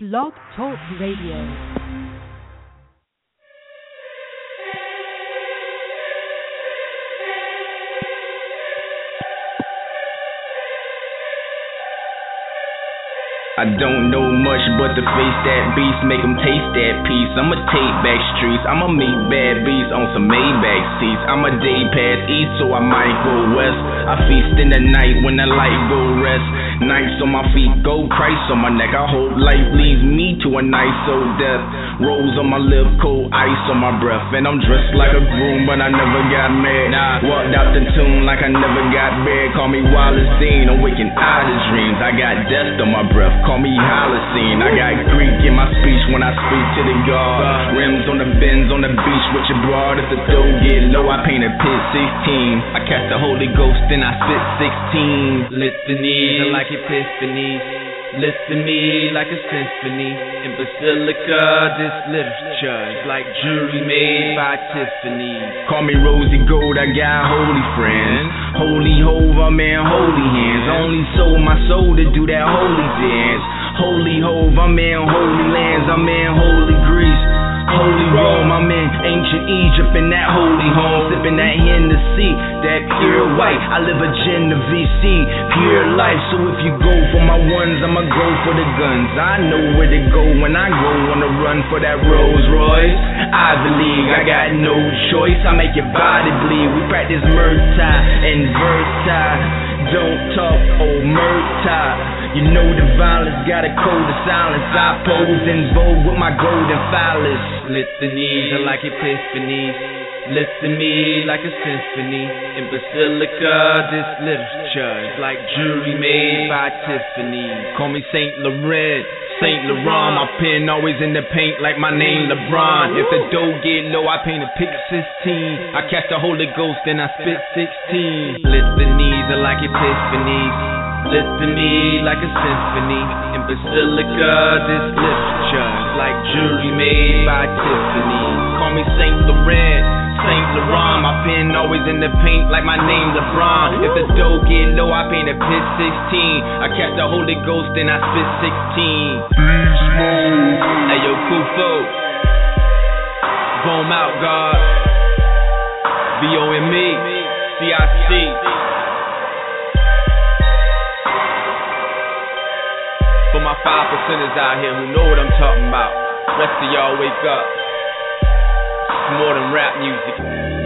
Blog Talk Radio. I don't know much but to face that beast, make them taste that peace. I'ma take back streets, I'ma meet bad beasts on some Maybach seats. I'm a day past east, so I might go west. I feast in the night when the light go rest. Nights on my feet, gold Christ on my neck. I hope life leads me to a nice old death. Rose on my lip, cold ice on my breath. And I'm dressed like a groom, but I never got mad. Nah. Walked out the tomb like I never got bad. Call me Wallace Dean, I'm waking out of dreams. I got death on my breath, call me Holocene. I got Greek in my speech when I speak to the God. Rims on the bends on the beach with your broad. If the dough get low, I paint a pit 16. I catch the Holy Ghost, then I spit 16. Litanies are like epiphanies. Listen me like a symphony. In Basilica, this literature is like jewelry made by Tiffany. Call me rosy Gold, I got holy friends. Holy hove, I'm holy hands. Only sold my soul to do that holy dance. Holy hove, I'm in holy lands. I'm in holy Greece. Holy Rome, I'm in ancient Egypt in that holy home, sipping that Hennessy, that pure white. I live a Genovese, pure life. So if you go for my ones, I'ma go for the guns. I know where to go when I go on the run for that Rolls Royce. I believe I got no choice. I make your body bleed. We practice Murtai and Vertai. Don't talk, oh Murtai. You know the violence got a code of silence. I pose in vogue with my golden phallus. Litanies are like epiphanies. Listen me like a symphony. In Basilica, this literature is like jewelry made by Tiffany. Call me Saint Laurent. Saint Laurent, my pen always in the paint like my name LeBron. If the dough get low, I paint a pic 16. I catch the Holy Ghost, and I spit 16. Litanies are like epiphanies. Listen me like a symphony. In Basilica, this literature is like jewelry made by Tiffany. Call me Saint Laurent. Saint Laurent, my pen always in the paint like my name LeBron. If the dough get low, I paint a pit 16. I catch the Holy Ghost, then I spit 16. Hey yo, Kufo. Boom out, God. V O M E. C I C. For my five percenters out here who know what I'm talking about. Rest of y'all wake up. It's more than rap music.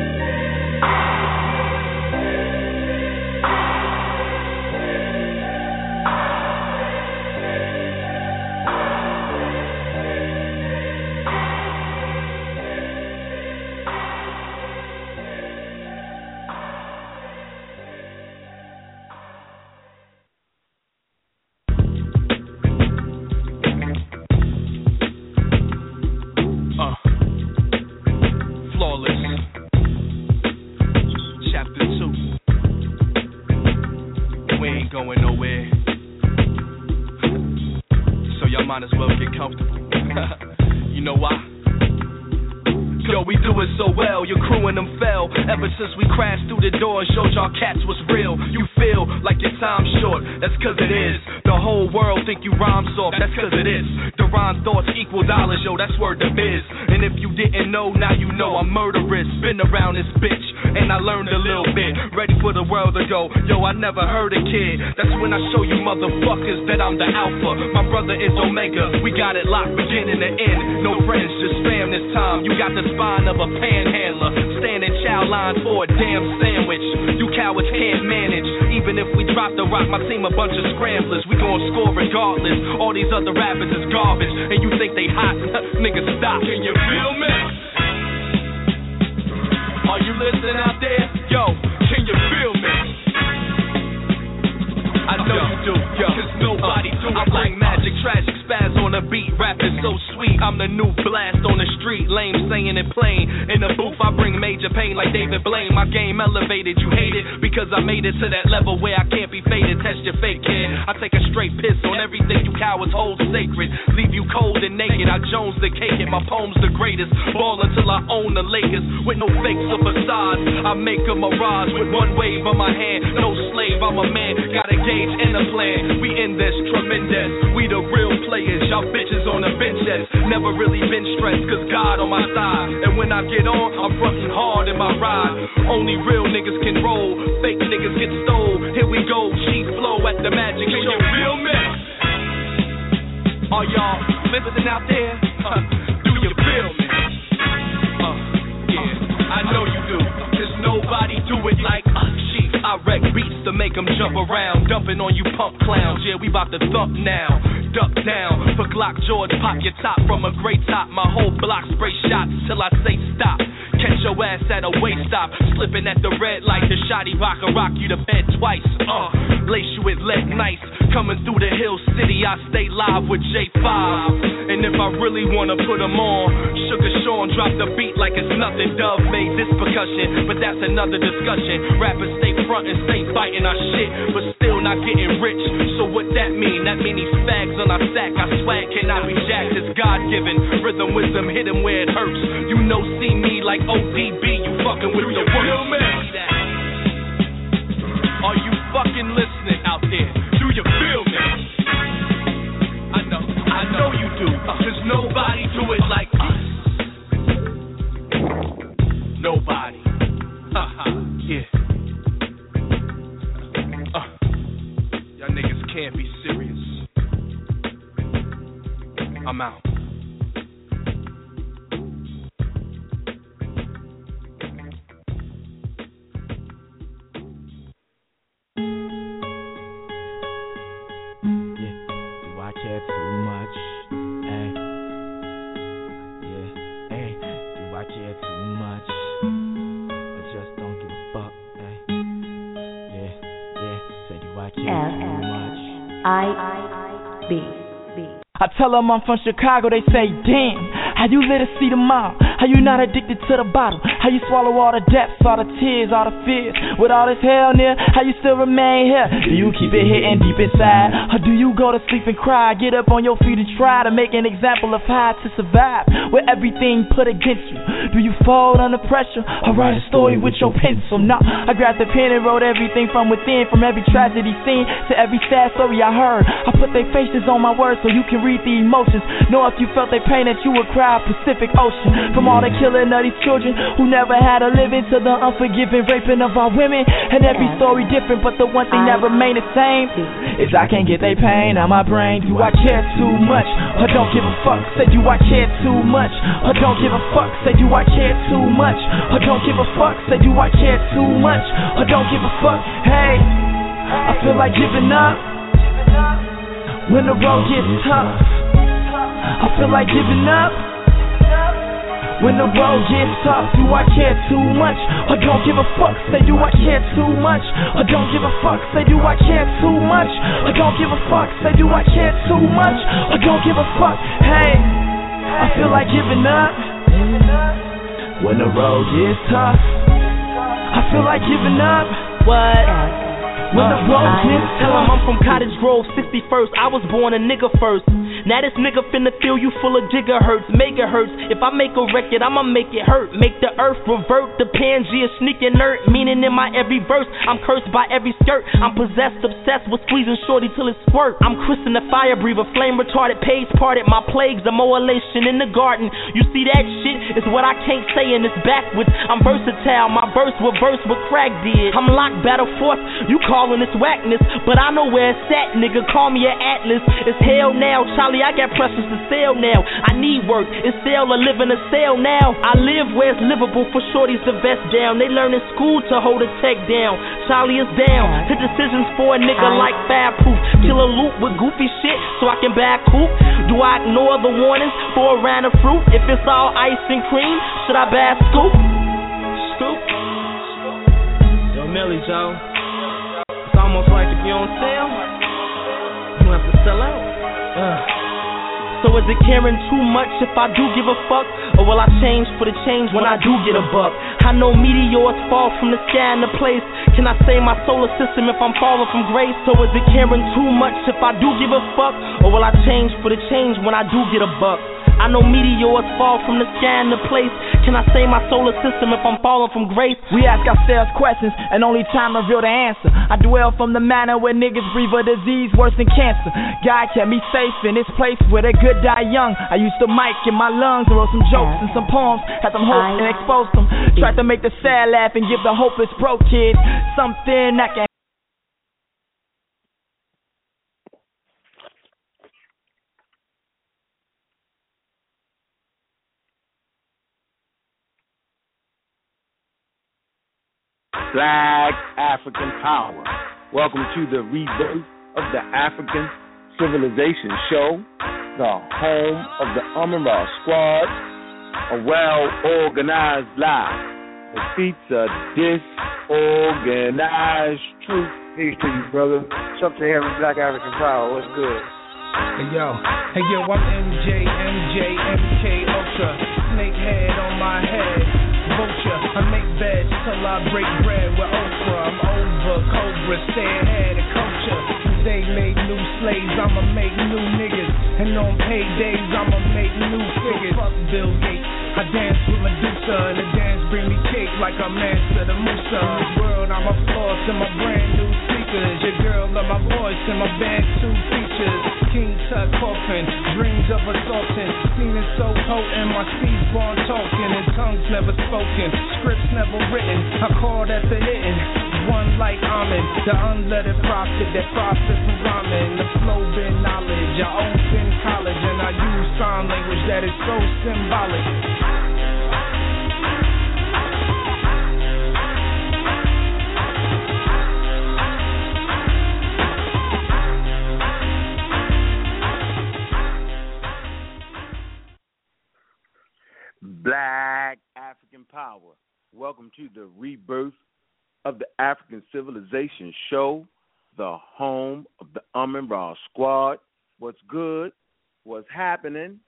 Alpha. My brother is Omega, we got it locked beginning to end. No friends, just fam this time. You got the spine of a panhandler, standing chow line for a damn sandwich. You cowards can't manage. Even if we drop the rock, my team a bunch of scramblers. We gon' score regardless. All these other rappers is garbage, and you think they hot? Nigga, stop. Can you feel me? Major pain like David Blaine. My game elevated, you hate it because I made it to that level where I can't be faded. Test your fake kid. I take a straight piss on everything you cowards hold sacred. Leave you cold and naked. I Jones the cake it. My poem's the greatest. Ball until I own the Lakers with no fakes or facades. I make a mirage with one wave of my hand. No slave, I'm a man. Got a gauge and a plan. We in this tremendous. We the real players. y'all bitches on the benches. Never really been stressed, cause God on my side. And when I get on, I'm fucking hard in my ride. Only real niggas can roll, fake niggas get stole. Here we go, cheap flow at the magic can show. You feel me? Are y'all listening out there? Uh, do you feel me? Uh, yeah, I know you do. Cause nobody do it like us. I wreck beats to make them jump around. Dumping on you punk clowns. Yeah, we bout to thump now. Duck down. For Glock George, pop your top from a great top. My whole block spray shots till I say stop. Catch your ass at a way stop. Slipping at the red light. The shotty rock rock you to bed twice. Uh, lace you with lead nice. Coming through the hill city, I stay live with J5. And if I really wanna put them on, Sugar Sean drop the beat like it's nothing. Dove made this percussion, but that's another discussion. Rappers stay front front and stay fighting our shit, but still not getting rich. So what that mean? That mean these fags on our sack. Our swag cannot be jacked. It's God given. Rhythm wisdom hit him where it hurts. You know, see me like ODB. You fucking with the worst. Are you fucking listening out there? Do you feel me? I know, I know you do. Uh-huh. Cause nobody do it like uh-huh. us. Nobody. Haha, yeah. Can't be serious. I'm out. I B. I tell them I'm from Chicago, they say, damn. How you let us see the mile? How you not addicted to the bottle? How you swallow all the depths, all the tears, all the fears? With all this hell near, how you still remain here? Do you keep it hitting deep inside? Or do you go to sleep and cry? Get up on your feet and try to make an example of how to survive with everything put against you? Do you fold under pressure or write a story with your pencil? Nah, I grabbed the pen and wrote everything from within, from every tragedy seen to every sad story I heard. I put their faces on my words so you can read the emotions. Know if you felt their pain that you would cry Pacific Ocean. From all the killing of these children who never had a living to the unforgiving raping of our women. And every story different, but the one thing that remain the same is I can't get they pain out my brain. Do I care too much? Or don't give a fuck? Say do I care too much? Or don't give a fuck? Say do I care too much? Or don't give a fuck? Say do I care too much? Or don't give a fuck? Hey, I feel like giving up when the road gets tough. I feel like giving up. When the road gets tough, do I care too much? Or don't give a fuck, say do I care too much? Or don't give a fuck, say do I care too much? Or don't give a fuck, say do I care too much? Or don't give a fuck, hey, I feel like giving up. When the road gets tough, I feel like giving up. What? When the road gets Tell him I'm from Cottage Grove, 61st. I was born a nigga first. Now this nigga finna fill you full of gigahertz, megahertz. If I make a record, I'ma make it hurt. Make the earth revert. The Pangea sneaking nerd, meaning in my every verse. I'm cursed by every skirt. I'm possessed, obsessed with squeezing shorty till it squirt. I'm Chris in the fire breather, flame retarded, page parted. My plagues, a molation in the garden. You see that shit? It's what I can't say and it's backwards. I'm versatile, my verse with verse with crack did. I'm locked, battle force. You call calling this whackness, but I know where it's at, nigga. Call me an atlas. It's hell now, I got pressures to sell now. I need work. It's sell or live in a cell now. I live where it's livable for shorties to vest down. They learn in school to hold a tech down. Charlie is down. Hit decisions for a nigga like Fab Proof. Kill a loop with goofy shit so I can buy a coupe. Do I ignore the warnings for a round of fruit? If it's all ice and cream, should I buy a scoop? Scoop. Yo, Millie Joe It's almost like if you don't sell, you have to sell out. Uh. So is it caring too much if I do give a fuck? Or will I change for the change when I do get a buck? I know meteors fall from the sky into place. Can I save my solar system if I'm falling from grace? So is it caring too much if I do give a fuck? Or will I change for the change when I do get a buck? I know meteors fall from the sky in the place. Can I save my solar system if I'm falling from grace? We ask ourselves questions, and only time reveal the answer. I dwell from the manner where niggas breathe a disease worse than cancer. God kept me safe in this place where they good die young. I used the mic in my lungs and wrote some jokes and some poems, had some hope and exposed them. Tried to make the sad laugh and give the hopeless broke kids something that can Black African Power. Welcome to the rebirth of the African Civilization Show, the home of the Amara Squad, a well organized lie defeats a disorganized truth. Peace to you, brother. Something here with Black African Power. What's good? Hey yo, hey yo, I'm MJ, MJ, MK Ultra, snakehead on my head vulture. I make beds till I break bread with Oprah. I'm over Cobra, stay ahead of culture. They made new slaves, I'ma make new niggas. And on paydays, I'ma make new figures. Fuck Bill Gates. I dance with Medusa, and the dance bring me cake like I'm Mansa the Musa. In this world, I'm a floss in my brand new sneakers. Your girl love my voice and my band two features. King Tut coffin, dreams of assaulting. Feeling so potent, my speech born talking, and tongues never spoken, scripts never written. I call that the hitting. One like Amen, the unlettered prophet that profit from rhyming. The flow been knowledge, I open college, and I use sign language that is so symbolic. Black African Power. Welcome to the rebirth of the African Civilization Show, the home of the Amin Ra Squad. What's good? What's happening?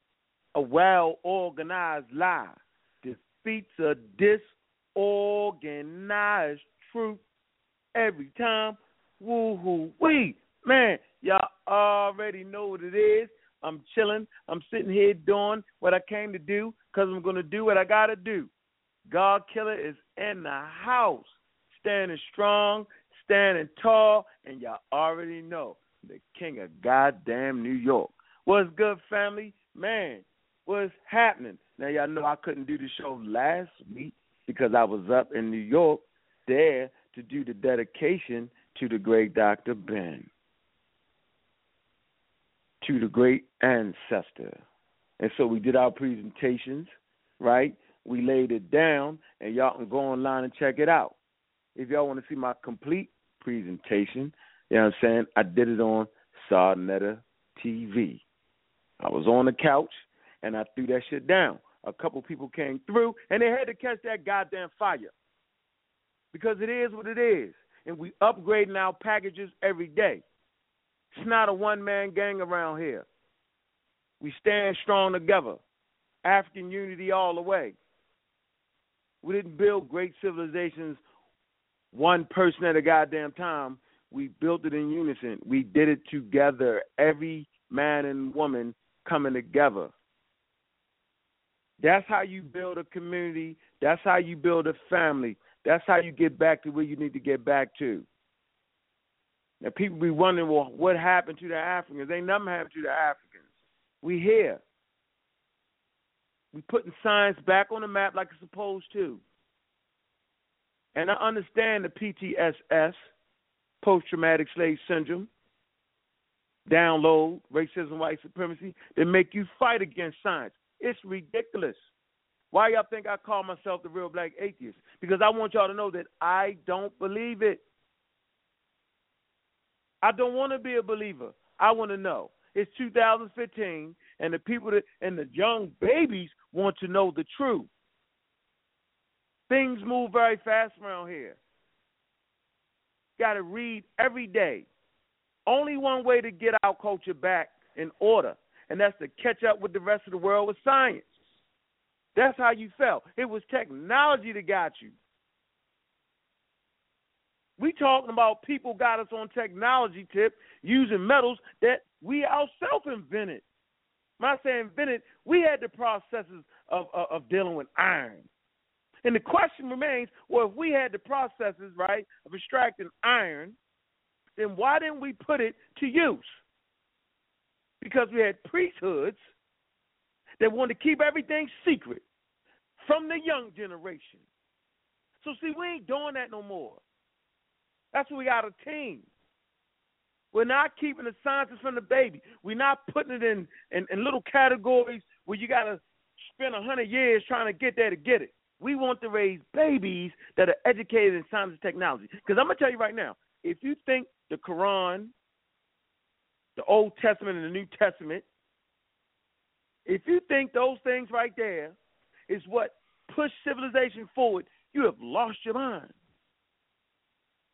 A well organized lie defeats a disorganized truth every time. Woo hoo wee. Man, y'all already know what it is. I'm chilling. I'm sitting here doing what I came to do because I'm going to do what I got to do. God Killer is in the house, standing strong, standing tall, and y'all already know the king of goddamn New York. What's good, family? Man, what's happening? Now, y'all know I couldn't do the show last week because I was up in New York there to do the dedication to the great Dr. Ben to the great ancestor. And so we did our presentations, right? We laid it down, and y'all can go online and check it out. If y'all want to see my complete presentation, you know what I'm saying? I did it on Sarnetta TV. I was on the couch, and I threw that shit down. A couple people came through, and they had to catch that goddamn fire. Because it is what it is. And we upgrading our packages every day. It's not a one man gang around here. We stand strong together. African unity all the way. We didn't build great civilizations one person at a goddamn time. We built it in unison. We did it together. Every man and woman coming together. That's how you build a community. That's how you build a family. That's how you get back to where you need to get back to. Now people be wondering, well, what happened to the Africans? Ain't nothing happened to the Africans. We here. We putting science back on the map like it's supposed to. And I understand the PTSS, post traumatic slave syndrome, download, racism, white supremacy, that make you fight against science. It's ridiculous. Why y'all think I call myself the real black atheist? Because I want y'all to know that I don't believe it. I don't want to be a believer. I want to know. It's 2015, and the people that and the young babies want to know the truth. Things move very fast around here. Got to read every day. Only one way to get our culture back in order, and that's to catch up with the rest of the world with science. That's how you felt. It was technology that got you. We talking about people got us on technology tip using metals that we ourselves invented. When I say invented, we had the processes of, of, of dealing with iron. And the question remains, well, if we had the processes, right, of extracting iron, then why didn't we put it to use? Because we had priesthoods that wanted to keep everything secret from the young generation. So see, we ain't doing that no more. That's why we got a team. We're not keeping the sciences from the baby. We're not putting it in, in, in little categories where you got to spend a hundred years trying to get there to get it. We want to raise babies that are educated in science and technology. Because I'm gonna tell you right now, if you think the Quran, the Old Testament and the New Testament, if you think those things right there is what push civilization forward, you have lost your mind.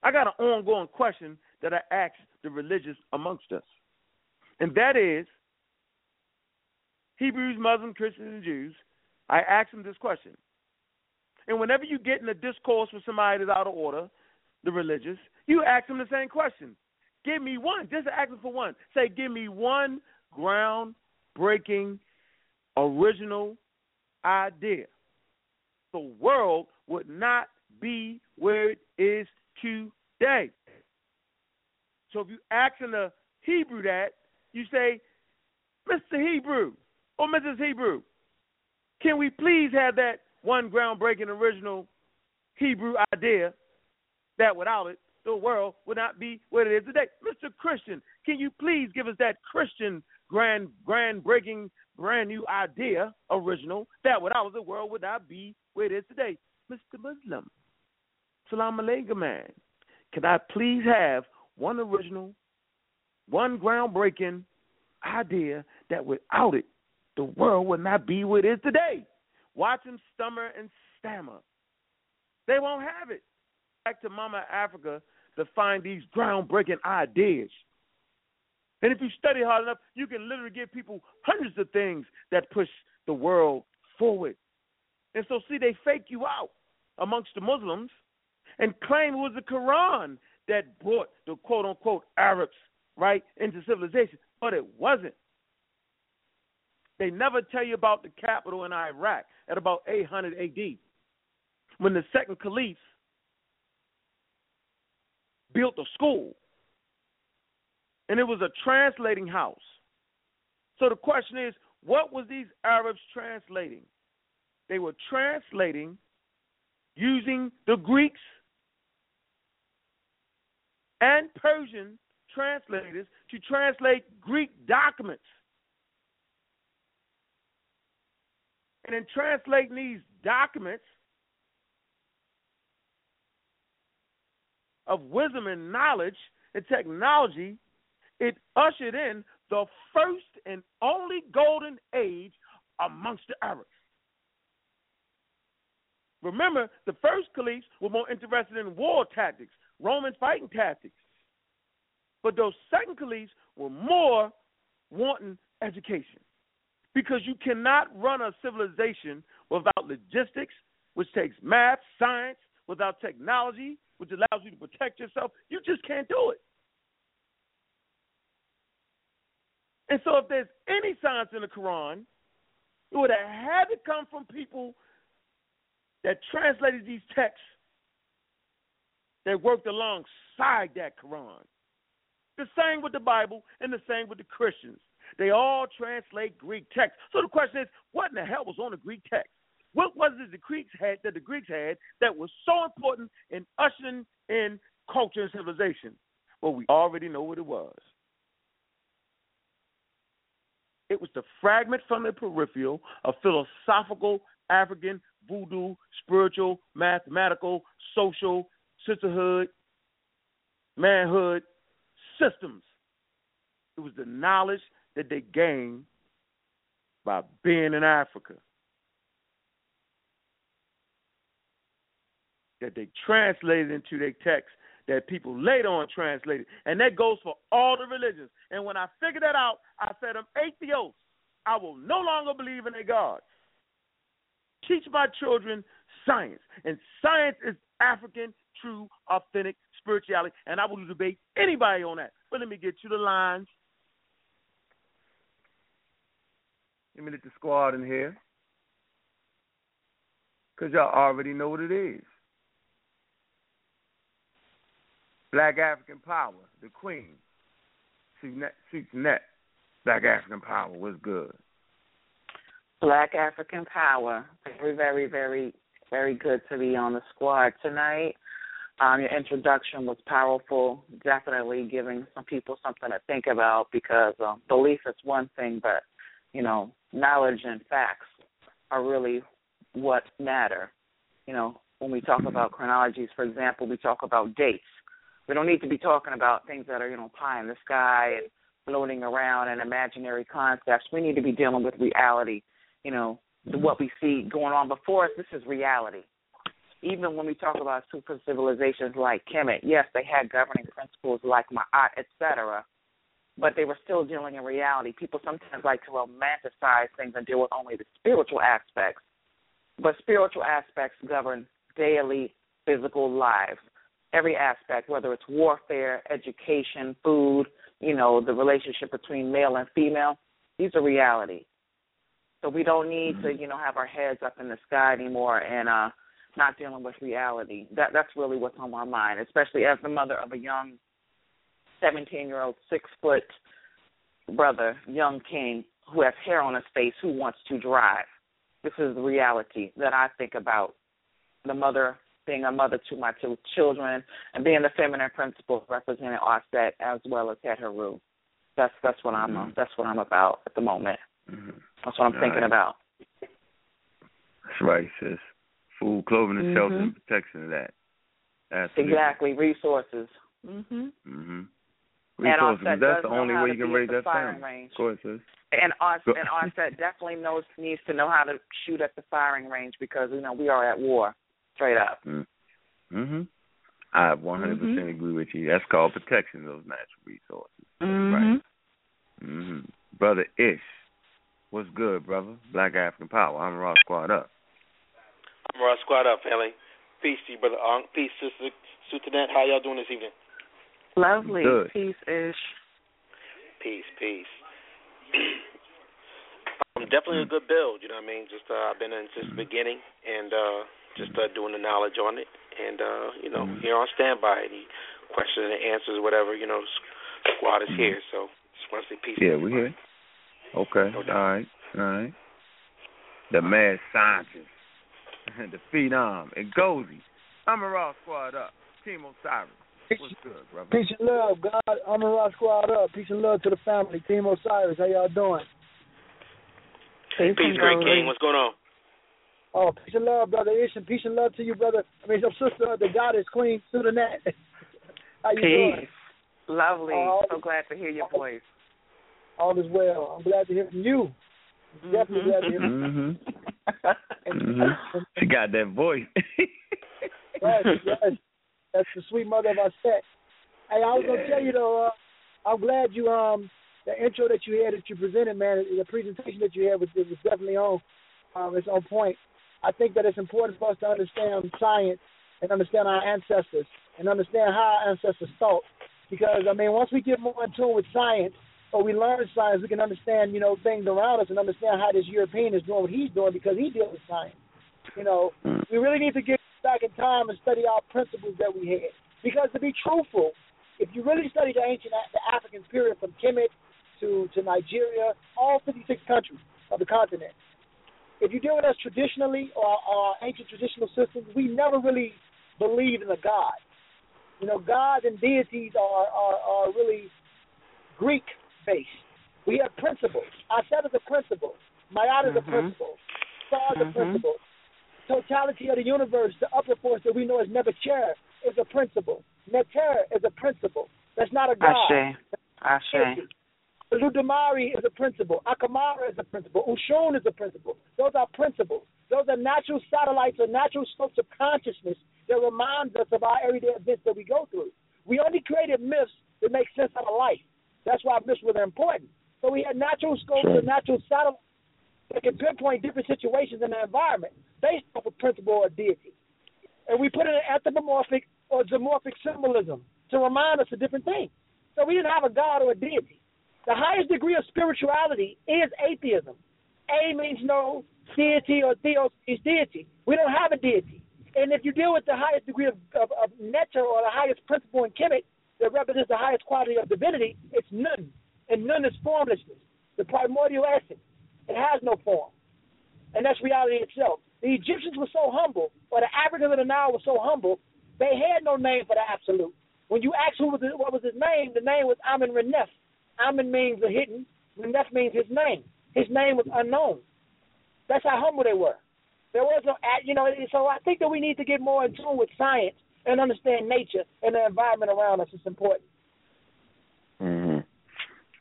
I got an ongoing question that I ask the religious amongst us, and that is Hebrews, Muslims, Christians, and Jews. I ask them this question. And whenever you get in a discourse with somebody that's out of order, the religious, you ask them the same question. Give me one. Just ask them for one. Say, give me one ground-breaking, original idea. The world would not be where it is today. So if you ask in the Hebrew that, you say, Mr. Hebrew or Mrs. Hebrew, can we please have that one groundbreaking original Hebrew idea that without it, the world would not be what it is today. Mr. Christian, can you please give us that Christian grand grand breaking brand new idea, original, that without it the world would not be where it is today? Mr. Muslim. Salam alaikum man. Can I please have one original, one groundbreaking idea that without it the world would not be what it is today? Watch them stammer and stammer. They won't have it. Back to Mama Africa to find these groundbreaking ideas. And if you study hard enough, you can literally give people hundreds of things that push the world forward. And so, see, they fake you out amongst the Muslims and claim it was the Quran that brought the quote unquote Arabs, right, into civilization. But it wasn't. They never tell you about the capital in Iraq at about 800 AD when the second caliph built a school. And it was a translating house. So the question is, what was these Arabs translating? They were translating using the Greeks and Persian translators to translate Greek documents. And in translating these documents, of wisdom and knowledge and technology, it ushered in the first and only golden age amongst the Arabs. Remember, the first caliphs were more interested in war tactics, Roman fighting tactics. But those second caliphs were more wanting education. Because you cannot run a civilization without logistics, which takes math, science, without technology, which allows you to protect yourself, you just can't do it. And so, if there's any science in the Quran, it would have had to come from people that translated these texts that worked alongside that Quran. The same with the Bible and the same with the Christians. They all translate Greek text. So the question is, what in the hell was on the Greek text? What was it the Greeks had that the Greeks had that was so important in ushering in culture and civilization? Well, we already know what it was. It was the fragment from the peripheral of philosophical African voodoo, spiritual, mathematical, social, sisterhood, manhood systems. It was the knowledge that they gained by being in Africa. that they translated into their text that people later on translated. And that goes for all the religions. And when I figured that out, I said, I'm atheist. I will no longer believe in a God. Teach my children science. And science is African, true, authentic spirituality. And I will debate anybody on that. But let me get you the lines. Let me let the squad in here. Because y'all already know what it is. Black African Power, the Queen. Suits Net. Black African Power was good. Black African Power. Very, very, very, very good to be on the squad tonight. Um, your introduction was powerful, definitely giving some people something to think about because um, belief is one thing, but you know, knowledge and facts are really what matter. You know, when we talk about chronologies, for example, we talk about dates. We don't need to be talking about things that are, you know, pie in the sky and floating around and imaginary concepts. We need to be dealing with reality. You know, what we see going on before us, this is reality even when we talk about super civilizations like Kemet, yes, they had governing principles like Ma'at, etc., but they were still dealing in reality. People sometimes like to romanticize things and deal with only the spiritual aspects, but spiritual aspects govern daily physical lives. Every aspect, whether it's warfare, education, food, you know, the relationship between male and female, these are reality. So we don't need to, you know, have our heads up in the sky anymore and uh not dealing with reality. That that's really what's on my mind, especially as the mother of a young seventeen year old six foot brother, young king, who has hair on his face who wants to drive. This is the reality that I think about. The mother being a mother to my two children and being the feminine principle representing Aset as well as Het Heru. That's that's what I'm mm-hmm. that's what I'm about at the moment. Mm-hmm. That's what I'm All thinking right. about. That's right, sis food, clothing, and mm-hmm. shelter, and protection of that. Absolutely. Exactly, resources. Mhm. Mhm. Resources. And that's the only way you can raise that family. Range. Of course, sis. And Offset, and Offset definitely knows needs to know how to shoot at the firing range because you know we are at war, straight up. Mm. Mhm. I 100% mm-hmm. agree with you. That's called protection of those natural resources. Mm-hmm. Right. Mhm. Brother Ish, what's good, brother? Black African Power. I'm Raw Squad up. I'm Ross Squad up, family. Peace to you, brother Unc. Peace, sister Sutanet. How y'all doing this evening? Lovely. Good. Peace ish. Peace, peace. um, definitely a good build, you know what I mean? Just uh I've been in since the beginning and uh just uh doing the knowledge on it and uh, you know, here on standby. Any questions and answers, whatever, you know, squad is here, so just want to say peace. Yeah, we here. Okay. No all right. All right. The mad scientist. the Phenom, and Gozy. I'm a Raw Squad up. Team Osiris. What's good, brother? Peace and love, God. I'm a rock Squad up. Peace and love to the family. Team Osiris. How y'all doing? Peace, peace great king. What's going on? Oh, peace and love, brother Ish, and peace and love to you, brother. I mean, your sister, the goddess, Queen Sudanet. How you peace. doing? Lovely. So glad to hear your voice. All is well. I'm glad to hear from you. Mm-hmm. Definitely glad to hear from you. mm-hmm. She got that voice. yes, yes. That's the sweet mother of our set. Hey, I was gonna tell you though, uh, I'm glad you um the intro that you had that you presented, man, the presentation that you had was, was definitely on. Um, it's on point. I think that it's important for us to understand science and understand our ancestors and understand how our ancestors thought. Because I mean, once we get more in tune with science, or we learn science, we can understand, you know, things around us and understand how this European is doing what he's doing because he deals with science. You know, we really need to get back in time and study our principles that we had. Because to be truthful, if you really study the ancient the African period from Kemet to to Nigeria, all 56 countries of the continent, if you deal with us traditionally or our ancient traditional systems, we never really believed in a god. You know, gods and deities are are, are really Greek based. We have principles. Aset is a principle. Ma'at is mm-hmm. a principle. Star is mm-hmm. a principle. Totality of the universe, the upper force that we know as Nebuchadnezzar, is a principle. Neter is a principle. That's not a god. Ashe. Ashe. Ludamari is a principle. Akamara is a principle. Oshun is a principle. Those are principles. Those are natural satellites or natural scopes of consciousness that remind us of our everyday events that we go through. We only created myths that make sense out of life. That's why myths were important. So we had natural scopes and natural satellites that can pinpoint different situations in the environment based off a principle or deity. And we put in an anthropomorphic or zoomorphic symbolism to remind us of different things. So we didn't have a god or a deity. The highest degree of spirituality is atheism. A means no deity or theos is deity. We don't have a deity. And if you deal with the highest degree of, of, of Neter or the highest principle in Kemet that represents the highest quality of divinity, it's nun. And nun is formlessness, the primordial essence. It has no form. And that's reality itself. The Egyptians were so humble, or the Africans of the Nile were so humble, they had no name for the absolute. When you ask who was it, what was his name, the name was Amen Renef. Amen means the hidden, Renef means his name. His name was unknown. That's how humble they were. There was no, you know, so I think that we need to get more in tune with science and understand nature and the environment around us. It's important.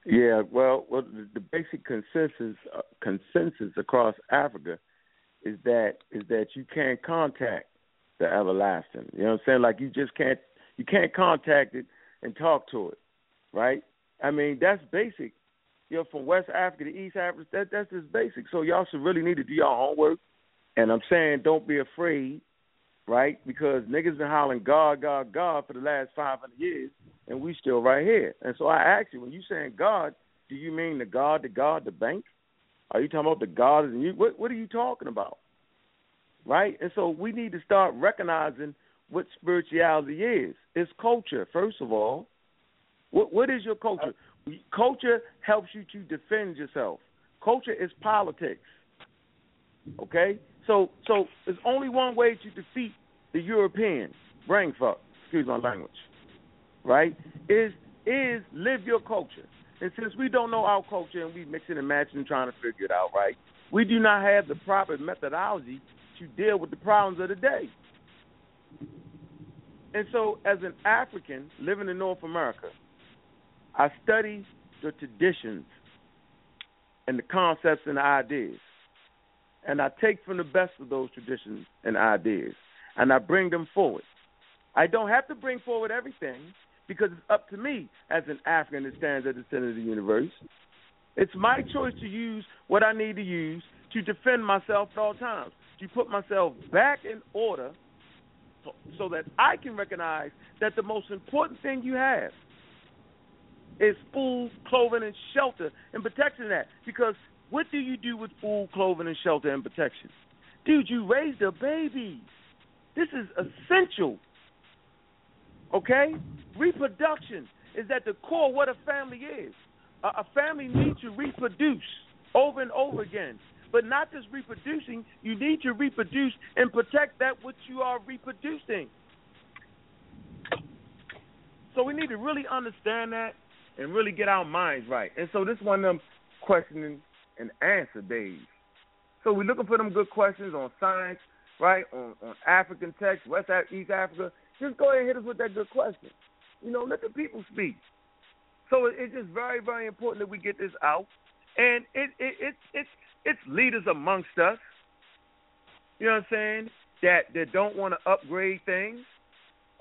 Yeah, well, well, the, the basic consensus uh, consensus across Africa is that is that you can't contact the everlasting. You know what I'm saying? Like you just can't you can't contact it and talk to it, right? I mean that's basic. You know, from West Africa to East Africa, that that's just basic. So y'all should really need to do your homework. And I'm saying don't be afraid, right? Because niggas been hollering God, God, God for the last 500 years, and we still right here. And so I ask you, when you saying God, do you mean the God, the God, the bank? Are you talking about the God? And you, what, what are you talking about? Right? And so we need to start recognizing what spirituality is. It's culture, first of all. What, what is your culture? Culture helps you to defend yourself. Culture is politics. Okay? So so there's only one way to defeat the European brain fuck, excuse my language. Right? Is is live your culture. And since we don't know our culture and we mixing and matching and trying to figure it out, right? We do not have the proper methodology to deal with the problems of the day. And so, as an African living in North America, I study the traditions and the concepts and the ideas. And I take from the best of those traditions and ideas and I bring them forward. I don't have to bring forward everything because it's up to me as an African that stands at the center of the universe. It's my choice to use what I need to use to defend myself at all times, to put myself back in order so, so that I can recognize that the most important thing you have is food, clothing, and shelter and protection that. Because what do you do with food, clothing, and shelter and protection? Dude, you raise the babies. This is essential. Okay? Reproduction is at the core what a family is. A, a family needs to reproduce over and over again. But not just reproducing, you need to reproduce and protect that which you are reproducing. So we need to really understand that and really get our minds right. And so this is one of them questioning and answer days. So we're looking for them good questions on science, right? On on African text, West Africa, East Africa. Just go ahead and hit us with that good question. You know, let the people speak. So it's just very, very important that we get this out. And it it it it's it's leaders amongst us. You know what I'm saying? That that don't want to upgrade things.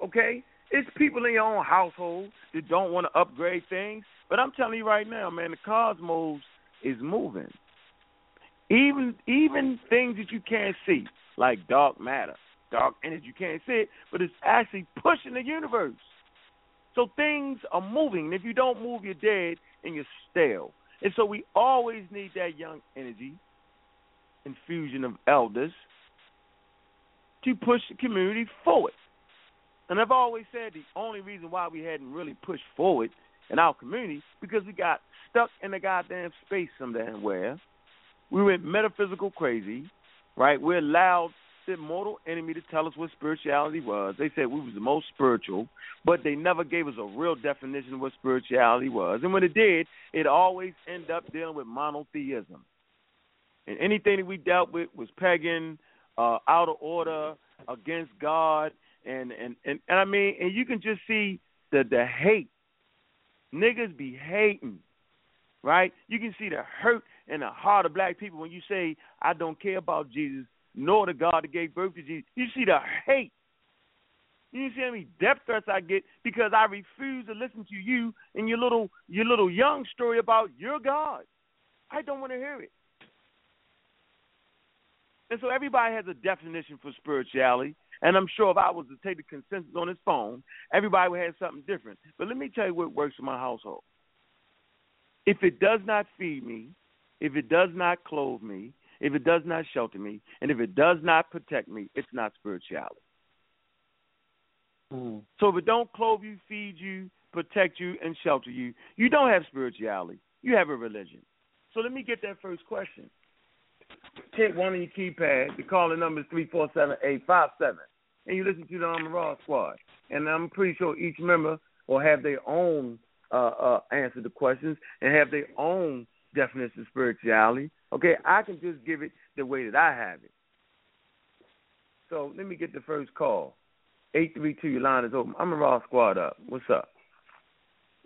Okay? It's people in your own household that don't want to upgrade things. But I'm telling you right now, man, the cosmos is moving. Even even things that you can't see, like dark matter, dark energy, you can't see it, but it's actually pushing the universe. So things are moving. And if you don't move, you're dead and you're stale. And so we always need that young energy, infusion of elders, to push the community forward. And I've always said the only reason why we hadn't really pushed forward in our community because we got stuck in the goddamn space some damn where. We went metaphysical crazy, right? We allowed the mortal enemy to tell us what spirituality was. They said we was the most spiritual, but they never gave us a real definition of what spirituality was. And when it did, it always ended up dealing with monotheism. And anything that we dealt with was pagan, uh, out of order, against God, and and and, and I mean, and you can just see the the hate. Niggas be hating, right? You can see the hurt in the heart of black people when you say, "I don't care about Jesus, nor the God that gave birth to Jesus." You see the hate. You see how many death threats I get because I refuse to listen to you and your little your little young story about your God. I don't want to hear it. And so everybody has a definition for spirituality. And I'm sure if I was to take the consensus on this phone, everybody would have something different. But let me tell you what works in my household. If it does not feed me, if it does not clothe me, if it does not shelter me, and if it does not protect me, it's not spirituality. Mm. So if it don't clothe you, feed you, protect you, and shelter you, you don't have spirituality. You have a religion. So let me get that first question. Take one of your keypads. The calling number is three four seven eight five seven, and you listen to the Armor Raw Squad. And I'm pretty sure each member will have their own uh, uh, answer to questions and have their own definition of spirituality. Okay, I can just give it the way that I have it. So let me get the first call. Eight three two, your line is open. I'm a Raw Squad up. What's up?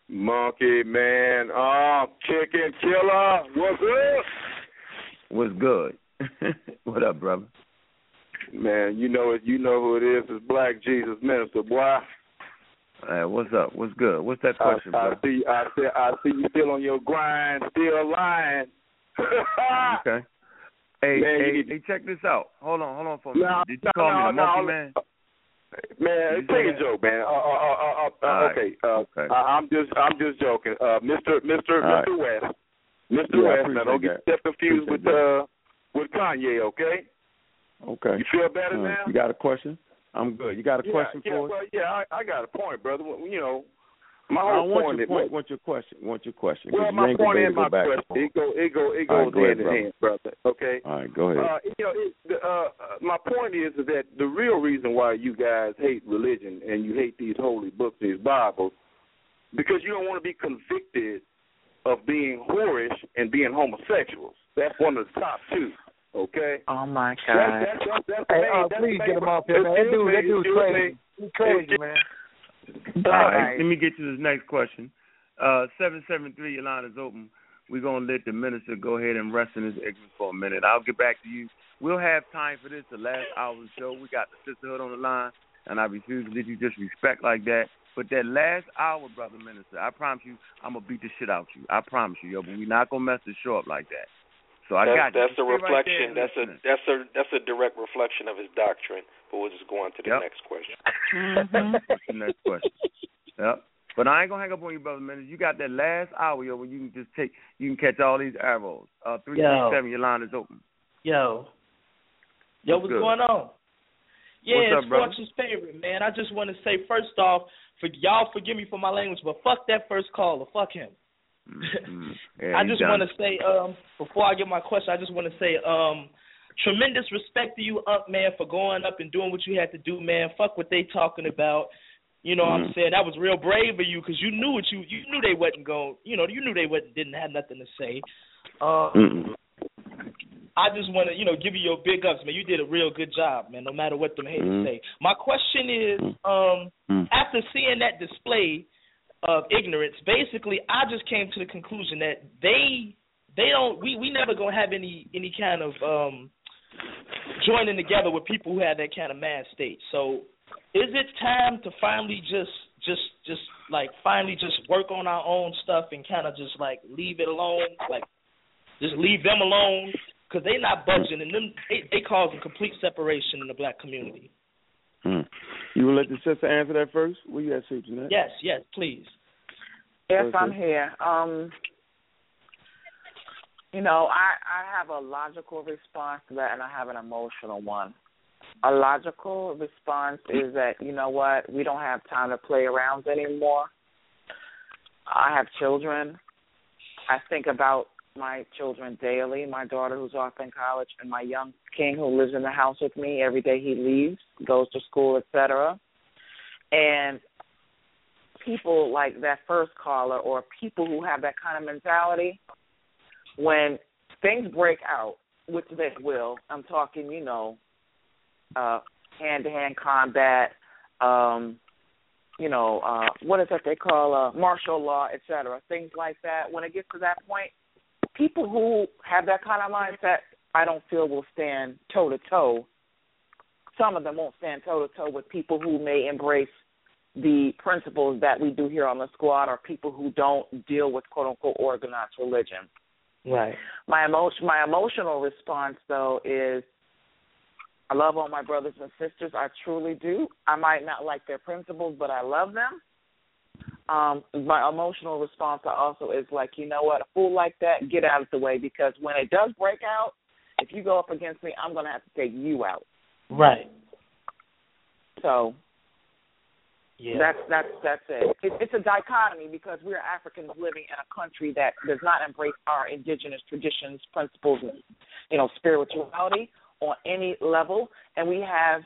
Monkey man, oh, chicken killer, what's up? What's good? what up, brother? Man, you know it. You know who it is. It's Black Jesus Minister, boy. Uh, what's up? What's good? What's that question, I bro? see. I see. I see you still on your grind, still lying. okay. Hey, Man, hey, hey, check this out. Hold on, hold on for a minute. No, Did you call me no, the no, monkey man? Man, take a joke, man. Uh, uh, uh, right. okay, uh, Okay. I, I'm just, I'm just joking. Uh, Mister, Mister, All Mister West, Mister Yeah, I West. Now, don't get confused with uh, with Kanye. Okay, Okay. you feel better Uh, now? You got a question? I'm good. You got a yeah, question yeah, for us? well, yeah, I, I got a point, brother. Well, You know, my I whole want point your is, point. Want your question? Want your question? well, you my point and my question, it go, it go, it right, goes go ahead, hand in hand, brother. Okay. All right, go ahead. Uh, you know, it, the, uh, my point is, is that the real reason why you guys hate religion and you hate these holy books, these Bibles, because you don't want to be convicted of being whorish and being homosexuals. That's one of the top two. Okay. Oh my God. that's, that's, that's Hey, uh, that's please get him off here, man. That dude, that dude's crazy. He's crazy, man. All right, let me get to this next question. Uh, seven seven three, your line is open. We're gonna let the minister go ahead and rest in his exit for a minute. I'll get back to you. We'll have time for this, the last hour of the show. We got the sisterhood on the line, and I refuse to let you disrespect like that. But that last hour, brother minister, I promise you, I'm gonna beat the shit out you. I promise you, yo. But we're not gonna mess the show up like that. So I that's, got you. that's a Stay right there reflection. and that's a that's a that's a direct reflection of his doctrine. But we'll just go on to the Yep. next question. What's the next question? Yep. But I ain't gonna hang up on you, brother minister. You got that last hour, yo, when you can just take, you can catch all these arrows. Uh, three six Yo. seven, your line is open. Yo. Yo, What's what's going on? Yeah, What's it's up, brother? Fortune's favorite, man. I just want to say first off, for y'all forgive me for my language, but fuck that first caller. Fuck him. Mm, yeah, I just want to say, um, before I get my question, I just want to say, um, tremendous respect to you, Unc, man, for going up and doing what you had to do, man. Fuck what they talking about. You know what I'm Mhm. saying? That was real brave of you because you knew what you you knew they wasn't going. You know, you knew they wasn't didn't have nothing to say. Uh, Mm-mm. I just want to, you know, give you your big ups, man. You did a real good job, man. No matter what them haters Mhm. say. My question is, um, Mm. after seeing that display of ignorance, basically, I just came to the conclusion that they they don't. We we never gonna have any any kind of um joining together with people who have that kind of mad state. So, is it time to finally just just just like finally just work on our own stuff and kind of just like leave it alone, like just leave them alone because they not budging and them they, they causing complete separation in the black community. Mm. You will let the sister answer that first? Where you at, Susan? Jeanette? Yes, yes, please. Yes, Okay. I'm here. Um, you know, I I have a logical response to that, and I have an emotional one. A logical response is that you know what, we don't have time to play around anymore. I have children. I think about my children daily. My daughter, who's off in college, and my young king, who lives in the house with me every day. He leaves, goes to school, etc. And people like that first caller or people who have that kind of mentality, when things break out, which they will, I'm talking, you know, uh hand to hand combat, um, you know, uh what is that they call uh martial law, etc. things like that. When it gets to that point, people who have that kind of mindset I don't feel will stand toe to toe. Some of them won't stand toe to toe with people who may embrace the principles that we do here on the squad or people who don't deal with quote unquote organized religion. Right. My emotion my emotional response though is I love all my brothers and sisters. I truly do. I might not like their principles, but I love them. Um, my emotional response also is like, you know what, a fool like that, get out of the way because when it does break out, if you go up against me, I'm gonna have to take you out. Right. So Yeah. that's that's that's it. it. It's a dichotomy because we're Africans living in a country that does not embrace our indigenous traditions, principles, and you know spirituality on any level, and we have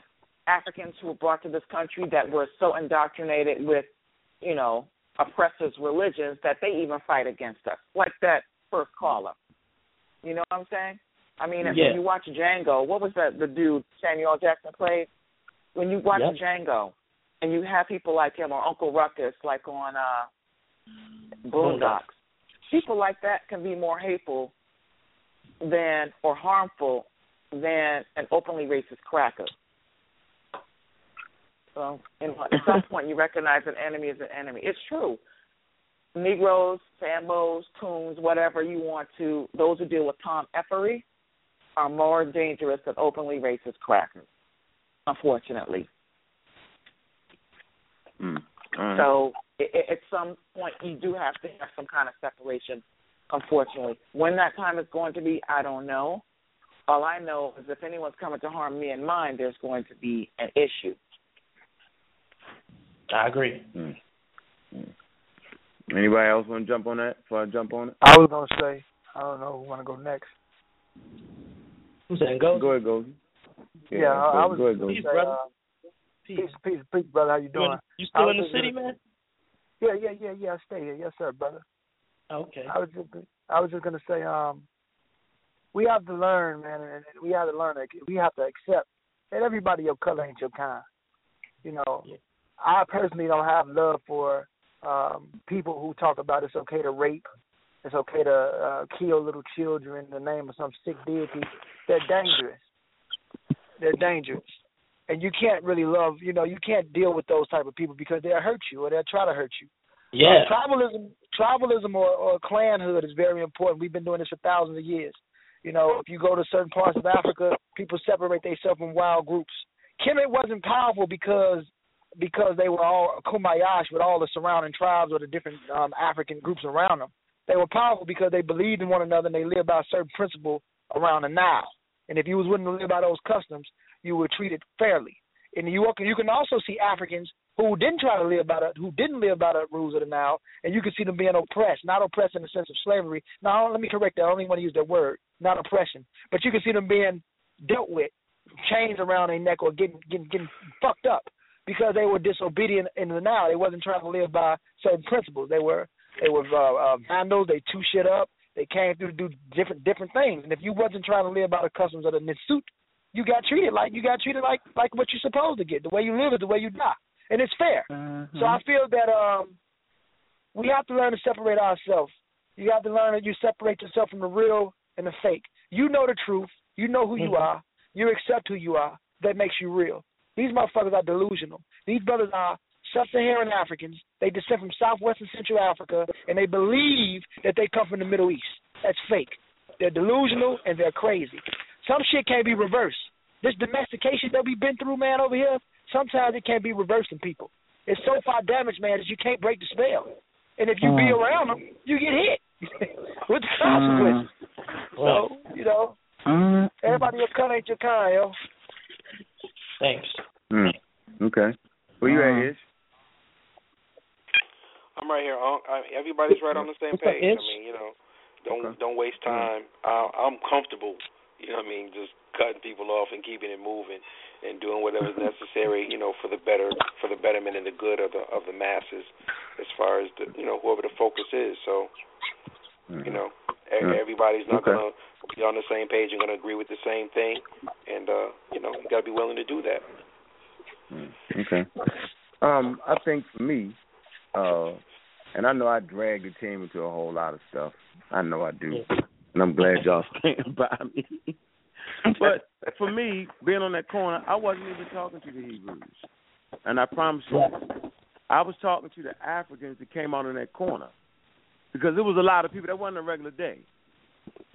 Africans who were brought to this country that were so indoctrinated with you know oppressors' religions that they even fight against us, like that first caller. You know what I'm saying? I mean, if Yeah. you watch Django, what was that the dude Samuel Jackson played? When you watch Yep. Django, and you have people like him or Uncle Ruckus, like on uh, Boondocks, people like that can be more hateful than or harmful than an openly racist cracker. So, you know, at some point, you recognize an enemy as an enemy. It's true. Negroes, Sambos, Coons, whatever you want to, those who deal with Tom Effery are more dangerous than openly racist crackers, unfortunately. Mm. Right. So i i at some point, you do have to have some kind of separation. Unfortunately, when that time is going to be, I don't know. All I know is if anyone's coming to harm me and mine, there's going to be an issue. I agree. Mm. Mm. Anybody else want to jump on that? Before I jump on it, I was gonna say, I don't know who wanna go next. Who's that? Go. go ahead, Goldie. Yeah, I, go, I was go ahead, gonna say, brother. uh, Peace. peace, peace, peace, brother. How you You, doing? in, you still in the city, gonna- man? Yeah, yeah, yeah, yeah. I stay here. Yes, sir, brother. Okay. I was just, I was just gonna say, um, we have to learn, man, and and we have to learn that we have to accept that everybody your color ain't your kind. You know, Yeah. I personally don't have love for um people who talk about it's okay to rape, it's okay to uh, kill little children in the name of some sick deity. They're dangerous. They're dangerous. And you can't really love, you know, you can't deal with those type of people because they'll hurt you or they'll try to hurt you. Yeah. Uh, tribalism, tribalism or, or clanhood is very important. We've been doing this for thousands of years. You know, if you go to certain parts of Africa, people separate themselves from wild groups. Kemet wasn't powerful because because they were all kumayash with all the surrounding tribes or the different um, African groups around them. They were powerful because they believed in one another and they lived by a certain principle around the Nile. And if you was willing to live by those customs, you were treated fairly. And you you can also see Africans who didn't try to live by the who didn't live by the rules of the Nile, and you can see them being oppressed, not oppressed in the sense of slavery. Now let me correct that. I don't even want to use that word, not oppression, but you can see them being dealt with, chains around their neck or getting getting getting fucked up because they were disobedient in the Nile. They wasn't trying to live by certain principles. They were they were uh, uh, vandals. They two shit up. They came through to do different different things. And if you wasn't trying to live by the customs of the Nisut, you got treated like you got treated like like what you're supposed to get. The way you live is the way you die, and it's fair. So I feel that um, we have to learn to separate ourselves. You have to learn that you separate yourself from the real and the fake. You know the truth. You know who you are. You accept who you are. That makes you real. These motherfuckers are delusional. These brothers are sub-Saharan Africans. They descend from Southwest and Central Africa, and they believe that they come from the Middle East. That's fake. They're delusional and they're crazy. Some shit can't be reversed. This domestication that we've been through, man, over here, sometimes it can't be reversed in people. It's so far damaged, man, that you can't break the spell. And if you be mm. around them, you get hit with the consequences. Mm. So, you know, mm. everybody your kind ain't your kind, yo. Thanks. Mm. Okay. Where you at, Ish? I'm right here. Everybody's right on the same page. I mean, you know, don't Okay. don't waste time. Uh, I'm comfortable. You know what I mean? Just cutting people off and keeping it moving and doing whatever's necessary. You know, for the better, for the betterment and the good of the of the masses, as far as the you know whoever the focus is. So you know, e- Mm. everybody's not Okay. gonna be on the same page and gonna agree with the same thing, and uh, you know, you gotta be willing to do that. Mm, Okay. Um, I think for me, uh, and I know I drag the team into a whole lot of stuff. I know I do, and I'm glad y'all stand by me. but for me, being on that corner, I wasn't even talking to the Hebrews, and I promise you, I was talking to the Africans that came out on that corner because there was a lot of people. That wasn't a regular day.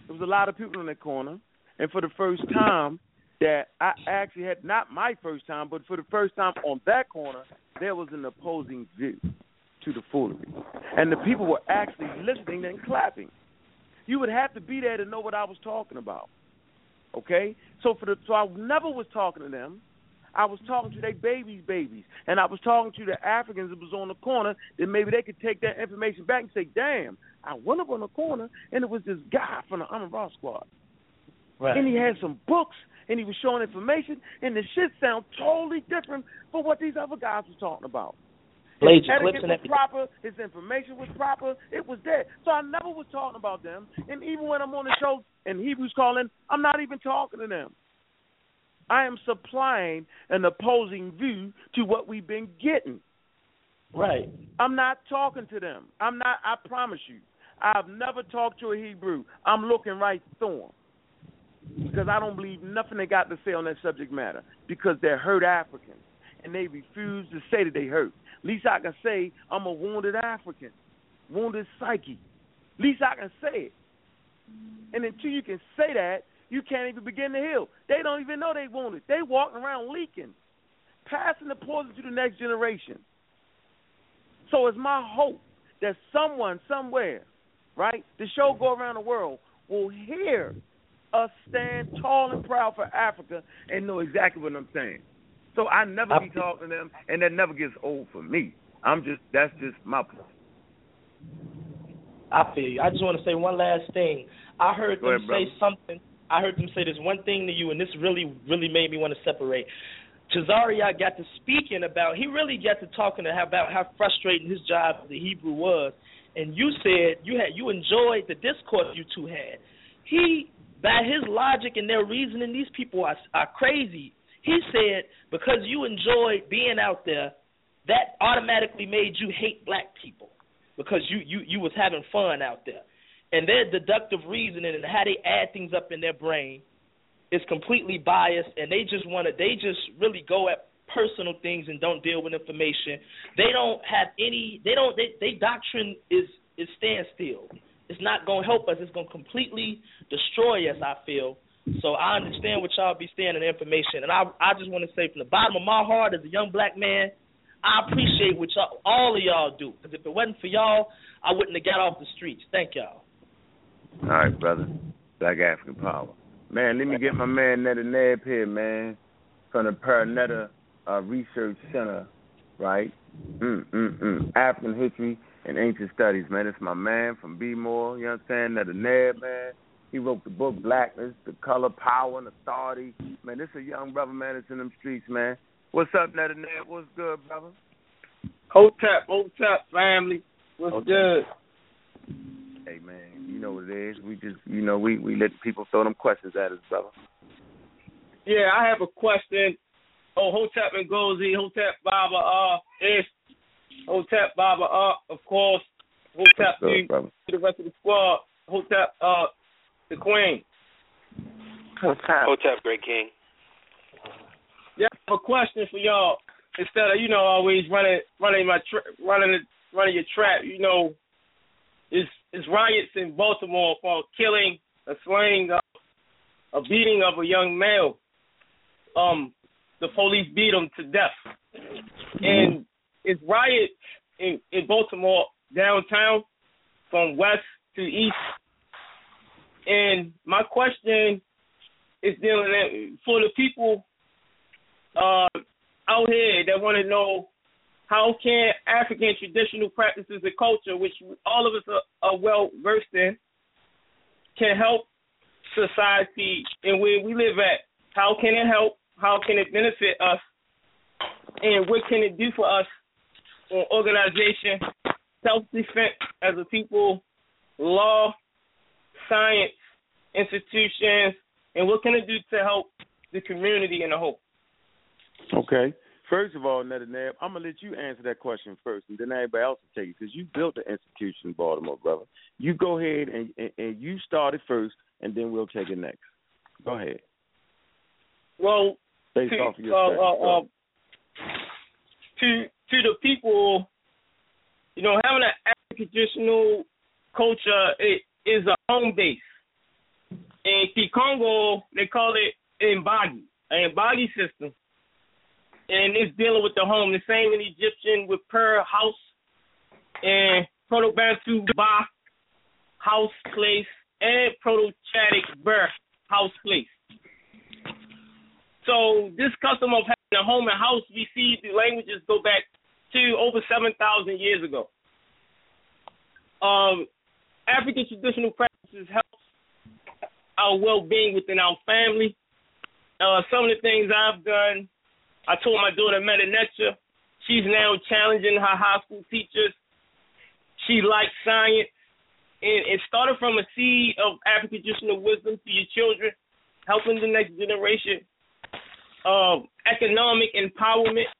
There was a lot of people in that corner, and for the first time, that I actually had not my first time, but for the first time on that corner, there was an opposing view. to the foolery. And the people were actually listening and clapping. You would have to be there to know what I was talking about. Okay? So for the so I never was talking to them. I was talking to their babies' babies. And I was talking to the Africans that was on the corner that maybe they could take that information back and say, Damn, I went up on the corner and it was this guy from the Honor Rock Squad. Right. And he had some books and he was showing information and the shit sound totally different from what these other guys was talking about. Blades, his etiquette was proper, his information was proper, it was there. So I never was talking about them. And even when I'm on the show and Hebrews calling, I'm not even talking to them. I am supplying an opposing view to what we've been getting. Right. I'm not talking to them. I'm not I promise you. I've never talked to a Hebrew. I'm looking right through them. Because I don't believe nothing they got to say on that subject matter. Because they're hurt Africans. And they refuse to say that they hurt. Least I can say I'm a wounded African. Wounded psyche. Least I can say it. And until you can say that, you can't even begin to heal. They don't even know they wounded. They walking around leaking, passing the poison to the next generation. So it's my hope that someone somewhere, right, the show go around the world will hear us stand tall and proud for Africa and know exactly what I'm saying. So I never be talking to them, and that never gets old for me. I'm just that's just my point. I feel you. I just want to say one last thing. I heard Go them ahead, say brother. something. I heard them say this one thing to you, and this really, really made me want to separate. Cesaria got to speaking about. He really got to talking about how frustrating his job as a Hebrew was, and you said you had you enjoyed the discourse you two had. He, by his logic and their reasoning, these people are are crazy. He said because you enjoyed being out there, that automatically made you hate black people because you you you was having fun out there, and their deductive reasoning and how they add things up in their brain is completely biased, and they just want to they just really go at personal things and don't deal with information. They don't have any. They don't. They, they doctrine is is standstill. It's not to help us. It's to completely destroy us. I feel. So I understand what y'all be saying in information, and I I just want to say from the bottom of my heart, as a young black man, I appreciate what y'all, all of y'all do. Because if it wasn't for y'all, I wouldn't have got off the streets. Thank y'all. All right, brother. Black African power. Man, let me get my man Neter Neb here, man, from the Paranetta uh, Research Center, right? Mm, mm, mm. African History and Ancient Studies, man. It's my man from B More, you understand? Neter Neb, man. He wrote the book Blackness, The Color, Power, and Authority. Man, this is a young brother, man, that's in them streets, man. What's up, Neter Neb? What's good, brother? Hotep, Hotep family. What's Hotep. good? Hey, man, you know what it is. We just, you know, we, we let people throw them questions at us, brother. Yeah, I have a question. Oh, Hotep and Gozi, Hotep Baba uh is Hotep Baba uh of course. Hotep What's good, the, brother? the rest of the squad. Hotep uh the Queen. Hotep. Hotep, great king. Yeah, I have a question for y'all. Instead of you know always running running my tra- running running your trap, you know, is is riots in Baltimore for killing, a slaying, uh, a beating of a young male. Um, the police beat him to death, and it's riots in in Baltimore downtown from west to east. And my question is dealing for the people uh, out here that want to know how can African traditional practices and culture, which all of us are, are well versed in, can help society and where we live at. How can it help? How can it benefit us? And what can it do for us on organization, self defense as a people, law, science, institutions, and what can it do to help the community in a whole? Okay. First of all, Netta Nab, I'm gonna let you answer that question first, and then everybody else will take it because you built the institution in Baltimore, brother. You go ahead and, and and you start it first, and then we'll take it next. Go ahead. Well, Based to, off of your uh, uh, uh, to to the people, you know, having an African traditional culture it is a home base. In Kikongo, they call it Mbagi, an Mbagi system. And it's dealing with the home. The same in Egyptian with per house. and Proto-Bantu Ba House Place, and Proto-Chadic Burr House Place. So this custom of having a home and house, we see the languages go back to over 7,000 years ago. Um, African traditional practices help our well-being within our family. Uh, some of the things I've done, I told my daughter Metanetra, she's now challenging her high school teachers. She likes science, and it started from a seed of African traditional wisdom to your children, helping the next generation of economic empowerment.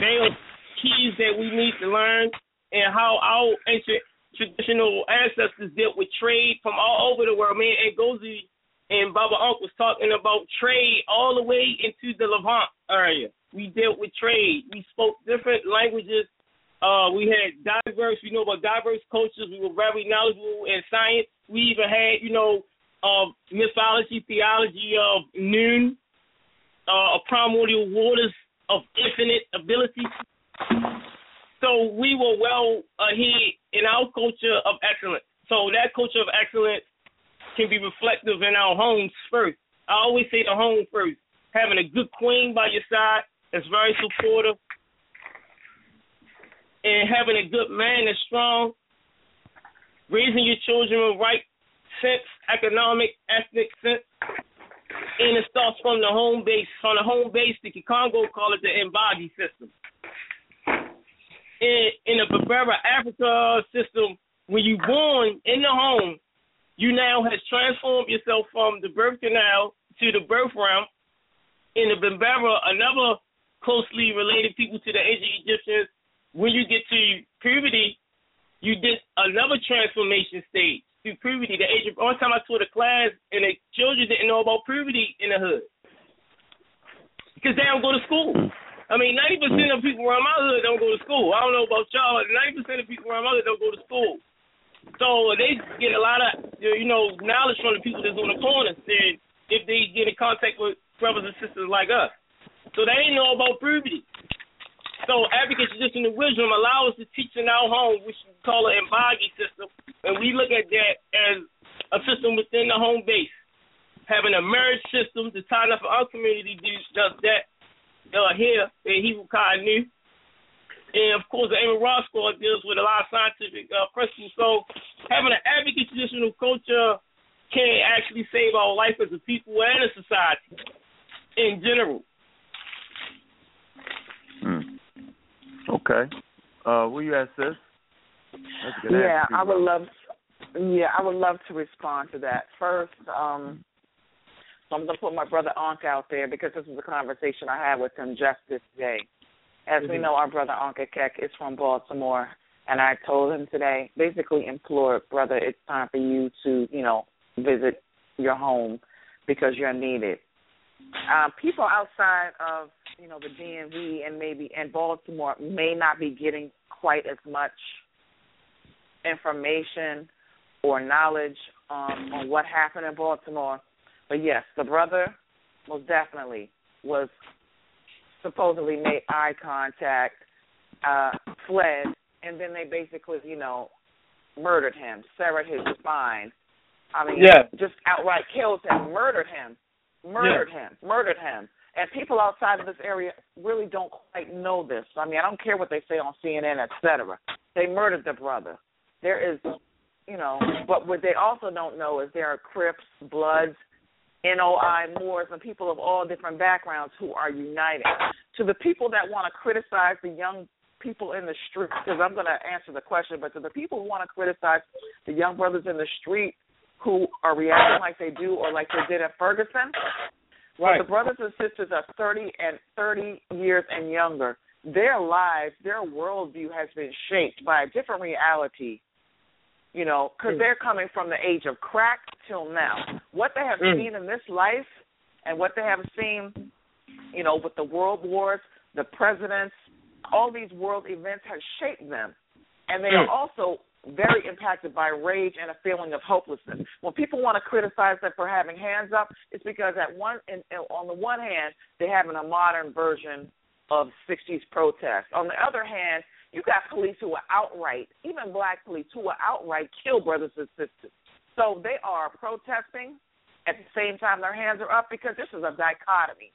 They are keys that we need to learn and how our ancient traditional ancestors dealt with trade from all over the world. Man, Ngozi and Baba Unc was talking about trade all the way into the Levant area. We dealt with trade. We spoke different languages. Uh, we had diverse, we know about diverse cultures. We were very knowledgeable in science. We even had, you know, uh, mythology, theology of Nun, uh, primordial waters of infinite ability. So we were well ahead in our culture of excellence. So that culture of excellence can be reflective in our homes first. I always say the home first. Having a good queen by your side that's very supportive, and having a good man that's strong, raising your children with right sense, economic, ethnic sense, and it starts from the home base. From the home base, the Congo call it the Embagi system. In, in the Berbera Africa system, when you're born in the home, you now has transformed yourself from the birth canal to the birth realm. In the Berbera, another closely related people to the ancient Egyptians, when you get to puberty, you did another transformation stage through puberty. The age of one time I taught a class and the children didn't know about puberty in the hood because they don't go to school. I mean, ninety percent of people around my hood don't go to school. I don't know about y'all. Ninety percent of people around my hood don't go to school. So they get a lot of you know knowledge from the people that's on the corners. Then if they get in contact with brothers and sisters like us, so they ain't know about puberty. So African traditional wisdom allow us to teach in our home, which we call an embagi system, and we look at that as a system within the home base. Having a marriage system, the time for our community does that uh, here in Hebrew New. And of course, the Amy Ross Squad deals with a lot of scientific uh, principles. So having an advocate traditional culture can actually save our life as a people and a society in general. Hmm. Okay. Uh, where you at, sis? Yeah, I would love. Yeah, I would love to respond to that. First, um, so I'm going to put my brother Ankh out there because this is a conversation I had with him just this day. As mm-hmm. we know, our brother Ankh Kek is from Baltimore, and I told him today, basically implored, brother, it's time for you to, you know, visit your home because you're needed. Uh, people outside of, you know, the DMV and maybe in Baltimore may not be getting quite as much information or knowledge um, on what happened in Baltimore but yes, the brother most definitely was supposedly made eye contact, uh, fled, and then they basically, you know, murdered him, severed his spine. I mean, yeah. just outright killed him, murdered him, murdered yeah. him, murdered him. And people outside of this area really don't quite know this. I mean, I don't care what they say on CNN, et cetera. They murdered the brother. There is, you know, but what they also don't know is there are Crips, Bloods, NOI Moors and people of all different backgrounds who are united. To the people that want to criticize the young people in the street, because I'm going to answer the question, but to the people who want to criticize the young brothers in the street who are reacting like they do or like they did at Ferguson, right. the brothers and sisters are 30 and 30 years and younger. Their lives, their worldview has been shaped by a different reality you know, because mm. they're coming from the age of crack till now. What they have mm. seen in this life and what they have seen, you know, with the world wars, the presidents, all these world events have shaped them. And they mm. are also very impacted by rage and a feeling of hopelessness. When people want to criticize them for having hands up, it's because at one, in, on the one hand, they're having a modern version of 60s protest. On the other hand, You got police who are outright, even black police who are outright kill brothers and sisters. So they are protesting at the same time their hands are up because this is a dichotomy.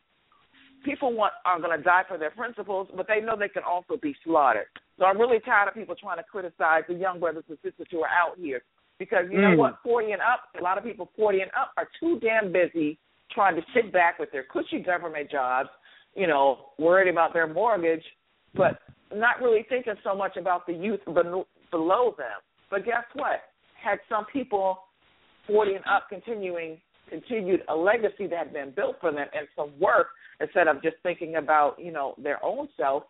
People want are going to die for their principles, but they know they can also be slaughtered. So I'm really tired of people trying to criticize the young brothers and sisters who are out here because you know Mm. what, 40 and up, a lot of people 40 and up are too damn busy trying to sit back with their cushy government jobs, you know, worried about their mortgage, but not really thinking so much about the youth below them. But guess what? Had some people 40 and up continuing continued a legacy that had been built for them and some work instead of just thinking about you know their own self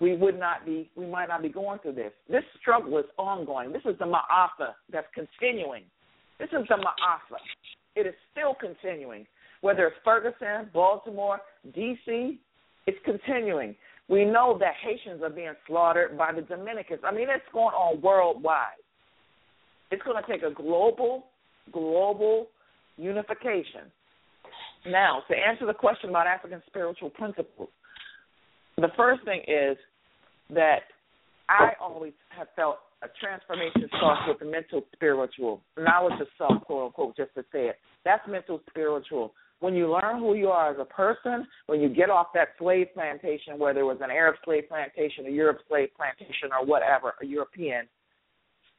we would not be we might not be going through this. This struggle is ongoing. This is the ma'afa that's continuing. This is the ma'afa. It is still continuing. Whether it's ferguson baltimore dc it's continuing we know that haitians are being slaughtered by the dominicans i mean it's going on worldwide it's going to take a global global unification. Now, to answer the question about African spiritual principles, the first thing is that I always have felt a transformation starts with the mental spiritual. Knowledge of self, quote unquote, just to say it. That's mental spiritual. When you learn who you are as a person, when you get off that slave plantation, whether it was an Arab slave plantation, a Europe slave plantation, or whatever, a European,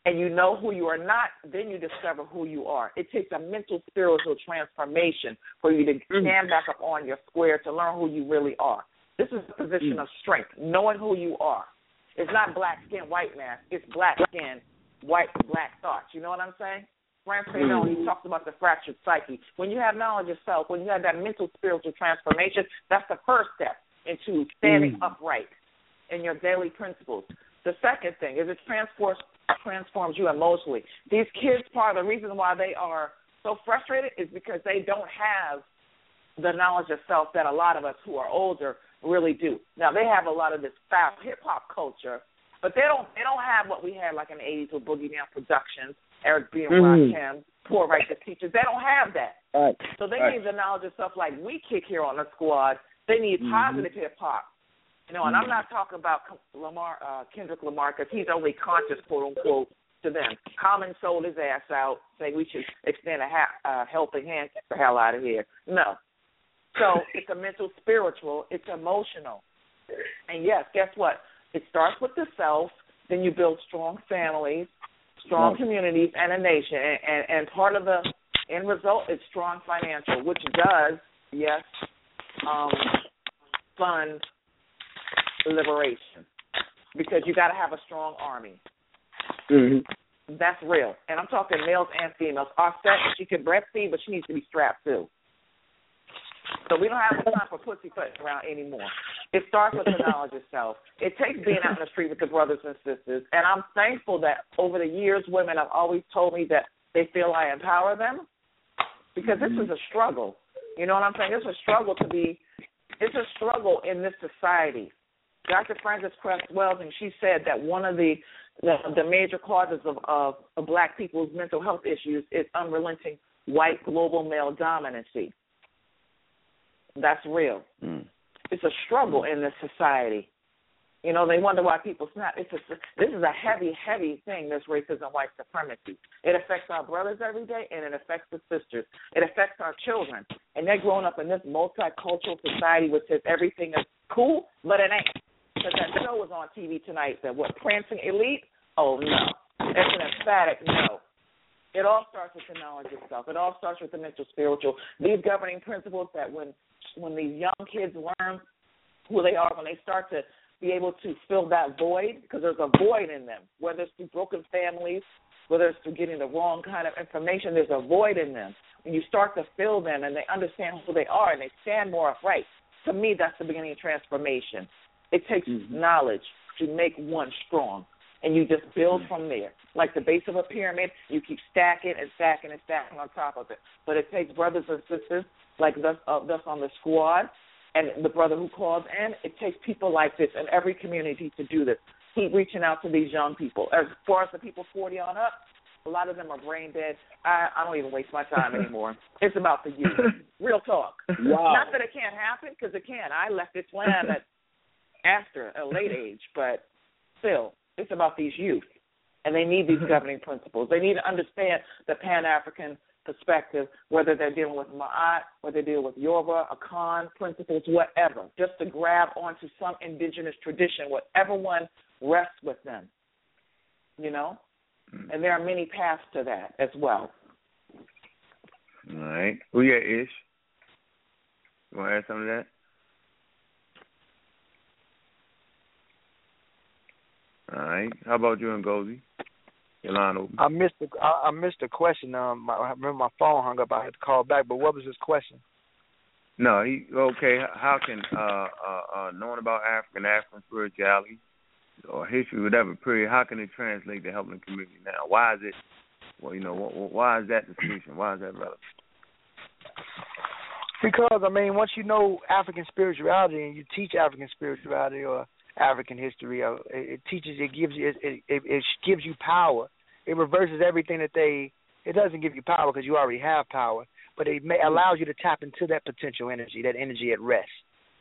and you know who you are not, then you discover who you are. It takes a mental spiritual transformation for you to mm-hmm. stand back up on your square to learn who you really are. This is a position mm. of strength, knowing who you are. It's not black skin, white man. It's black skin, white, black thoughts. You know what I'm saying? Frantz Fanon, he talks about the fractured psyche. When you have knowledge of self, when you have that mental spiritual transformation, that's the first step into standing mm-hmm. upright in your daily principles. The second thing is it transforms transforms you emotionally. These kids, part of the reason why they are so frustrated is because they don't have the knowledge of self that a lot of us who are older really do. Now they have a lot of this fast hip hop culture, but they don't they don't have what we had like in the eighties with Boogie Down Productions, Eric B and Mhm. Rakim, Poor Righteous Teachers. They don't have that. Right. So they Right. need the knowledge of stuff like we kick here on the squad. They need Mhm. positive hip hop. You know, and I'm Mhm. not talking about Lamar, uh, Kendrick Lamar, because he's only conscious, quote unquote, to them. Common sold his ass out, saying we should extend a ha- uh, helping hand, get the hell out of here. No. So it's a mental, spiritual, it's emotional. And yes, guess what? It starts with the self, then you build strong families, strong Right. communities, and a nation. And, and, and part of the end result is strong financial, which does, yes, um, fund liberation because you got to have a strong army. Mm-hmm. That's real, and I'm talking males and females. Aset, she can breastfeed, but she needs to be strapped too. So we don't have time for pussyfooting around anymore. It starts with the knowledge of self. It takes being out in the street with the brothers and sisters, and I'm thankful that over the years, women have always told me that they feel I empower them because this mm-hmm. is a struggle. You know what I'm saying? It's a struggle to be. It's a struggle in this society. Dr. Frances Cress Welsing, she said that one of the the, the major causes of, of, of black people's mental health issues is unrelenting white global male dominancy. That's real. Mm. It's a struggle in this society. You know, they wonder why people snap. It's a, this is a heavy, heavy thing. This racism, white supremacy. It affects our brothers every day, and it affects the sisters. It affects our children, and they're growing up in this multicultural society which says everything is cool, but it ain't. Because that show was on TV tonight. That what Prancing Elite? Oh no, that's an emphatic no. It all starts with the knowledge of self. It all starts with the mental, spiritual. These governing principles that when when these young kids learn who they are, when they start to be able to fill that void, because there's a void in them, whether it's through broken families, whether it's through getting the wrong kind of information, there's a void in them. And you start to fill them and they understand who they are and they stand more upright. To me, that's the beginning of transformation. It takes mm-hmm. knowledge to make one strong. And you just build from there. Like the base of a pyramid, you keep stacking and stacking and stacking on top of it. But it takes brothers and sisters like us, uh, us on the squad and the brother who calls in. It takes people like this in every community to do this. Keep reaching out to these young people. As far as the people 40 on up, a lot of them are brain dead. I, I don't even waste my time anymore. It's about the youth. Real talk. Wow. Not that it can't happen, because it can. I left this land at after a late age, but still, it's about these youth, and they need these Mm-hmm. governing principles. They need to understand the Pan African perspective, whether they're dealing with Ma'at, whether they're dealing with Yoruba, Akan principles, whatever, just to grab onto some indigenous tradition, whatever one rests with them. You know? Mm. And there are many paths to that as well. All right. Who you at, Ish? You want to add something to that? All right. How about you and Goldie? Your line open. I missed the I, I missed the question. Um, my, I remember my phone hung up. I had to call back. But what was his question? No, he okay. How can uh uh, uh knowing about African African spirituality or history, whatever period, how can it translate to helping the community now? Why is it? Well, you know, wh- why is that the solution? Why is that relevant? Because I mean, once you know African spirituality and you teach African spirituality or African history, uh, it, it teaches, it gives you, it, it, it gives you power. It reverses everything that they. It doesn't give you power because you already have power, but it may, allows you to tap into that potential energy, that energy at rest.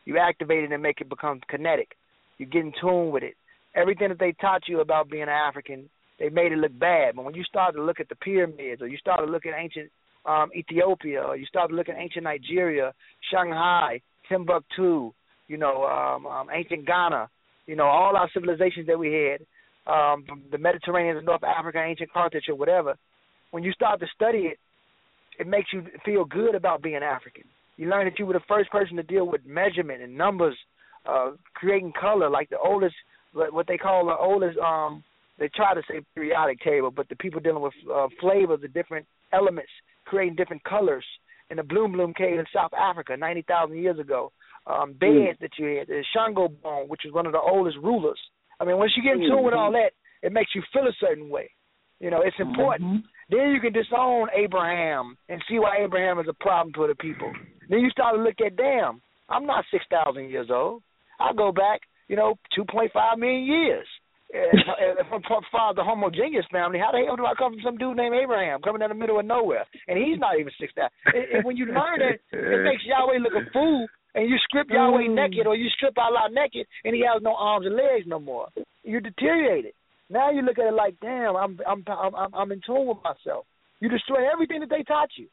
You activate it and make it become kinetic. You get in tune with it. Everything that they taught you about being an African, they made it look bad. But when you start to look at the pyramids, or you start to look at ancient um, Ethiopia, or you start to look at ancient Nigeria, Songhai, Timbuktu, you know, um, um, ancient Ghana, you know, all our civilizations that we had, um, the Mediterranean North Africa, ancient Carthage, or whatever. When you start to study it, it makes you feel good about being African. You learn that you were the first person to deal with measurement and numbers, uh, creating color, like the oldest, what what they call the oldest. Um, they try to say periodic table, but the people dealing with uh, flavors, the different elements, creating different colors in the Blombos Cave in South Africa, ninety thousand years ago. Um, hmm. beds that you had, the Shango bone, which is one of the oldest rulers. I mean, once you get in tune with all mm-hmm. that, it makes you feel a certain way. You know, it's important. Mm-hmm. Then you can disown Abraham and see why Abraham is a problem for the people. Then you start to look at, damn, I'm not 6,000 years old. I go back, you know, 2.5 million years. Part the homogeneous family, how the hell do I come from some dude named Abraham coming out of the middle of nowhere? And he's not even 6,000. And when you learn that, it makes Yahweh look a fool and you strip Yahweh naked mm. or you strip Allah naked and he has no arms and legs no more. You deteriorate it. Now you look at it like, damn, I'm I'm I'm I'm in tune with myself. You destroy everything that they taught you.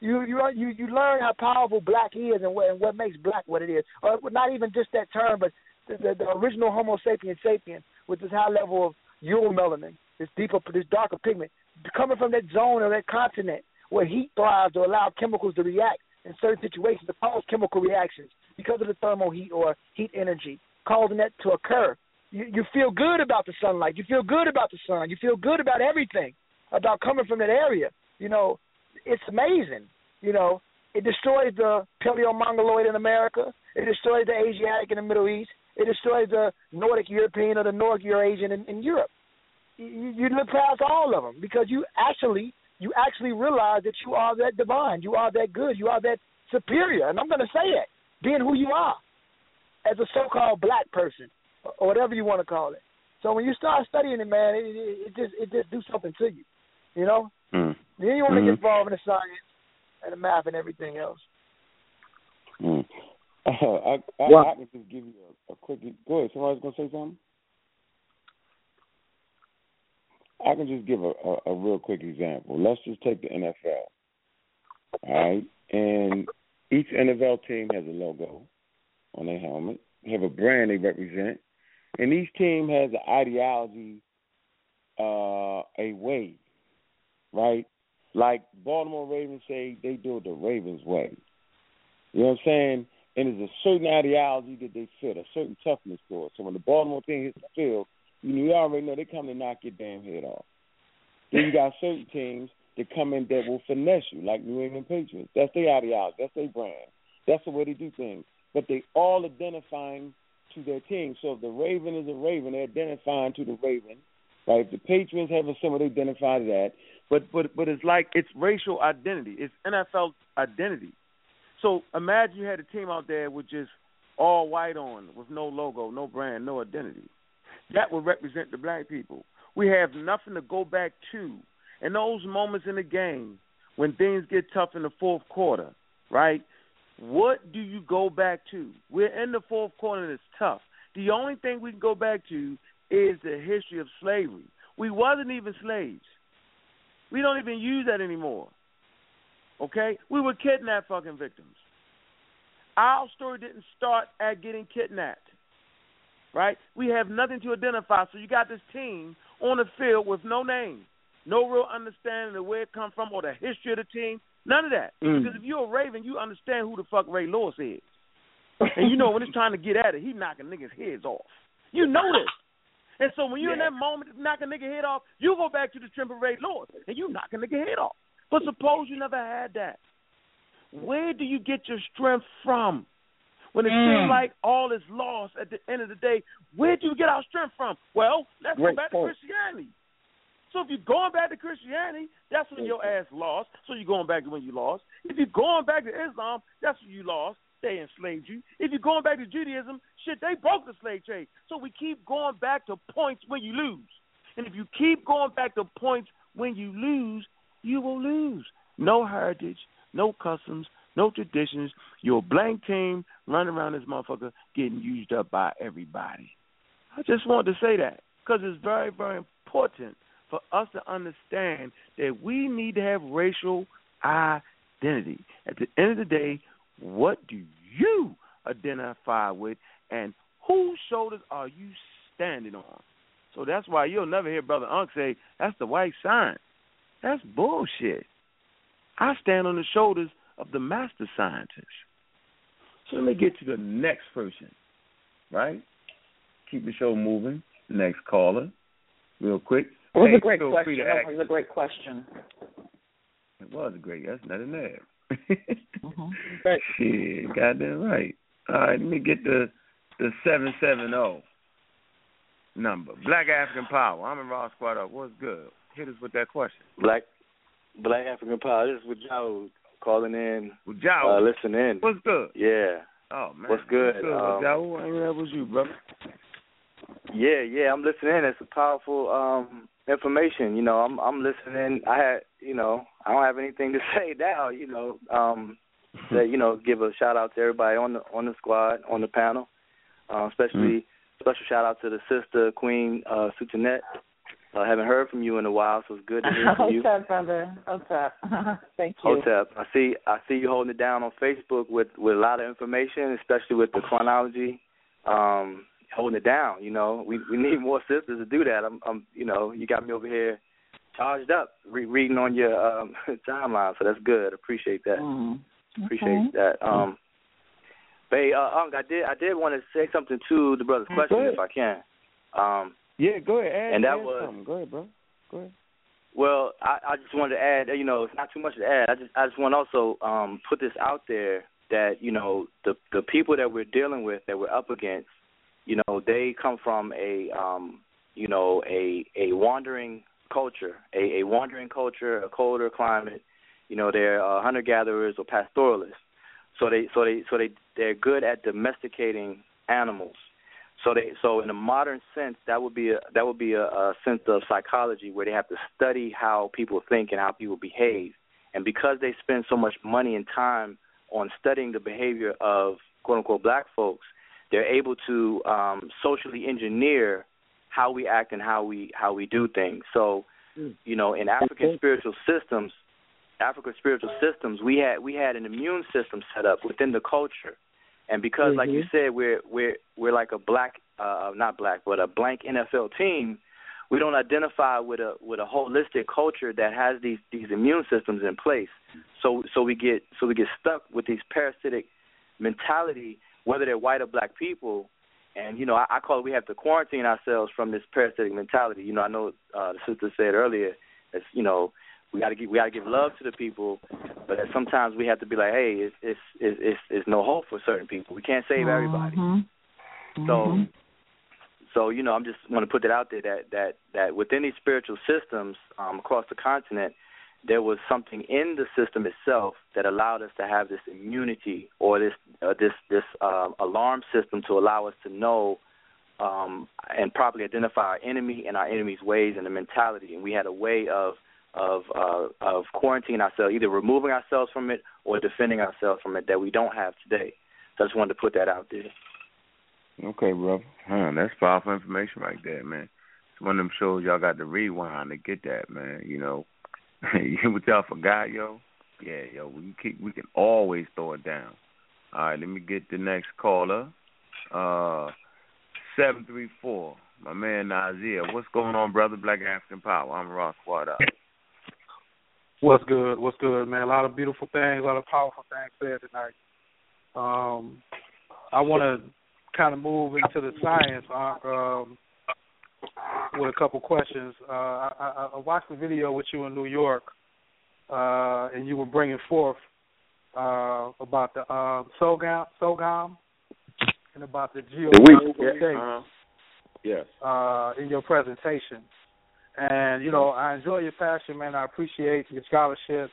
You you you you learn how powerful black is and what and what makes black what it is. Or not even just that term, but the, the, the original Homo sapien sapien with this high level of eumelanin, this deeper, this darker pigment, coming from that zone or that continent where heat thrives to allow chemicals to react in certain situations to cause chemical reactions because of the thermal heat or heat energy, causing that to occur. You, you feel good about the sunlight. You feel good about the sun. You feel good about everything about coming from that area. You know, it's amazing. You know, it destroys the Paleo-Mongoloid in America. It destroys the Asiatic in the Middle East. It destroys the Nordic European or the Nordic Eurasian in, in Europe. You, you look past all of them because you actually you actually realize that you are that divine, you are that good, you are that superior, and I'm going to say it, being who you are as a so-called black person or whatever you want to call it. So when you start studying it, man, it, it, it just it just do something to you, you know. Mm. Then you want to Mhm. get involved in the science and the math and everything else. Mm. Uh, I, I, Well- I can just give you a, a quick. Go ahead. Somebody's gonna say something. I can just give a, a, a real quick example. Let's just take the NFL. All right, and each NFL team has a logo on their helmet. They have a brand they represent, and each team has an ideology, uh, a way, right? Like Baltimore Ravens say, they do it the Ravens way. You know what I'm saying? And there's a certain ideology that they fit, a certain toughness to it. So when the Baltimore team hits the field, you already know they come to knock your damn head off. Then you got certain teams that come in that will finesse you, like New England Patriots. That's their ideology. That's their brand. That's the way they do things. But they all identifying to their team. So if the Raven is a Raven, they're identifying to the Raven. Right? If the Patriots have a symbol, they identify to that. But but but it's like it's racial identity. It's NFL identity. So imagine you had a team out there with just all white on, with no logo, no brand, no identity. That would represent the black people. We have nothing to go back to. In those moments in the game when things get tough in the fourth quarter, right? What do you go back to? We're in the fourth quarter and it's tough. The only thing we can go back to is the history of slavery. We wasn't even slaves. We don't even use that anymore. Okay? We were kidnapped fucking victims. Our story didn't start at getting kidnapped. Right? We have nothing to identify. So you got this team on the field with no name, no real understanding of where it come from or the history of the team. None of that. Mm. Because if you're a Raven, you understand who the fuck Ray Lewis is. and you know when it's trying to get at it, he knocking niggas' heads off. You know this. And so when you're in that moment of knocking nigga head off, you go back to the Trimble Ray Lewis and you knock a nigga head off. But suppose you never had that. Where do you get your strength from? When it Mm. seems like all is lost at the end of the day, where do you get our strength from? Well, let's Great go back point. to Christianity. So if you're going back to Christianity, that's when your ass lost. So you're going back to when you lost. If you're going back to Islam, that's when you lost. They enslaved you. If you're going back to Judaism, shit, they broke the slave trade. So we keep going back to points when you lose. And if you keep going back to points when you lose, you will lose. No heritage, no customs, no traditions. You're a blank team running around this motherfucker getting used up by everybody. I just wanted to say that because it's very, very important for us to understand that we need to have racial identity. At the end of the day, what do you identify with and whose shoulders are you standing on? So that's why you'll never hear Brother Unc say, that's the white sign. That's bullshit. I stand on the shoulders of the master scientist. So let me get to the next person, right? Keep the show moving. Next caller, real quick. It was Hey, a great question. It was a great question. It was a great. That's nothing there. Mm-hmm. Shit, goddamn right. All right, let me get the the seven seven zero number. Black African Power. I'm in Raw Squad up. What's good? Hit us with that question. Black Black African Power. This is with Joe calling in. With Joe. Uh, listen in. What's good? Yeah. Oh man. What's good? What's good? Um, Joe? I mean, that was you, brother. Yeah, yeah, I'm listening. It's a powerful um information. You know, I'm I'm listening. I had, you know, I don't have anything to say now. You know, um, that you know, give a shout out to everybody on the on the squad on the panel, uh, especially special shout out to the sister Queen uh, Sutanette. I uh, haven't heard from you in a while, so it's good to hear from you. Up, brother? Up? Thank you. Hotep. I see I see you holding it down on Facebook with with a lot of information, especially with the chronology. Um, holding it down, you know. We we need more sisters to do that. I'm I'm you know, you got me over here charged up re- reading on your um timeline, so that's good. Appreciate that. Mm-hmm. Appreciate that. Um but hey, uh, Unc, I did I did want to say something to the brother's Mm, question if I can. Um Yeah, go ahead. Add, And that was- something. Go ahead, bro. Go ahead. Well, I, I just wanted to add, you know, it's not too much to add. I just I just want to also um, put this out there that you know the the people that we're dealing with, that we're up against, you know, they come from a um, you know a a wandering culture, a, a wandering culture, a colder climate. You know, they're uh, hunter gatherers or pastoralists. So they so they so they they're good at domesticating animals. So they so in a modern sense that would be a that would be a, a sense of psychology where they have to study how people think and how people behave. And because they spend so much money and time on studying the behavior of quote unquote black folks, they're able to um socially engineer how we act and how we how we do things. So, you know, in African spiritual systems, African spiritual systems, we had we had an immune system set up within the culture. And because, like you said, we're we're we're like a black, uh, not black, but a blank NFL team. We don't identify with a with a holistic culture that has these these immune systems in place. So so we get so we get stuck with these parasitic mentality, whether they're white or black people. And you know, I, I call it we have to quarantine ourselves from this parasitic mentality. You know, I know uh, the sister said earlier, it's you know, we got to give we got to give love to the people, but sometimes we have to be like, hey, it's it's it's it's, it's no hope for certain people. We can't save everybody. So so you know, I'm just want to put that out there that that that within these spiritual systems um, across the continent, there was something in the system itself that allowed us to have this immunity or this uh, this this uh, alarm system to allow us to know um, and properly identify our enemy and our enemy's ways and the mentality. And we had a way of of uh, of quarantining ourselves, either removing ourselves from it or defending ourselves from it that we don't have today. So I just wanted to put that out there. Okay, brother. Huh, that's powerful information right there, man. It's one of them shows y'all got to rewind to get that, man. You know, what y'all forgot, yo? Yeah, yo, we can keep, we can always throw it down. All right, let me get the next caller. Uh, seven three four. My man Nazir. What's going on, brother? Black African Power. I'm Rock Squad out. What's good? What's good, man? A lot of beautiful things, a lot of powerful things said tonight. Um, I want to kind of move into the science uh, um, with a couple questions. Uh, I, I, watched the video with you in New York, uh, and you were bringing forth uh, about the uh, sorghum, sorghum and about the geological yeah, uh, yes. uh, in your presentation. And you know, I enjoy your passion, man. I appreciate your scholarship,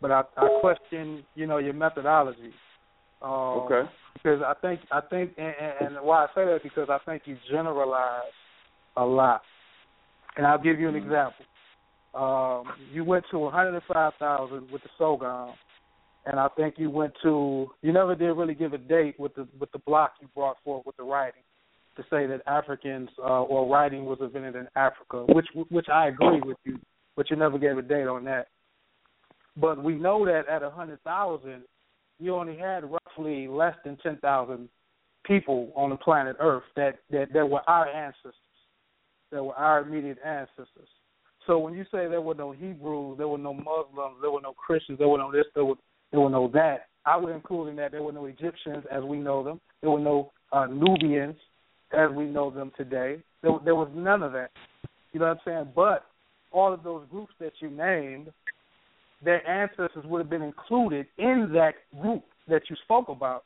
but I, I question, you know, your methodology. Um, okay. Because I think I think, and, and why I say that because I think you generalize a lot. And I'll give you an mm-hmm. example. Um, you went to 105,000 with the sorghum, and I think you went to. You never did really give a date with the with the block you brought forth with the writing to say that Africans uh, or writing was invented in Africa, which which I agree with you, but you never gave a date on that. But we know that at a hundred thousand, you only had roughly less than ten thousand people on the planet Earth that that that were our ancestors, that were our immediate ancestors. So when you say there were no Hebrews, there were no Muslims, there were no Christians, there were no this, there were there were no that. I would include in that there were no Egyptians as we know them. There were no uh, Nubians as we know them today. There, there was none of that. You know what I'm saying? But all of those groups that you named, their ancestors would have been included in that group that you spoke about.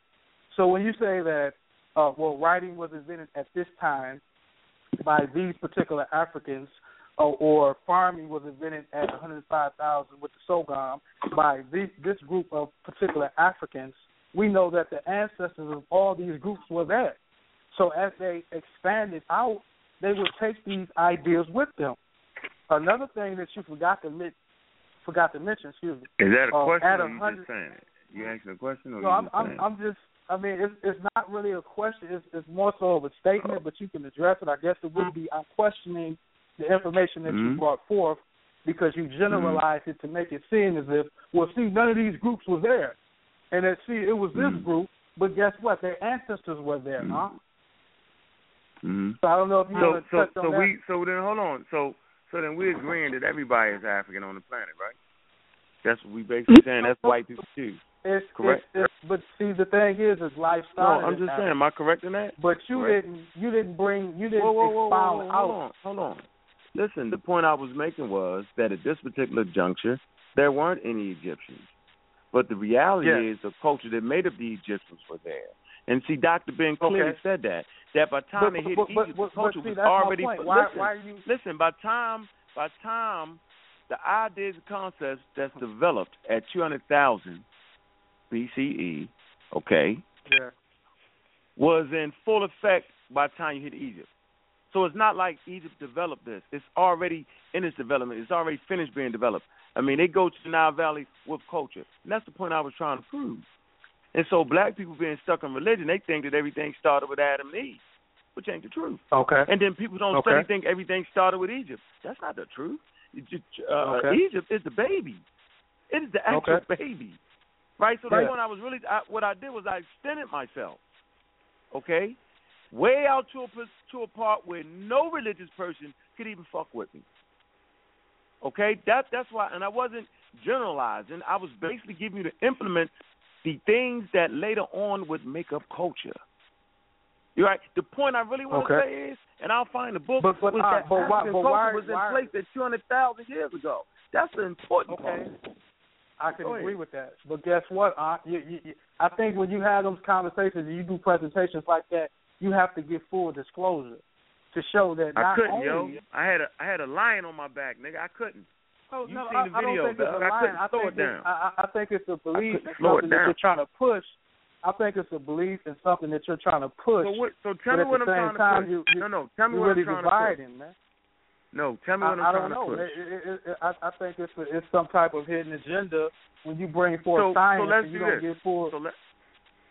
So when you say that, uh, well, writing was invented at this time by these particular Africans, uh, or farming was invented at 105,000 with the sorghum by this, this group of particular Africans, we know that the ancestors of all these groups were there. So as they expanded out, they would take these ideas with them. Another thing that you forgot to admit, forgot to mention, excuse me. Is that a uh, question at or you 100, just saying it? You asking a question or no, I'm, just I'm, I'm just. I mean, it's it's not really a question. It's it's more so of a statement, but you can address it. I guess it would be. I'm questioning the information that Mhm. you brought forth because you generalized it to make it seem as if, well, see, none of these groups were there, and that see, it was this Mhm. group, but guess what? Their ancestors were there, huh? Mm-hmm. So I don't know if you so want to so touch so on that. we so then hold on so so then we're agreeing that everybody is African on the planet, right? That's what we basically saying. That's white people too. It's, Correct. It's, it's, but see, the thing is, is lifestyle. No. I'm just saying. Am I correct in that? But you Correct. didn't. You didn't bring. You didn't Whoa, whoa, whoa, whoa, whoa, out. hold on, hold on. Listen, the point I was making was that at this particular juncture, there weren't any Egyptians. But the reality Yes. is the culture that made up the Egyptians were there. And see, Dr. Ben clearly Okay. said that. That by the time But- they hit but- but- Egypt, but- the culture but see, was already. Why- listen, why are you- listen. By time, by time, the ideas and concepts that's developed at 200,000 BCE, okay, Yeah. was in full effect by the time you hit Egypt. So it's not like Egypt developed this. It's already in its development. It's already finished being developed. I mean, they go to the Nile Valley with culture. And that's the point I was trying to prove. And so black people being stuck in religion, they think that everything started with Adam and Eve, which ain't the truth. Okay. And then people don't Okay. study think everything started with Egypt. That's not the truth. Uh, Okay. Egypt is the baby. It is the actual Okay. baby. Right? So Yeah. that's when I was really, I, what I did was I extended myself. Okay? Way out to a, to a part where no religious person could even fuck with me. Okay? That, that's why, and I wasn't generalizing. I was basically giving you to implement the things that later on would make up culture. You're right. The point I really want to say is, and I'll find the book, But- but, was uh, that but why- but culture why- was in why- place at 200,000 years ago. That's the important Okay. part. I can Go ahead. agree with that. But guess what? Uh, you, you, you, I think when you have those conversations and you do presentations like that, you have to give full disclosure to show that I not couldn't, only yo. I had a I had a lion on my back, nigga. I couldn't. Oh, You no, seen I, the I don't think it's a I line. couldn't I think it down. I, I I think it's a belief in something that you're trying to push. I think it's a belief in something that you're trying to push. So what? So tell me what I'm trying time, to push. You, you, no, no. Tell me what really I'm trying to push. dividing, man. No, tell me what I'm I trying don't know. to push. It, it, it, I, I think it's a, it's some type of hidden agenda when you bring forth So- so let's and you do don't this. get full. So let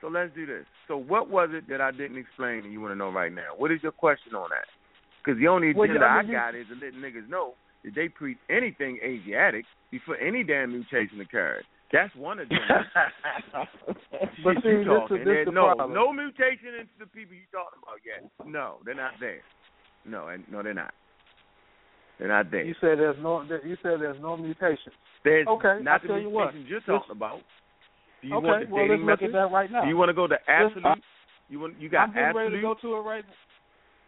So let's do this. So what was it that I didn't explain and you want to know right now? What is your question on that? Because the only Well, agenda yeah, I I mean, you- got is to let niggas know that they preach anything Asiatic before any damn mutation occurred. That's one of them. But see, you this talking. is- this There- the no, problem. no mutation into the people you talking about yet. No, they're not there. No, and no, they're not. They're not there. You said there's no. You said there's no mutation. There's okay, not I'll the tell you what. you're Let's- talking about. Do you okay, want the well let's dating look at that right now. Do you want to go to Let's- absolute? You want you got I'm absolute. ready to go to it right.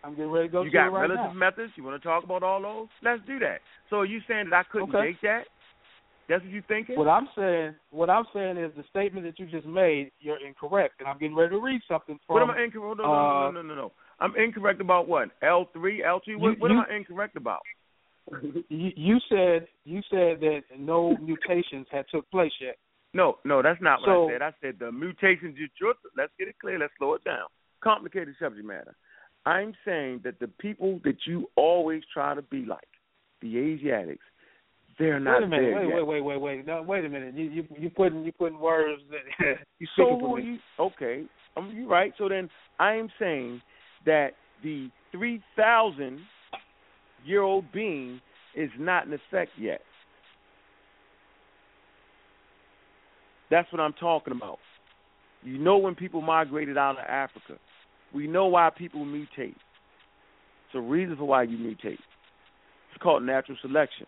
I'm getting ready to go you got right relative now. methods. You want to talk about all those? Let's do that. So are you saying that I couldn't Okay. date that? That's what you thinking? What I'm saying, what I'm saying is the statement that you just made, you're incorrect, and I'm getting ready to read something from. what am I incorrect? No, no, uh, no, no, no, no. I'm incorrect about what? L three, L two. What, You- what am I incorrect about? You, you said you said that no mutations had took place yet. No, no, that's not what So- I said. I said the mutations you you're, let's get it clear, let's slow it down. Complicated subject matter. I'm saying that the people that you always try to be like, the Asiatics, they're not wait a minute, there wait, yet. wait, wait, wait, wait. No, wait a minute. You you you putting you putting words that you So who for you? Okay, um, you right. So then I am saying that the three thousand year old being is not in effect yet. That's what I'm talking about. You know when people migrated out of Africa. We know why people mutate. It's a reason for why you mutate. It's called natural selection,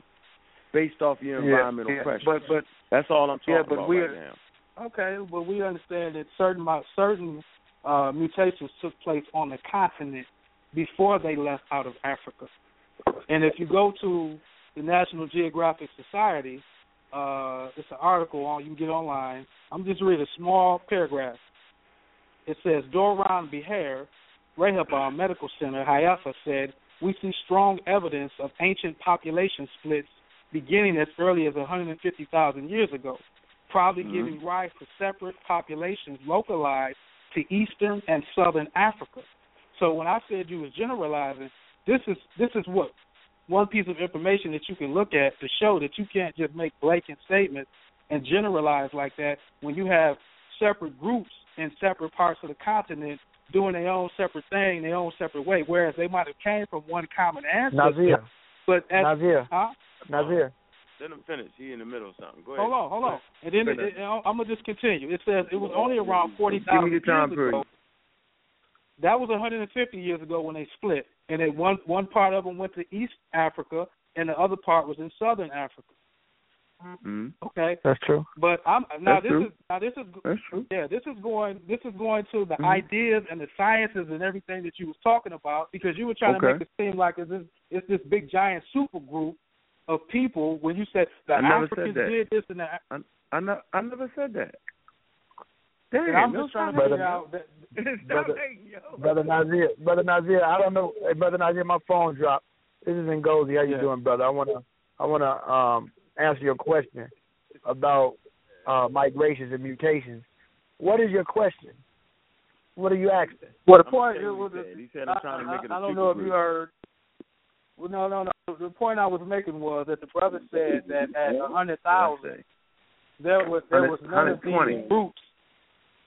based off your environmental yeah, pressure. but but That's all I'm talking yeah, but about we right now. okay, but we understand that certain certain uh, mutations took place on the continent before they left out of Africa. And if you go to the National Geographic Society, uh, it's an article on you can get online. I'm just reading a small paragraph. It says Doron Behar, Rambam Medical Center, Haifa said, we see strong evidence of ancient population splits beginning as early as 150,000 years ago, probably Mhm. giving rise to separate populations localized to eastern and southern Africa. So when I said you was generalizing, this is this is what one piece of information that you can look at to show that you can't just make blanket statements and generalize like that when you have separate groups in separate parts of the continent doing their own separate thing, their own separate way, whereas they might have came from one common ancestor. Nazir. But as, Nazir. huh? Nazir. Let him finish. He in the middle of something. Go ahead. Hold on, hold on. And then it, it, I'm gonna just continue. It says it was only around forty Give thousand me years ago. period. That was 150 years ago when they split, and then one one part of them went to East Africa, and the other part was in Southern Africa. Mhm. Okay, That's true. but I'm now That's this true. is now this is That's true. yeah this is going this is going to the Mhm. ideas and the sciences and everything that you was talking about because you were trying to make it seem like it's this it's this big giant super group of people when you said the I never said Africans that. did this and that. I, I, ne- I never said that. Damn, I'm no, just trying to stop figure out that Stop Brother- hating. Brother Nazir, brother Nazir, I don't know, hey, brother Nazir, my phone dropped. This is Ngozi. How you Yeah. doing, brother? I wanna, I wanna um answer your question about uh migrations and mutations. What is your question? What are you asking? Well, the point saying was what he said. He said I'm I, trying to make it a I don't super know if you heard. Well, no, no, no. The point I was making was that the brother said that at a hundred thousand there was there was none of 120. these groups.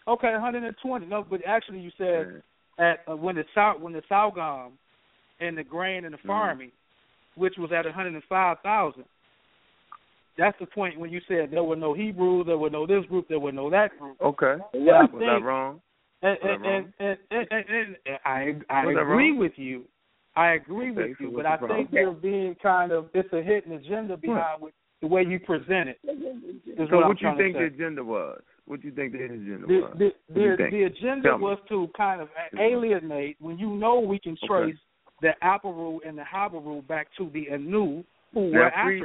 Okay, 120. No, but actually you said at uh, when the Sou when the sorghum and the grain and the Mhm. farming, which was at 105,000. That's the point when you said there were no Hebrews, there were no this group, there were no that group. Okay. And I Was think- that wrong? and, Was I and, and, and, and, and, and I I Was agree with you. I agree with you, but I think problem? you're being kind of it's a hidden agenda behind what, the way you present it. is So what, I'm what you think the agenda was? What do you think the agenda The, was? the, What do you the, the agenda Tell me. was to kind of alienate when you know we can Okay. trace the Aparu and the Habaru back to the Anu who Now were freeze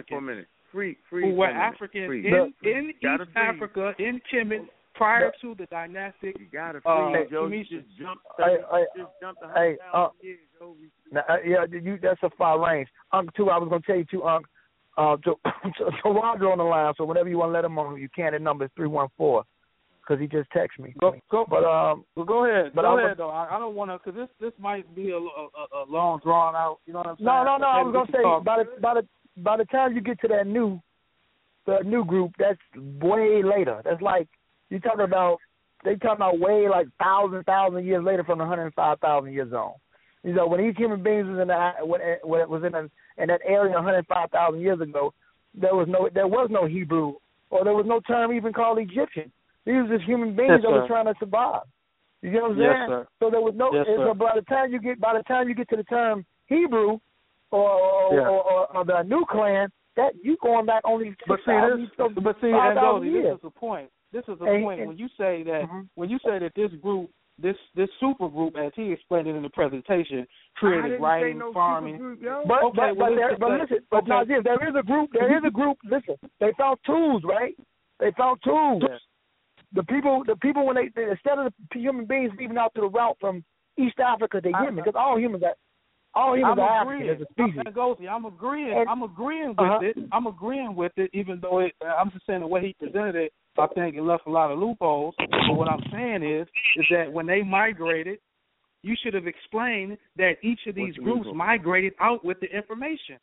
Africans for a minute. Free, free who were a. Africans Freeze. in in East freeze. Africa in Kemet prior to the dynastic. You gotta uh, freeze, Joe. You Phoenicians. just jumped. Hey, hey, just jumped a hey, uh, years, Joe. Now, uh, yeah, you, that's a far range. Unc, too, I was going to tell you, too, Unc, uh, to, to, to Roger on the line, so whenever you want to let him on, you can. The number is 314 because he just texted me. Go, go, But, um, well, go ahead. but go I'm ahead, though. I, I don't want to, because this this might be a, a, a long drawn out. You know what I'm saying? no, no, no, I was going to say, talk- by the, by, the, by the time you get to that new, the new group, that's way later. That's like, you're talking about they talking about way like thousand thousand years later from the hundred and five thousand years on. You know, when these human beings was in the when when it was in a, in that area one hundred five thousand years ago, there was no there was no Hebrew or there was no term even called Egyptian. These were just human beings Yes, that were trying to survive. You know what I'm Yes, saying? sir. So there was no. Yes, so by the time you get by the time you get to the term Hebrew or or, Yeah. or, or, or the new clan, that you going back only But see, this, but see, 5,000 Ngozi, this is the point. This is the And- point and- when you say that Mhm. when you say that this group, this this super group, as he explained it in the presentation, I created didn't writing, say no farming. group, yo. But Okay, but, well, but, listen, but but- listen, but okay. Nazir, there is a group. There is a group. Listen, they found tools, right? They found tools. Yeah. The people, the people, when they, they instead of the human beings leaving out to the route from East Africa to I- Yemen, because all humans are all humans I'm are agreeing. African as a species. Ngozi, I'm agreeing. And- I'm agreeing with Uh-huh. it. I'm agreeing with it, even though it, I'm just saying the way he presented it, I think it left a lot of loopholes. But what I'm saying is, is that when they migrated, you should have explained that each of these groups migrated out with the information.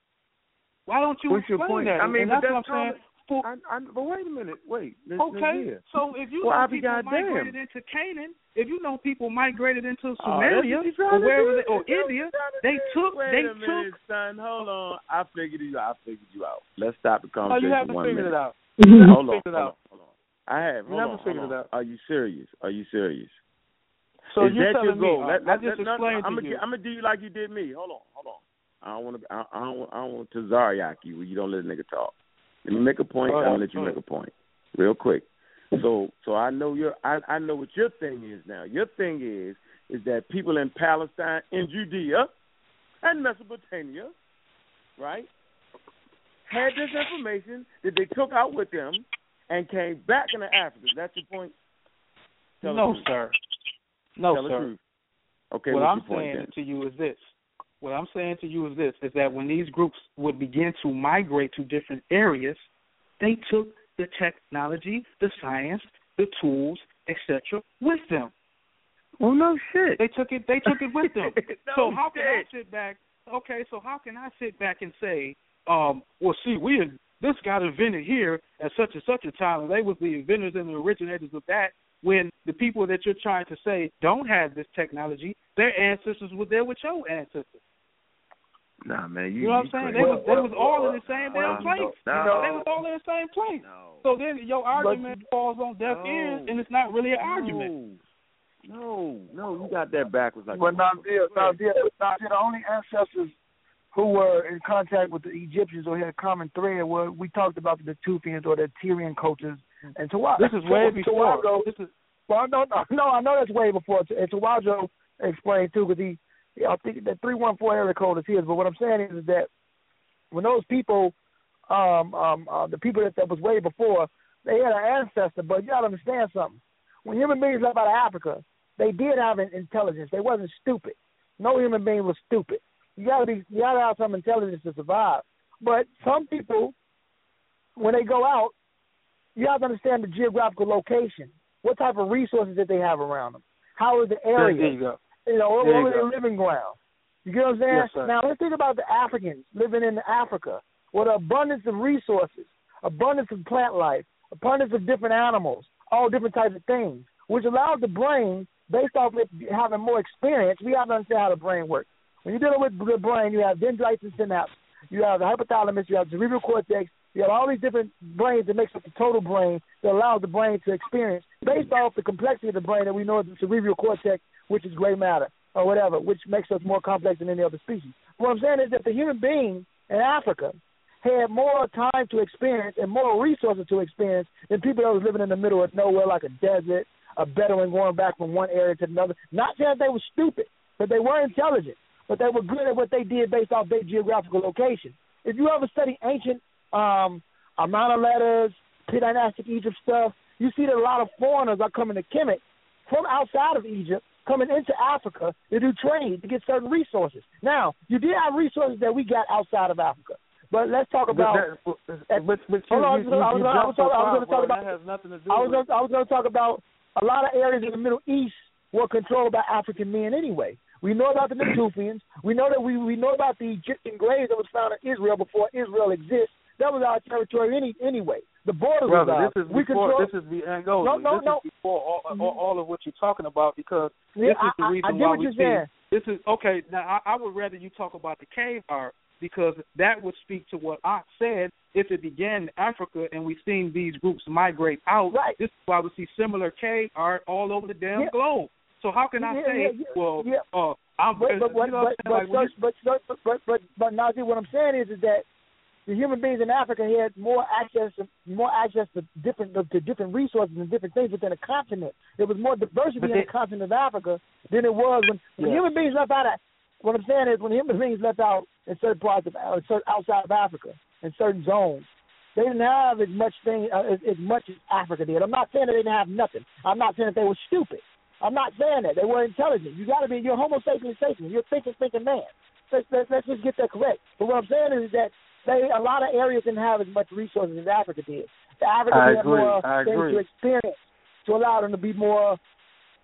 Why don't you What's your explain point? that? I mean, and but that's what I'm saying. For- I, I, but wait a minute. Wait. N- Okay, Nazir. so if you Well, know I'll people migrated into Canaan, if you know people migrated into Oh, what you or wherever they, or India, they took Wait they a minute, took. son. Hold on. I figured you. I figured you out. Let's stop the Oh, conversation. you haven't one figured minute. it out. hold on. Hold on. figured it out. Hold on. I have. Hold never on. figured hold it out. Are you serious? Are you serious? So Is you're that your telling me? goal? uh, Let, I let, just let, no, explained I'm to you. I'm gonna do you like you did me. Hold on, hold on. I don't want to. I, I don't. want- I don't want to Zaryak you where you don't let a nigga talk. Let me make a point. I'm gonna let you go make a point, real quick. So, so I know your. I, I know what your thing is now. Your thing is is that people in Palestine, in Judea, and Mesopotamia, right, had this information that they took out with them and came back into Africa. That's your point. Tell no, sir. No, Tell sir. Okay, what I'm saying then? to you is this. What I'm saying to you is this: is that when these groups would begin to migrate to different areas, they took the technology, the science, the tools, etc., with them. Well, no shit. They took it. They took it with them. No so how can I sit back? Okay, so how can I sit back and say, um, well, see, we this got invented here at such and such a time, and they was the inventors and the originators of that. When the people that you're trying to say don't have this technology, their ancestors were there with your ancestors. Nah, man, you, You know what I'm saying? They crazy. was they was all in the same Well, damn place. no, You know, they was all in the same place. So then your argument falls on deaf No. ears, and it's not really an argument. No, no, you got that backwards. Like But Nazir, Nazir, Nazir, the only ancestors who were in contact with the Egyptians or had a common thread were we talked about the Tufians or the Tyrian cultures and Tawa. This is way before. Tawago, This is well, no, no, no, I know that's way before. And Tawajo explained too, because he, yeah, I think the three one four area code is his. But what I'm saying is, is that when those people, um, um, uh, the people that, that was way before, they had an ancestor. But you gotta understand something. When human beings left out of Africa, they did have an intelligence. They wasn't stupid. No human being was stupid. You gotta be, you gotta have some intelligence to survive. But some people, when they go out, you have to understand the geographical location. What type of resources that they have around them? How is the area? there you go. You know, what, what are their living grounds? You get what I'm saying? Yes, sir. now let's think about the Africans living in Africa with an abundance of resources, abundance of plant life, abundance of different animals, all different types of things, which allows the brain, based off it having more experience, we have to understand how the brain works. When you're dealing with the brain, you have dendrites and synapses. You have the hypothalamus, you have the cerebral cortex, you have all these different brains that makes up the total brain that allows the brain to experience based off the complexity of the brain that we know is the cerebral cortex, which is gray matter or whatever, which makes us more complex than any other species. What I'm saying is that the human being in Africa had more time to experience and more resources to experience than people that was living in the middle of nowhere like a desert, a Bedouin going back from one area to another. Not saying that they were stupid, but they were intelligent, but they were good at what they did based off their geographical location. If you ever study ancient um, Amarna letters, pre-dynastic Egypt stuff, you see that a lot of foreigners are coming to Kemet from outside of Egypt, coming into Africa to do trade to get certain resources. Now, you did have resources that we got outside of Africa, but let's talk about. But, that, but, but Hold on, you, I was you, gonna- I was jumped so talking- I was gonna talk about- that has nothing to do I was gonna, I was going to talk about a lot of areas in the Middle East were controlled by African men anyway. We know about the Natufians. We know that we we know about the Egyptian graves that was found in Israel before Israel exists. That was our territory any anyway. The borders Brother, was ours. this is we before control. this is the Angola. No, no, this no. is before all, all, all of what you're talking about because Yeah, this is the I- I- reason I get why we see. saying. This is okay. Now I, I would rather you talk about the cave art because that would speak to what I said. If it began in Africa and we've seen these groups migrate out, right. this is why we see similar cave art all over the damn Yeah. globe. So how can I Yeah, say, yeah, well, yeah. uh, I'm But but what you know what but I'm saying? but, Like, when but, but but but but but Nazir, what I'm saying is is that the human beings in Africa had more access to more access to different to different resources and different things within a continent. There was more diversity But in the continent of Africa than it was when, when Yeah. human beings left out of what I'm saying is when human beings left out in certain parts of uh, outside of Africa in certain zones. They didn't have as much thing uh, as, as much as Africa did. I'm not saying that they didn't have nothing. I'm not saying that they were stupid. I'm not saying that they were intelligent. You got to be you're Homo sapiens sapiens. You're thinking thinking man. Let's, let's let's just get that correct. But what I'm saying is that they a lot of areas didn't have as much resources as Africa did. The Africa I had agree. more I things agree. to experience to allow them to be more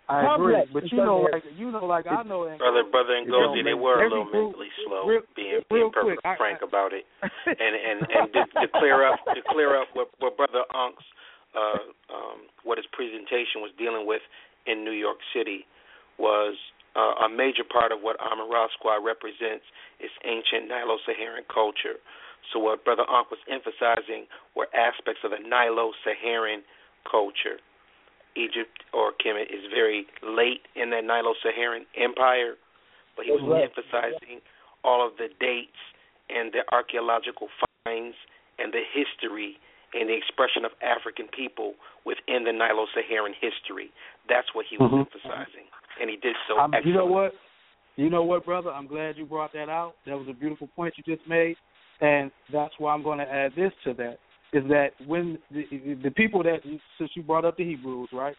I agree, complex. but you know, areas. like you know, like I know, in Brother, brother and You know, they were a little group- mentally slow, real- being real being perfectly quick, I- frank about it. And and and to, to clear up to clear up what what brother Unk's uh, um, what his presentation was dealing with in New York City was uh, a major part of what Amara Squad represents is ancient Nilo-Saharan culture. So what brother Unk was emphasizing were aspects of the Nilo-Saharan culture. Egypt or Kemet is very late in that Nilo-Saharan empire, but he was right. emphasizing all of the dates and the archaeological finds and the history and the expression of African people within the Nilo-Saharan history. That's what he was Mhm. emphasizing, and he did so I'm, you know what? You know what, brother? I'm glad you brought that out. That was a beautiful point you just made, and that's why I'm going to add this to that. Is that when the, the people that since you brought up the Hebrews, right,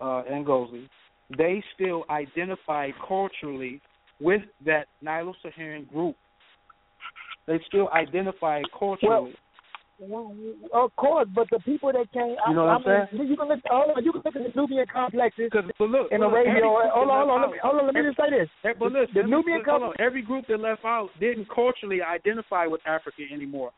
uh, and Gozi, they still identify culturally with that Nilo-Saharan group. They still identify culturally. Of course, but the people that came, You know what I I'm mean, You can look, hold on, you can look at the Nubian complexes but look, in the radio. Hold on, hold on, let me, out- hold on. Let me just say this. Eh, But listen, the Nubian complex. every group that left out didn't culturally identify with Africa anymore.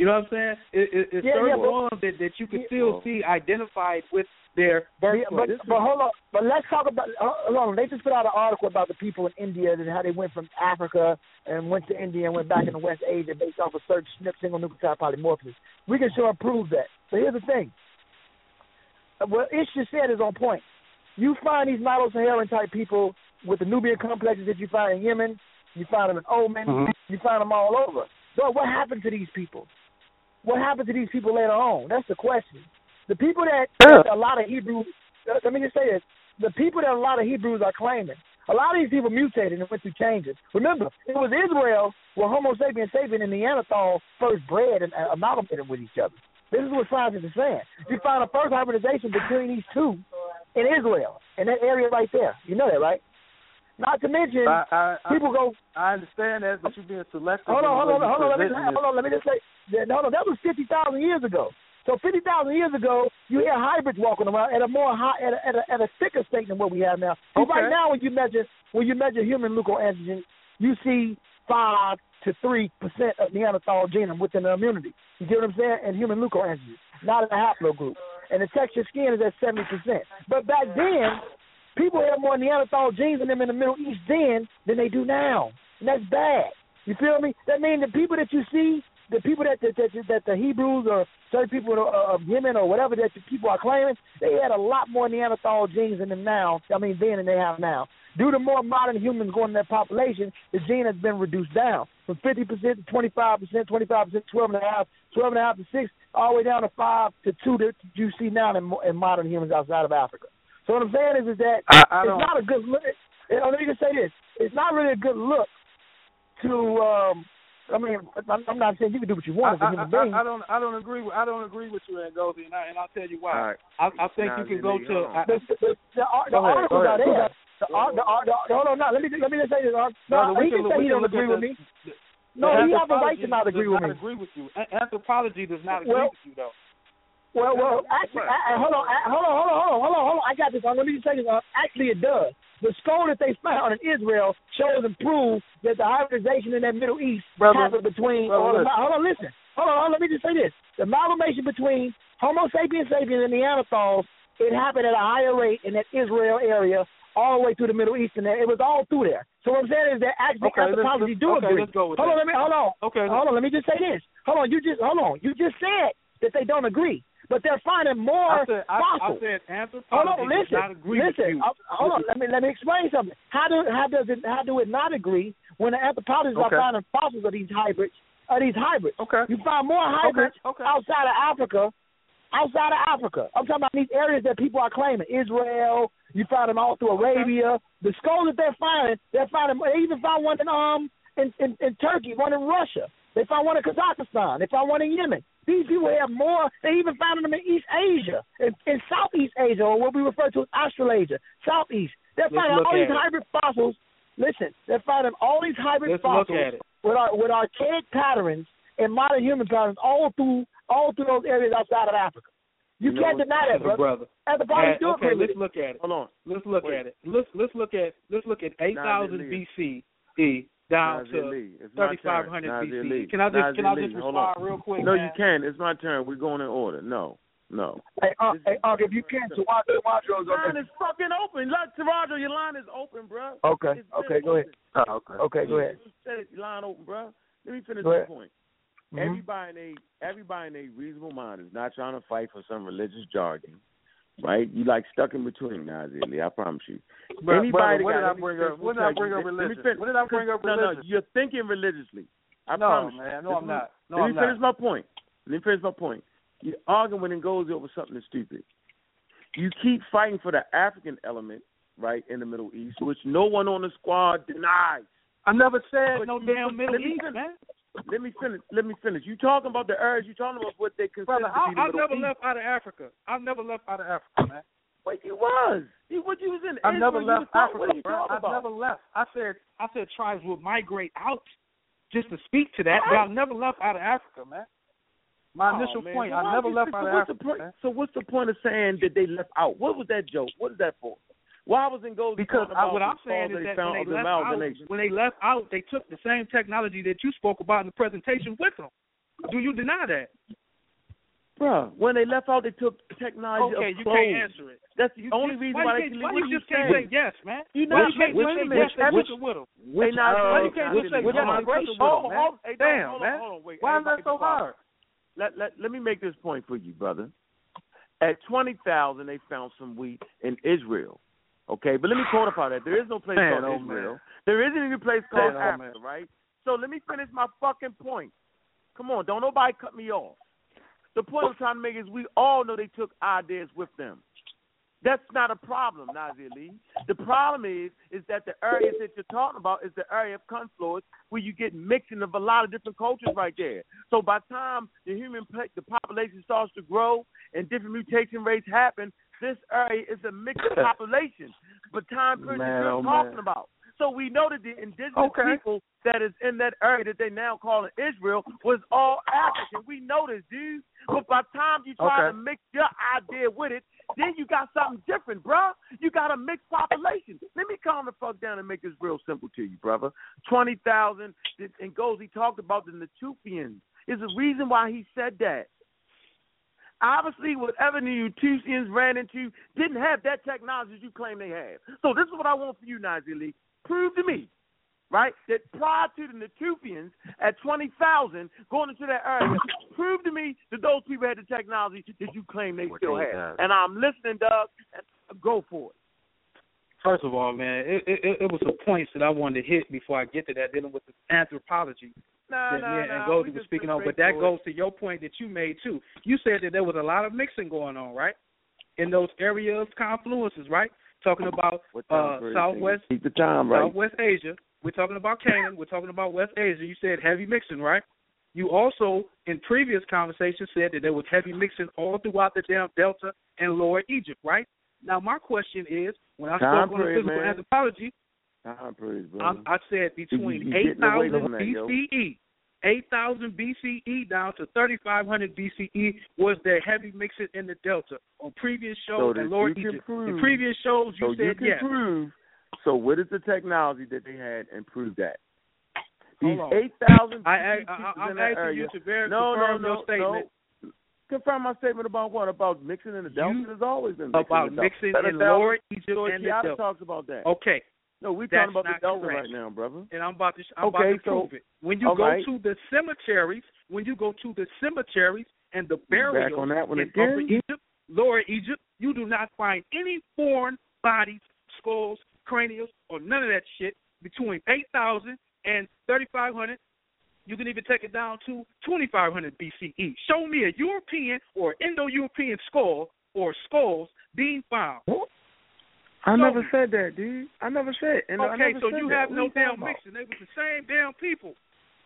You know what I'm saying? It, it, it's Yeah, yeah, certain but- ones that, that you can Yeah, still see identified with their Yeah, birthplace. but, is- but hold on. But let's talk about. Hold on. They just put out an article about the people in India and how they went from Africa and went to India and went back into West Asia based off of certain SNP single nucleotide polymorphism. We can sure prove that. But here's the thing. What Ish just said is on point. You find these Nilo-Saharan type people with the Nubian complexes that you find in Yemen, you find them in Oman, Mhm. you find them all over. So what happened to these people? What happened to these people later on? That's the question. The people that, that a lot of Hebrews, let me just say this: the people that a lot of Hebrews are claiming, a lot of these people mutated and went through changes. Remember, it was Israel where Homo sapiens sapien and Neanderthal first bred and amalgamated with each other. This is what scientists are saying. You find a first hybridization between these two in Israel, in that area right there. You know that, right? Not to mention, I, I, I, people go. I understand that, but you're being selective. Hold on, hold on, hold on. Let me, hold on. Let me just say, that, no, no, that was fifty thousand years ago. So fifty thousand years ago, you hear hybrids walking around at a more high, at a, at a, at a thicker state than what we have now. Okay. Right now, when you measure when you measure human leukoantigen, you see five to three percent of Neanderthal genome within the immunity. You get what I'm saying? And human leukoantigen, not in a haplogroup. And the texture skin is at seventy percent. But back then, people had more Neanderthal genes in them in the Middle East then than they do now, and that's bad. You feel me? That means the people that you see, the people that that that, that the Hebrews or certain people of Yemen or whatever that the people are claiming, they had a lot more Neanderthal genes in them now. I mean, then than they have now. Due to more modern humans going in that population, the gene has been reduced down from 50% to 25%, 25%, 12 and a half, 12 and a half to 6, all the way down to 5 to 2 that you see now in, in modern humans outside of Africa. So what I'm saying is, is that I- I it's don't- not a good look. You know, let me just say this: it's not really a good look to. um I mean, I'm, I'm not saying you can do what you want as a I, human I, being. I, I don't. I don't agree. With, I don't agree with you, Ngozi, and, I, and I'll tell you why. All right. I, I think Now, you can go to. I, the, the, the, ar- the Go ahead, go are there. ahead. The, ar- the, the, hold on, now let me let me just say this. No, Brother, we he can can look- say he don't agree with me. the No, he has the right to not agree with not me. agree with you. Anthropology does not agree Well- with you, though. Well, well, actually, I, I, hold on, I, hold on, hold on, hold on, hold on, hold on. I got this. Uh, let me just say this. Uh, actually, it does. The skull that they found in Israel shows and proves that the hybridization in that Middle East Brother, happened between. brother, all the, hold on, listen. hold on, hold on, let me just say this: the amalgamation between Homo sapiens sapiens and Neanderthals, it happened at a higher rate in that Israel area, all the way through the Middle East, and it was all through there. So what I'm saying is that actually Okay, anthropology let's- do okay, agree. let's go with hold on, let me hold on. Okay, hold on. Let me just say this. Hold on, you just hold on. You just said that they don't agree, but they're finding more I said, I, I fossils. said Hold anthropology on, listen, not agree listen. Uh, hold on, let me let me explain something. How do how does it how do it not agree when the anthropologists Okay. are finding fossils of these hybrids? Of these hybrids, okay. You find more hybrids okay. outside of Africa, outside of Africa. I'm talking about these areas that people are claiming. Israel. You find them all through Arabia. The skulls that they're finding, they're finding. They even found one in um in, in in Turkey, one in Russia. They found one in Kazakhstan. They found one in Yemen. These people have more. They even found them in East Asia, in, in Southeast Asia, or what we refer to as Australasia, Southeast. They're Let's finding all these it. hybrid fossils. Listen, they're finding all these hybrid Let's fossils at it. with our with archaic patterns and modern human patterns all through all through those areas outside of Africa. You, You can't what, deny that, brother. brother. Anthropology Yeah, do okay, agree with let's it. look at it. Hold on. Let's look Wait. at it. Let's let's look at let's look at eight thousand BCE down Nazir to my turn. hundred. Lee. Can I just Nazir can I just respond real quick? No, man? you can. It's my turn. We're going in order. No, no. Hey, uh, hey, uh, if you can, Tawadro, Tawadro's Line is fucking open. Look, Toronto, your line is open, bro. Okay, okay, go ahead. Oh, okay. Okay, go ahead. You said your line open, bro. Let me finish Go the ahead. point. Mhm. Everybody in a everybody in a reasonable mind is not trying to fight for some religious jargon, right? You like stuck in between, Nazir Lee. I promise you. Bro- Anybody when got- did I bring up- when did I bring up religion? When did I bring up No, no, you're thinking religiously. I No, promise. you. man. No, This I'm not. No, Let I'm me not. finish my point. Let me finish my point. You're arguing when it goes over something stupid. You keep fighting for the African element, right, in the Middle East, which no one on the squad denies. I never said But no damn Middle East, man. Let me finish. Let me finish. You talking about the urge? You talking about what they consider Brother, to I, be the I never East? left out of Africa. I've never left out of Africa, man. Wait, you was. You what you was in? I've Israel, never left Africa, What are you bro. talking I've about? never left. I said I said tribes would migrate out just to speak to that, but I've never left out of Africa, man. My Oh, initial man. point, I never left so out of Africa. point- man. So what's the point of saying that they left out? What was that joke? What is that for? Why was in gold? Because I, what I'm saying is that when they left out, when they left out, they took the same technology that you spoke about in the presentation with them. Do you deny that? Bruh, when they left out, they took technology Okay, you can't answer it. That's the You only just- reason why why, they can why you just can't say. yes, man? You know, not you can't say yes which, took it with 'em? Which, Why uh, you can't just say which yes and migration? took it Hold on, man? hold on, hey, Damn, hold on, man. hold on, wait. Why is that so hard? Let, let, let me make this point for you, brother. At 20,000, they found some wheat in Israel. Okay, but let me quantify that. There is no place Man, called oh, Israel. man. There isn't any place called Man, oh, Africa, man. right? So let me finish my fucking point. Come on, don't nobody cut me off. The point I'm trying to make is we all know they took ideas with them. That's not a problem, Nazir Lee. The problem is is that the areas that you're talking about is the area of confluence where you get mixing of a lot of different cultures right there. So by the time the human the population starts to grow and different mutation rates happen, this area is a mixed population. But time period Man, you're oh, talking man. about. So we know that the indigenous Okay. people that is in that area that they now call Israel was all African. We know this, dude. But by the time you try Okay. to mix your idea with it, then you got something different, bruh. You got a mixed population. Let me calm the fuck down and make this real simple to you, brother. Twenty thousand, and goes. He talked about the Natufians. There's a reason why he said that. Obviously, whatever the Natufians ran into didn't have that technology you claim they have. So this is what I want for you, Nazir Lee. Prove to me, right, that prior to the Natufians at 20,000 going into that area, prove to me that those people had the technology that you claim they still have. have. And I'm listening, Doug. Go for it. First of all, man, it, it, it was some points that I wanted to hit before I get to that, dealing with the anthropology Nah, that nah, me and nah, Goldie we was speaking on. But that for goes to your point that you made too. You said that there was a lot of mixing going on, right? In those areas, confluences, right? Talking about uh, Southwest Keep the time right. Southwest Asia. We're talking about Canaan. We're talking about West Asia. You said heavy mixing, right? You also, in previous conversations, said that there was heavy mixing all throughout the damn Delta and Lower Egypt, right? Now, my question is, when I Time spoke on the physical man. anthropology, I, I, said between eight thousand BCE, eight thousand BCE down to thirty five hundred BCE was the heavy mixing in the Delta. On previous shows, so Lord Egypt, prove, in previous shows you so said you can yes. Prove, so what is the technology that they had and prove that? These eight thousand. I, I, I, am asking area. you to verify no, no, no, your statement. No. Confirm my statement about what about mixing in the Delta. There's always been mixing about in the mixing in Lower Egypt and the Delta. talks about that. Okay, no, we're talking about the Delta right now, brother. And I'm about to I'm okay, about to so, prove it. When you go right. to the cemeteries, when you go to the cemeteries and the burials on that one in again. Upper Egypt, Lower Egypt, you do not find any foreign bodies, skulls, cranials, or none of that shit between 8,000 and 3,500. You can even take it down to 2,500 BCE. Show me a European or Indo-European skull or skulls being found. What? I so, never said that, dude. I never said. And okay, so you have that. no damn mixing. They was the same damn people.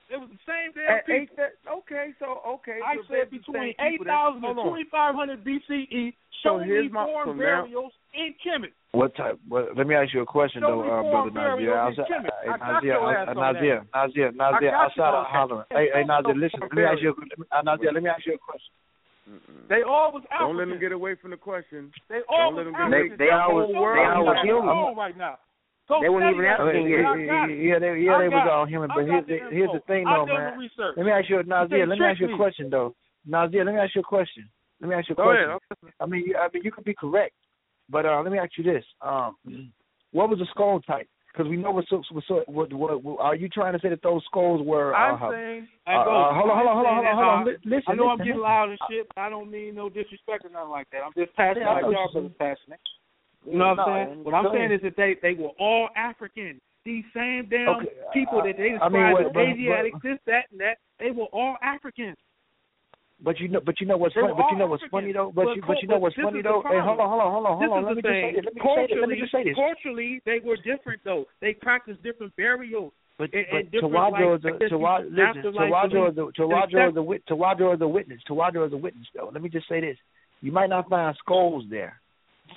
It was the same damn At people. Eight, okay, so okay. I so said between eight thousand and twenty five hundred BCE. Show so me my, foreign so burials in Kemet. What type? Well, let me ask you a question show though, uh, brother Nazir. Hey, uh, Nazir, Nazir, Nazir, Nazir, outside of hollering. Hey, hey, Nazir, listen. Let me ask you. Nazir, let me ask you a question. Mm-mm. They always African. Don't let them get away from the question. They always African. They, they, they always, they always human right now. So they weren't even asking. yet. Yeah, they, yeah, they was all human. But here's the, here's the thing, though, man. Research. Let me ask you, Nazir. Let me ask you a question, though. Nazir, let me ask you a question. Let me ask you a question. Ahead, I mean, you, I mean, you could be correct, but uh, let me ask you this: um, What was the skull type? Because we know we're so, we're so what, what, what, are you trying to say that those skulls were? Uh, I'm uh, saying. Uh, uh, hold on, hold on, hold on, hold on. Hold on. Listen, listen, I know I'm getting loud and shit. But I don't mean no disrespect or nothing like that. I'm just passionate. Yeah, know y'all brothers passionate. You know what no, I'm saying? What I'm saying is that they they were all African. These same damn okay, people that they described as Asiatic, this, that, and that. They were all Africans. But you know, but you know what's funny. But you know what's funny though. But, but you, but you know what's funny though. Hey, hold on, hold on, hold on, hold on. Let me, say, let me just say this. Let me just say this. Culturally, they were different though. They practiced different burials. But, and, but and Tawadro is a Tawadro, listen, Tawadro is a Tawadro is a Tawadro is a witness. Tawadro is a witness though. Let me just say this: you might not find skulls there,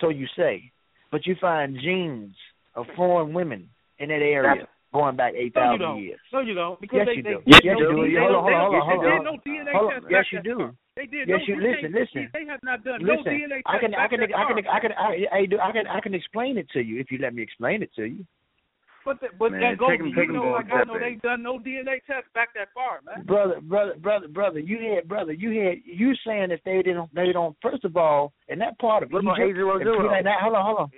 so you say, but you find genes of foreign women in that area going back eight thousand no, years. No, you don't. Because yes, they, you do. They, yes, you do. Hold on, hold on, hold on. Hold on. Hold on. Yes, you do. They did. Yes, no, you listen, listen. They have not done listen, no DNA I I can, I can, I can, I can, I can, I can explain it to you if you let me explain it to you. But the, but man, that goes him, you know like I know they done no DNA test back that far, man. Brother, brother, brother, brother, you had brother, you had you saying if they didn't they don't first of all in that part of What Egypt, on like that, hold on, hold on.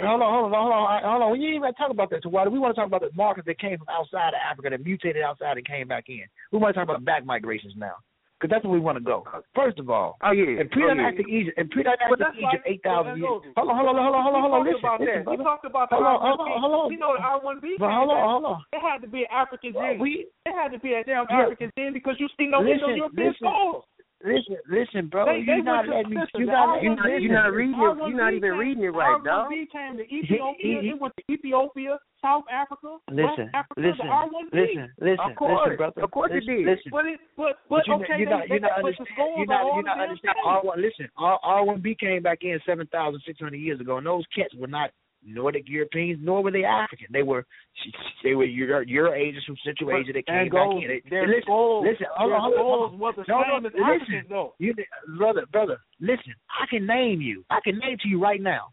hold on, hold on, hold on, hold on. We ain't even talk about that. So why do we want to talk about the markets that came from outside of Africa that mutated outside and came back in? We want to talk about back migrations now. Because that's where we want to go. First of all, oh yeah, and pre-dynastic oh, yeah. Egypt, and pre-dynastic Egypt, eight thousand years. Hold on, hold on, hold on, hold on, hold on. Listen, about listen, that. Talked about hold on, hold on, hold on. You know, the R one B. But hold on, hold on. It had to be an African well, gene. We, it had to be a damn yeah. African gene because you see no listen, Indo-European listen. scores. Listen, listen, bro. They, you're they not letting me. You're not, you're not, you're not reading it. You're not even reading it right, dog. Came to Ethiopia. He, went to Ethiopia, South Africa, listen, West Africa. Listen, listen, listen, of course, listen, brother. Of course listen, it did. Listen, but it, but but, but okay, you're not, you're not understanding. You're not, you're not understanding. Listen, R1B came back in seven thousand six hundred years ago, and those cats were not Nordic Europeans, nor were they African. They were they were Euro, Euro Asians from Central Asia that came back in. Listen, listen, no, no, listen, You, brother, brother, listen. I can name you. I can name to you right now.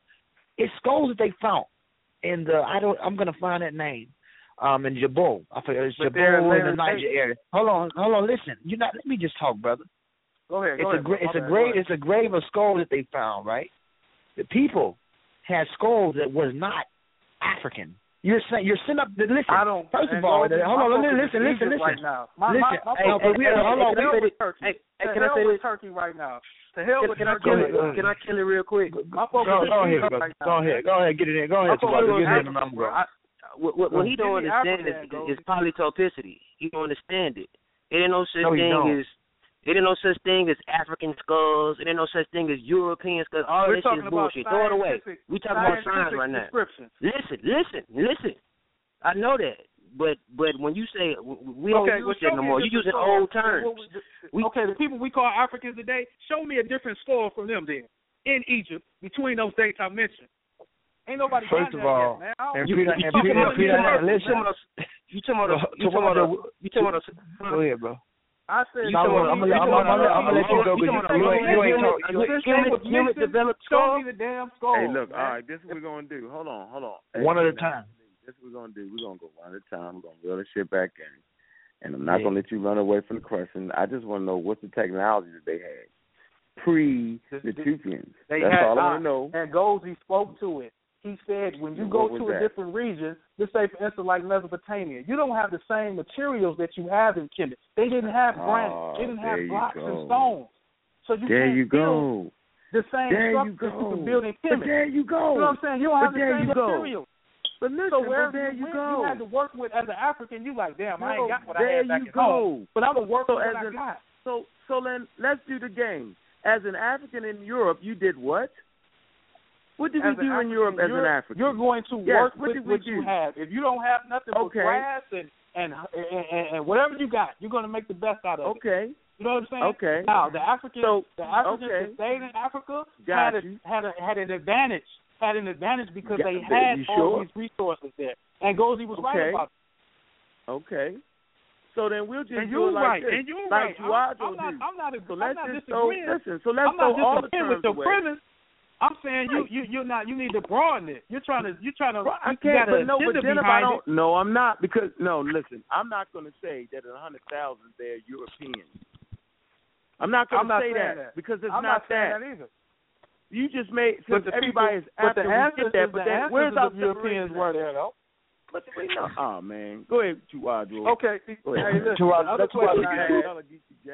It's skulls that they found, and the, I don't. I'm gonna find that name. Um, in Jabal, I forget it's but in the Niger area. Hold on, hold on. Listen, you not. Let me just talk, brother. Go ahead. Go it's ahead, a gra- it's a grave it's a grave of skulls that they found, right? The people had skulls that was not African. You're saying you're setting up. The, listen, I don't. First of all, the, hold on. Listen, listen, listen. Right now, my, listen. My, my, hey, my, hey, hey, hey, hold on. Can I say this? Hey, hey, can I say this? Turkey right now. To hell with can, can I kill it? Can I kill it real quick? My go, go ahead, right go, ahead, go ahead, get it in. Go ahead, go ahead, Get it in, I'm. What, what, what he don't understand is, is polytopicity. He don't understand it. It ain't no such no, thing as it ain't no such thing as African skulls. It ain't no such thing as European skulls. All We're this is bullshit. Throw it away. We talking about signs right now. Listen, listen, listen. I know that, but but when you say we don't okay, use that no more, you using old terms. We, okay, the people we call Africans today, show me a different skull from them then in Egypt between those dates I mentioned. Ain't nobody. First of all. You talking about? You talking about? You talking about? Go ahead, bro. I said, I'm gonna, I'm, gonna, I'm, gonna, let you go because you, you, ain't. You ain't develop score. Show me the damn score. Hey, look, all right, this is what we're gonna do. Hold on, hold on. one at a time. This is what we're gonna do. We're gonna go one at a time. We're gonna reel this shit back in, and I'm not gonna let you run away from the question. I just want to know what's the technology that they had pre the Tupians. That's all I want to know. And Goldie spoke to it. He said, when you go to a that? different region, let's say for instance like Mesopotamia, you don't have the same materials that you have in Kemet. They didn't have ah, granite. Oh, they didn't have blocks and stones. So you there can't you go. the same there structure you, can build in Kemet. But there you go. You know what I'm saying? You don't have but the same materials. But listen, so wherever there you, you go. you had to work with as an African, you like, damn, no, I ain't got what I had back you at home. But I'm a worker so with what an, got. So so then let's do the game. As an African in Europe, you did what? What did we do in Europe as an African? You're going to yes, work what with what do? you have. If you don't have nothing okay. but grass and and, and and, whatever you got, you're going to make the best out of okay. it. Okay. You know what I'm saying? Okay. Now the Africans, so, the Africans okay. that stayed in Africa got had a, had a, had an advantage, had an advantage because got, they had all sure? these resources there. And Ngozi was okay. right about it. Okay. So then we'll just and do it like right. this. And you're like right. I'm, I'm not, I'm not, so I'm let's not disagreeing. So, listen, so let's I'm throw all the terms with your away. premise. I'm saying you you you're not you need to broaden it. You're trying to you're trying to. Well, I can't. But no, but then if I don't, it. no, I'm not because no. Listen, I'm not going to say that a hundred thousand they're European. I'm not going to say that, that, because it's I'm not, not that. that either. You just made since everybody's after we get that, but that, where's our Europeans were there though? But we know. Oh man, go ahead, Chuadro. Okay, the other question I had,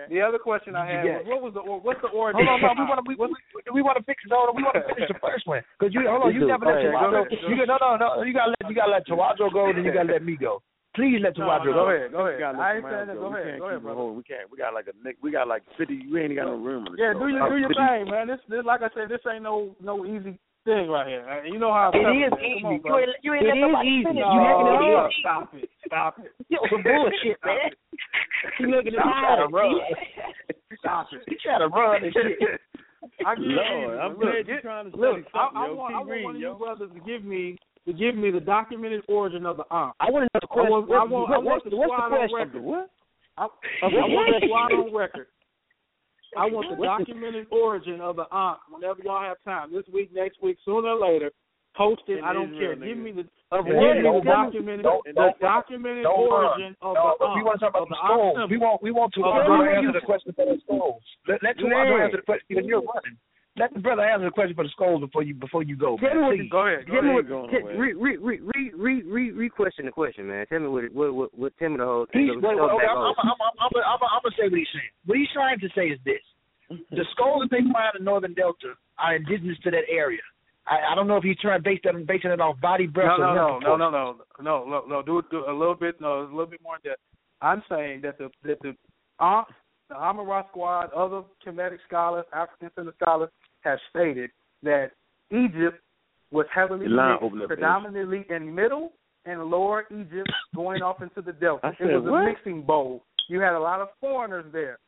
the other question I had was, what was the or, what's the origin? Hold on, no, we want to we, we, want to fix it all. We want to finish the first one because you hold on, you never let Chuadro. You no no no, you gotta let you gotta let Chuadro go, then you gotta let me go. Please let no, no, go. Ahead, go ahead. I ain't saying that. Go, go ahead. Go ahead, brother. We can't. We got like a Nick. We got like fifty. We ain't got no room. Yeah, show. do your do your thing, man. This, this like I said, this ain't no no easy thing right here. You know how it is easy. On, you ain't, you ain't it is easy. You hacking it up. Stop it. Stop it. Yo, some bullshit, man. You looking at try to run. Stop it. You try to run and shit. I get Lord, I'm look, glad you're trying to study look, I, I, yo, want, I want reading, one of yo. you brothers to give me to give me the documented origin of the aunt. I want to know the question. I want, I want, I I want what's, the, what's the question? Record. What? I, okay, I want the squad on record. I want the documented origin of the aunt whenever y'all have time. This week, next week, sooner or later. Post it. I don't care. Give me the, uh, give me the documented, don't, the don't, documented don't origin of the aunt. We want to talk about the skulls. We want, we want to uh, answer the question about the skulls. Let, let answer the question you're running let the brother answer the question for the skulls before you before you go. Tell me what, go ahead. Go ahead. Me what, re, re, re, re, re, re, re, question the question, man. Tell me what, what, what, what tell me the whole thing. He's, I'm, I'm, I'm, I'm, I'm, I'm, I'm gonna say what he's saying. What he's trying to say is this: the skulls that they find in Northern Delta are indigenous to that area. I, I don't know if he's trying to base basing it off body breath. No, no, no, no, no, no, no, no, no. Do, do a little bit, no, a little bit more that. I'm saying that the that the uh, the Amara Squad, other Kemetic scholars, African Center scholars, have stated that Egypt was heavily mixed, predominantly in middle and lower Egypt going off into the Delta. Said, it was what? a mixing bowl. You had a lot of foreigners there.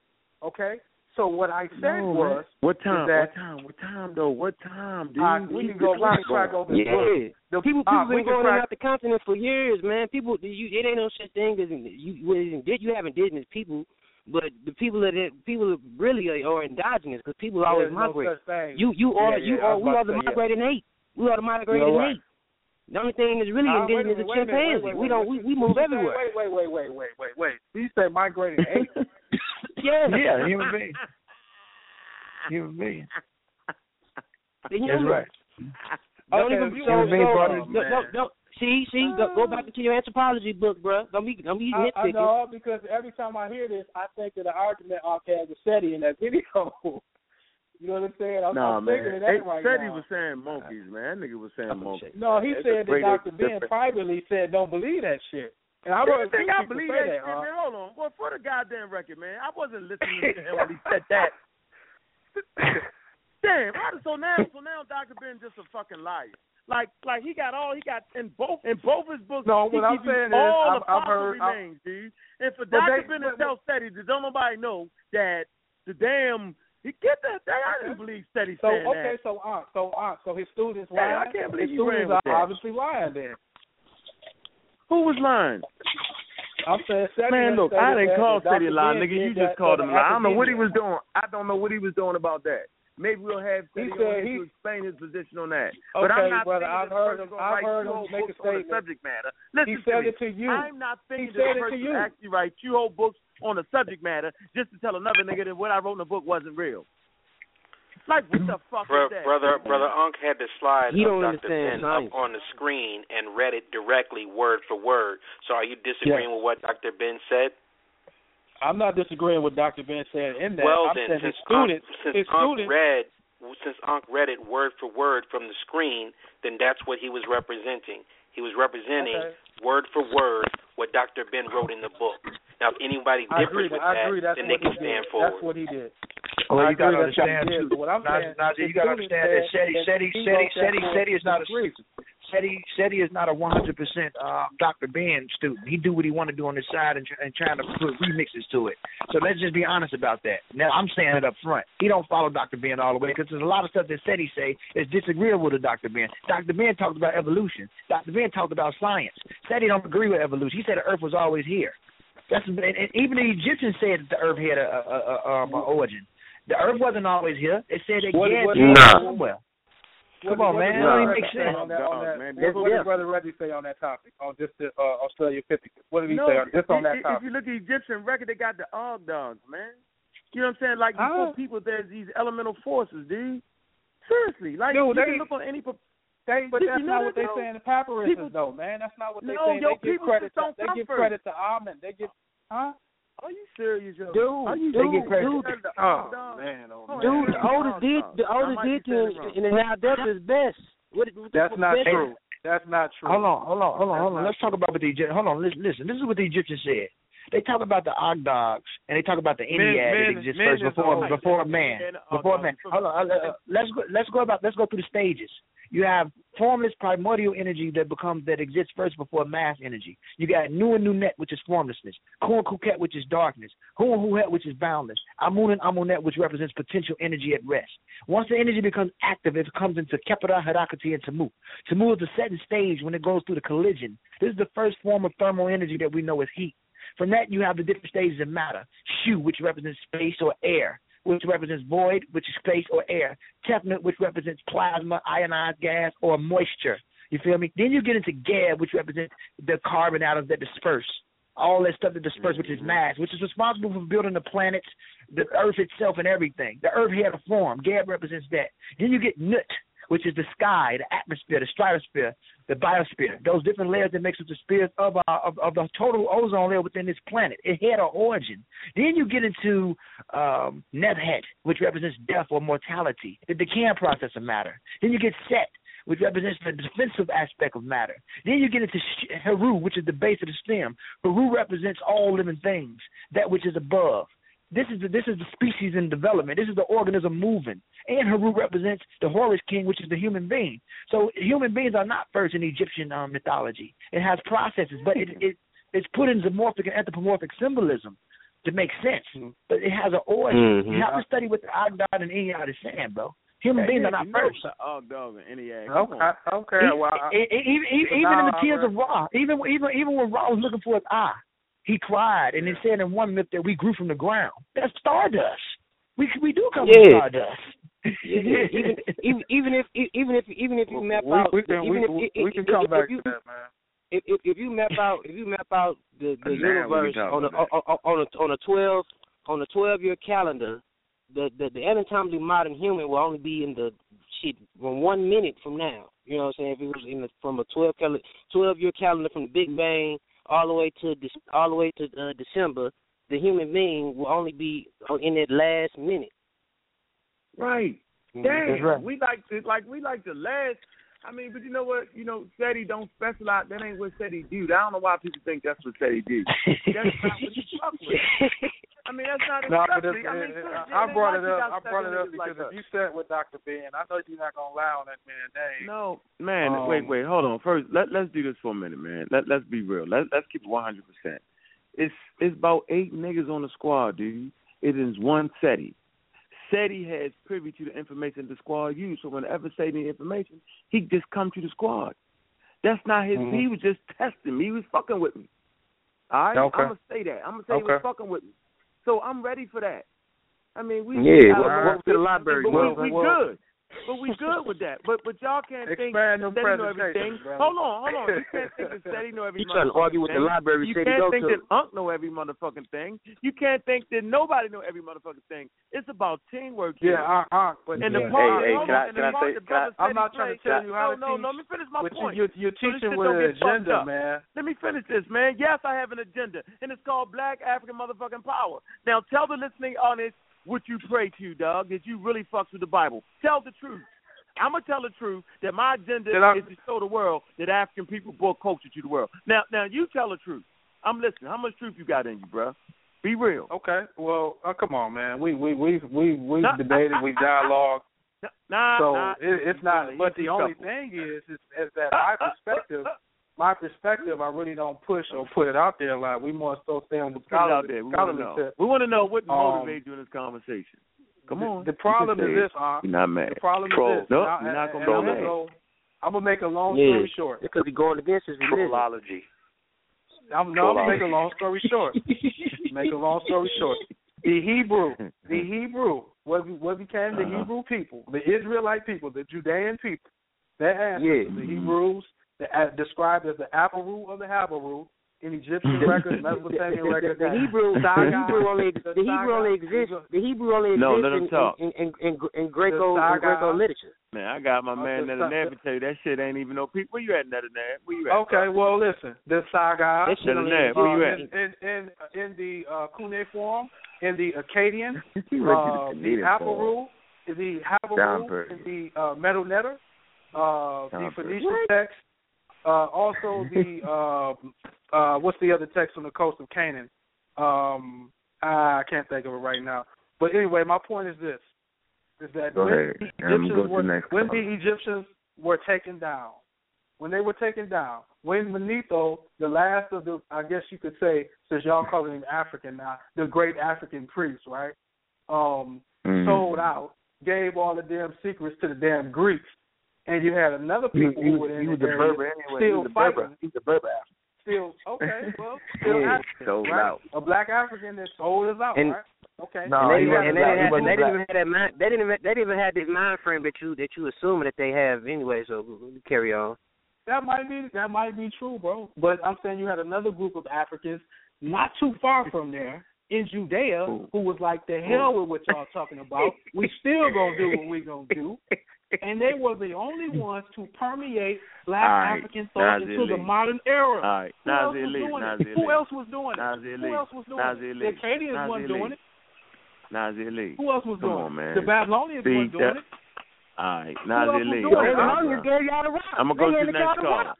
Okay? So what I said no, was what time? That, what time? What time though? What time, dude? Uh, we, can go around track over yeah. The people uh, people uh, been going out the continent for years, man. People, you, it ain't no such thing as you. It isn't, you have indigenous people but the people that people really are endogenous because people always no migrate. You you are yeah, yeah, you are we are the migrating yeah. ape. We are the migrating you know ape. The only thing that's really uh, indigenous is chimpanzee. We don't we, we move everywhere. Wait, wait, wait, wait, wait, wait, wait. You say migrating ape? Yeah Yeah, human being. Human being. That's right. Don't okay, even so, so, don't, don't, See, see, go, go back mm. into your anthropology book, bro. Don't be, don't be nitpicking. I, I know because every time I hear this, I think of the argument Arcad Garcetti in that video. You know what I'm saying? I'm, nah, I'm man. that hey, right said now. he was saying monkeys, man. That nigga was saying monkeys. No, he said that Dr. Ben privately said don't believe that shit. And I don't think I believe that, shit, huh? man. Hold on. Well, for the goddamn record, man, I wasn't listening to him when he said that. Damn. So now, so now Dr. Ben just a fucking liar. Like like he got all he got in both in both his books. No, what I'm saying is I've, I've heard. Remains, I've, dude. And for Dr. Bennett self study, don't nobody know that the damn he get that thing. I didn't believe steady so, said okay, that. So okay, so uh, so uh, so his students lying. I can't believe his you students ran with are that. obviously lying then. Who was lying? I'm saying Man, look, I didn't call Steady a lie, nigga. You just called him a lie. I don't know what he was doing. I don't know what he was doing about that maybe we'll have He said he- to explain his position on that. but Okay, I'm not brother, I've heard person's him- I've write heard two him make a books on the statement. subject matter. Listen He to said me. it to you. I'm not He thinking said this it to person you. actually write two whole books on the subject matter just to tell another nigga that what I wrote in the book wasn't real. Like what the fuck Bro, is that? brother, brother Unk had the slide He of Dr. understand Ben up on the screen and read it directly, word for word. So, are you disagreeing with what Dr. Ben said? I'm not disagreeing with Dr. Ben saying in that. well, I'm then, saying since his students, Unk, since his Unk students, read, since Unk read it word for word from the screen, then that's what he was representing. He was representing Okay. word for word what Dr. Ben wrote in the book. Now, if anybody I agree. differs with I that, agree. That's then they can stand did. forward. That's what he did. Well, I you gotta agree that's what he understand too. but what I'm Nazir, saying, Nazir, you gotta understand that said SETI, that SETI, he SETI, wrote that SETI, for SETI is not a degree. SETI, SETI is not a 100 percent uh, Dr. Ben student. He do what he want to do on his side and, and trying to put remixes to it. So let's just be honest about that. Now I'm saying it up front. He don't follow Dr. Ben all the way because there's a lot of stuff that SETI say is disagreeable to Dr. Ben. Dr. Ben talked about evolution. Dr. Ben talked about science. SETI don't agree with evolution. He said the Earth was always here. That's and, and even the Egyptians said that the Earth had a, a, a, a, a origin. The Earth wasn't always here. It said that What- gas what- came Nah. somewhere. Come on, man. did That don't make Reggie sense. on that- on that- man. What, what did Brother Reggie say on that topic? On just the uh, Australia 50. What did he no, say on, just on if, that if you look at Egyptian record, they got the Ogdoads, man. You know what I'm saying? Like before Ah. people, there's these elemental forces, dude. Seriously, like Dude, you they- can look on any. They, but that's you not what they though? say in the papyruses, People- though, man. That's not what they No, say. yo, they give credit. To, they give credit to Amen. They give, huh? Are you serious, yo? Dude, Are you dude, they get credit? dude. The Oh man, oh Oh, man. Dude, the Yeah. oldest did the I oldest might be did to wrong. in the now depth is best. What, what That's what not best- true. That's not true. Hold on, hold on, hold on, That's hold on. Let's talk about what the Egyptians. Hold on, listen, listen. This is what the Egyptians said. They talk about the Ogdoads and they talk about the Men- Ennead that exists men first is before old. before man. Before old. man. Hold on. uh, uh, Let's go. Let's go about. Let's go through the stages. You have formless primordial energy that becomes that exists first before mass energy. You got Nu and new Nunet, which is formlessness. Ku and Kuket, which is darkness. Hu and Huhet, which is boundless. Amun and Amunet, which represents potential energy at rest. Once the energy becomes active, it comes into Khepera, Harakati, and Tamu. Tamu is the second stage when it goes through the collision. This is the first form of thermal energy that we know as heat. From that, you have the different stages of matter. Shu, which represents space or air, which represents void, which is space or air. Tefnut, which represents plasma, ionized gas, or moisture. You feel me? Then you get into Geb, which represents the carbon atoms that disperse. All that stuff that disperse, which is mm-hmm. mass, which is responsible for building the planets, the Earth itself, and everything. The Earth had a form. Geb represents that. Then you get Nut, which is the sky, the atmosphere, the stratosphere, the biosphere. Those different layers that makes up the spheres of our of, of the total ozone layer within this planet. It had an origin. Then you get into um, Nebhet, which represents death or mortality, the decaying process of matter. Then you get Set, which represents the defensive aspect of matter. Then you get into Heru, which is the base of the stem. Heru represents all living things, that which is above. This is the this is the species in development. This is the organism moving. And Heru represents the Horus king, which is the human being. So human beings are not first in Egyptian um, mythology. It has processes, but it, it it's put in zoomorphic and anthropomorphic symbolism to make sense. But it has an origin. Mhm. You have to study what the Ogdoad and Ennead is saying, bro. Human beings are not first. Ogdoad and Ennead. Okay, okay. Well, I, even even, even in the tears of Ra, even even even when Ra was looking for his eye, he cried, and it said in one myth that we grew from the ground. That's stardust. We we do come from Yeah. stardust. Yeah, even even even if even if even if you map out we can even we, if, we if, can if, come if, back if you, to that, man. if, if if you map out if you map out the the Now universe on a about on, on a on a twelve on a twelve year calendar, the, the the anatomically modern human will only be in the shit from one minute from now. You know what I'm saying? If it was in the, from a twelve calendar twelve year calendar from the Big Bang all the way to Dec- all the way to uh, December, the human being will only be in that last minute. Right. Mhm. Damn. Right. We like to like we like to last. I mean, but you know what? You know, SETI don't specialize. That ain't what SETI do. I don't know why people think that's what SETI do. that's not what you fuck with. I mean, that's not No, but acceptable. it's, I mean, it, shit, I brought it up. I brought it up because like if you sat with Dr. Ben, I know you're not gonna lie on that man's name. No, man. Um, wait, wait, hold on. First, let let's do this for a minute, man. Let let's be real. Let let's keep it one hundred percent. It's it's about eight niggas on the squad, dude. It is one SETI. SETI has privy to the information the squad use. So whenever SETI need information, he just come to the squad. That's not his. Mhm. He was just testing me. He was fucking with me. All right, Okay. I'm gonna say that. I'm gonna say he was fucking with me. So I'm ready for that. I mean, we Yeah, I what- mean, what to the library, but well, we, we well- good. But we good with that. But but y'all can't think that them they know everything. presentations, brother. Hold on, hold on. You can't think that Steady know every You trying to argue with the library. You can't think to. that Unc know every motherfucking thing. You can't think that nobody know every motherfucking thing. It's about teamwork here. Yeah, uh, uh, but and the part, Hey, hey, can I- and can the I part say- that can I- brother I'm said not he trying to tell you how no, to no, teach, let me finish my but point. you- you're So this teaching shit with an agenda, up. man. Let me finish this, man. Yes, I have an agenda, and it's called Black African Motherfucking Power. Now, tell the listening audience what you pray to, dog. That you really fucks with the Bible. Tell the truth. I'm gonna tell the truth that my agenda is to show the world that African people brought culture to the world. Now, now you tell the truth. I'm listening. How much truth you got in you, bro? Be real. Okay. Well, uh, come on, man. We we we we we Nah. debated, we dialogue. Nah, so nah, it, it's not. But the only couple. thing is, is, is that uh, my uh, uh, perspective, my perspective, I really don't push or put it out there a lot. We more so stay on the Put out scholarly, there. We want to know. tip. We want to know what Um, you in this conversation. Come the, on. The problem is this, it. uh, You're not mad. The problem Troll. is this. Nope, and you're I- not gonna and be I'm gonna go. I'm gonna make a long Yeah, story short. because he's going against his religion. Trollology. I'm no, I'm gonna make a long story short. make a long story short. The Hebrew, the Hebrew, what what became the Uh-huh. Hebrew people, the Israelite people, the Judean people, their ancestors, Yeah. the Hebrews, the, uh, described as the Abaru of the Habiru in Egyptian records, Mesopotamian records. The Hebrew, the Saga, Hebrew only, the Hebrew only exists. The Hebrew only No, exists let him in, talk. in, in, in, in Greco, in Greco literature. Man, I got my man the Nether Sa- tell you that shit ain't even no people. Where you at, Neter Neb? Where you at? Okay, well listen, the Saga, That shit Neter only Neb, where you at? in, in in in the uh, cuneiform, in the Akkadian, He read uh, the the Akkadian Habiru, the Down Habiru, in the uh, Metal Netter, uh, the Down. Phoenician text, uh, also the uh, uh, what's the other text on the coast of Canaan? Um, I can't think of it right now. But anyway, my point is this: is that Go when ahead. the Egyptians go to the were when the Egyptians were taken down, when they were taken down, when Manetho, the last of the, I guess you could say, since y'all calling him African now, the great African priest, right? Um, Mhm. sold out, gave all the damn secrets to the damn Greeks, and you had another He- people he who was- were in he was the area Berber anyway. He still was a Berber. fighting. He's a Berber. Still okay, well, still Yeah, African, sold right? out. A black African that sold us out, And- right? Okay. No, and they, he didn't- and they didn't have, wasn't they didn't even have that mind. They didn't even, they didn't even have this mind frame that you that you assuming that they have anyway. So carry on. That might be that might be true, bro. But I'm saying you had another group of Africans not too far from there in Judea who was like, "The hell with what y'all talking about. We still gonna do what we gonna do." And they were the only ones to permeate black right, African thought Nazi into the modern era. All right, Who else Nazi was elite, doing Nazi it? elite. Who else was doing it? Nazir Lee. Who else was doing it? The Akkadians Nazi wasn't doing it. Nazir Lee. Who else was Come doing on, it? man. The Babylonians See, wasn't doing that- it. All right, Who Nazi else was elite. doing it? Okay, Babylonians bro. gave y'all the. I'm gonna go to the next rock.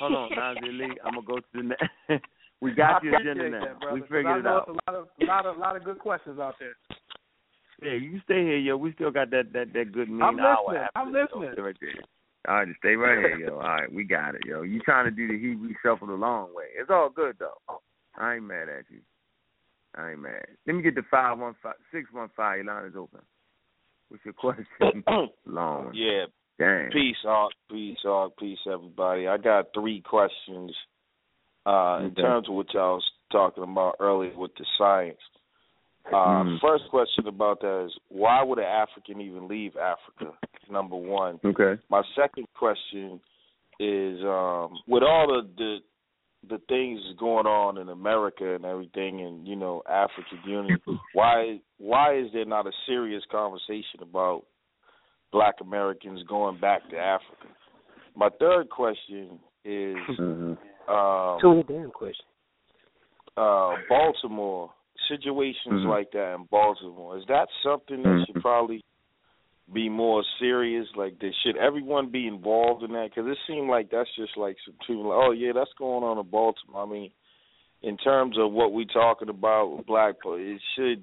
Hold on, Nazir Lee. I'm gonna go to the next. we got I your agenda now. that, brother, we 'cause figured I it out. it's a lot of a lot of a lot of good questions out there. Yeah, you stay here, yo. We still got that that that good mean I'm hour listening. after I'm this, listening. Stay right there. All right, stay right here, yo. All right, we got it, yo. You trying to do the Hebrew shuffle the long way? It's all good though. I ain't mad at you. I ain't mad. Let me get the five one five six one five. Your line is open. What's your question? long. Yeah. Dang. Peace, Ark. Peace, Ark. Peace, everybody. I got three questions uh, in Okay. terms of what y'all was talking about earlier with the science. Uh, Mhm. First question about that is why would an African even leave Africa? Number one. Okay. My second question is um, with all the, the the things going on in America and everything, and you know African Union, why why is there not a serious conversation about Black Americans going back to Africa? My third question is Mm-hmm. Um, Too many damn questions. uh, Baltimore situations Mhm. like that in Baltimore. Is that something that Mhm. should probably be more serious? Like, that should everyone be involved in that? Because it seemed like that's just like some too. Like, oh yeah, that's going on in Baltimore. I mean, in terms of what we're talking about with black, people, it should.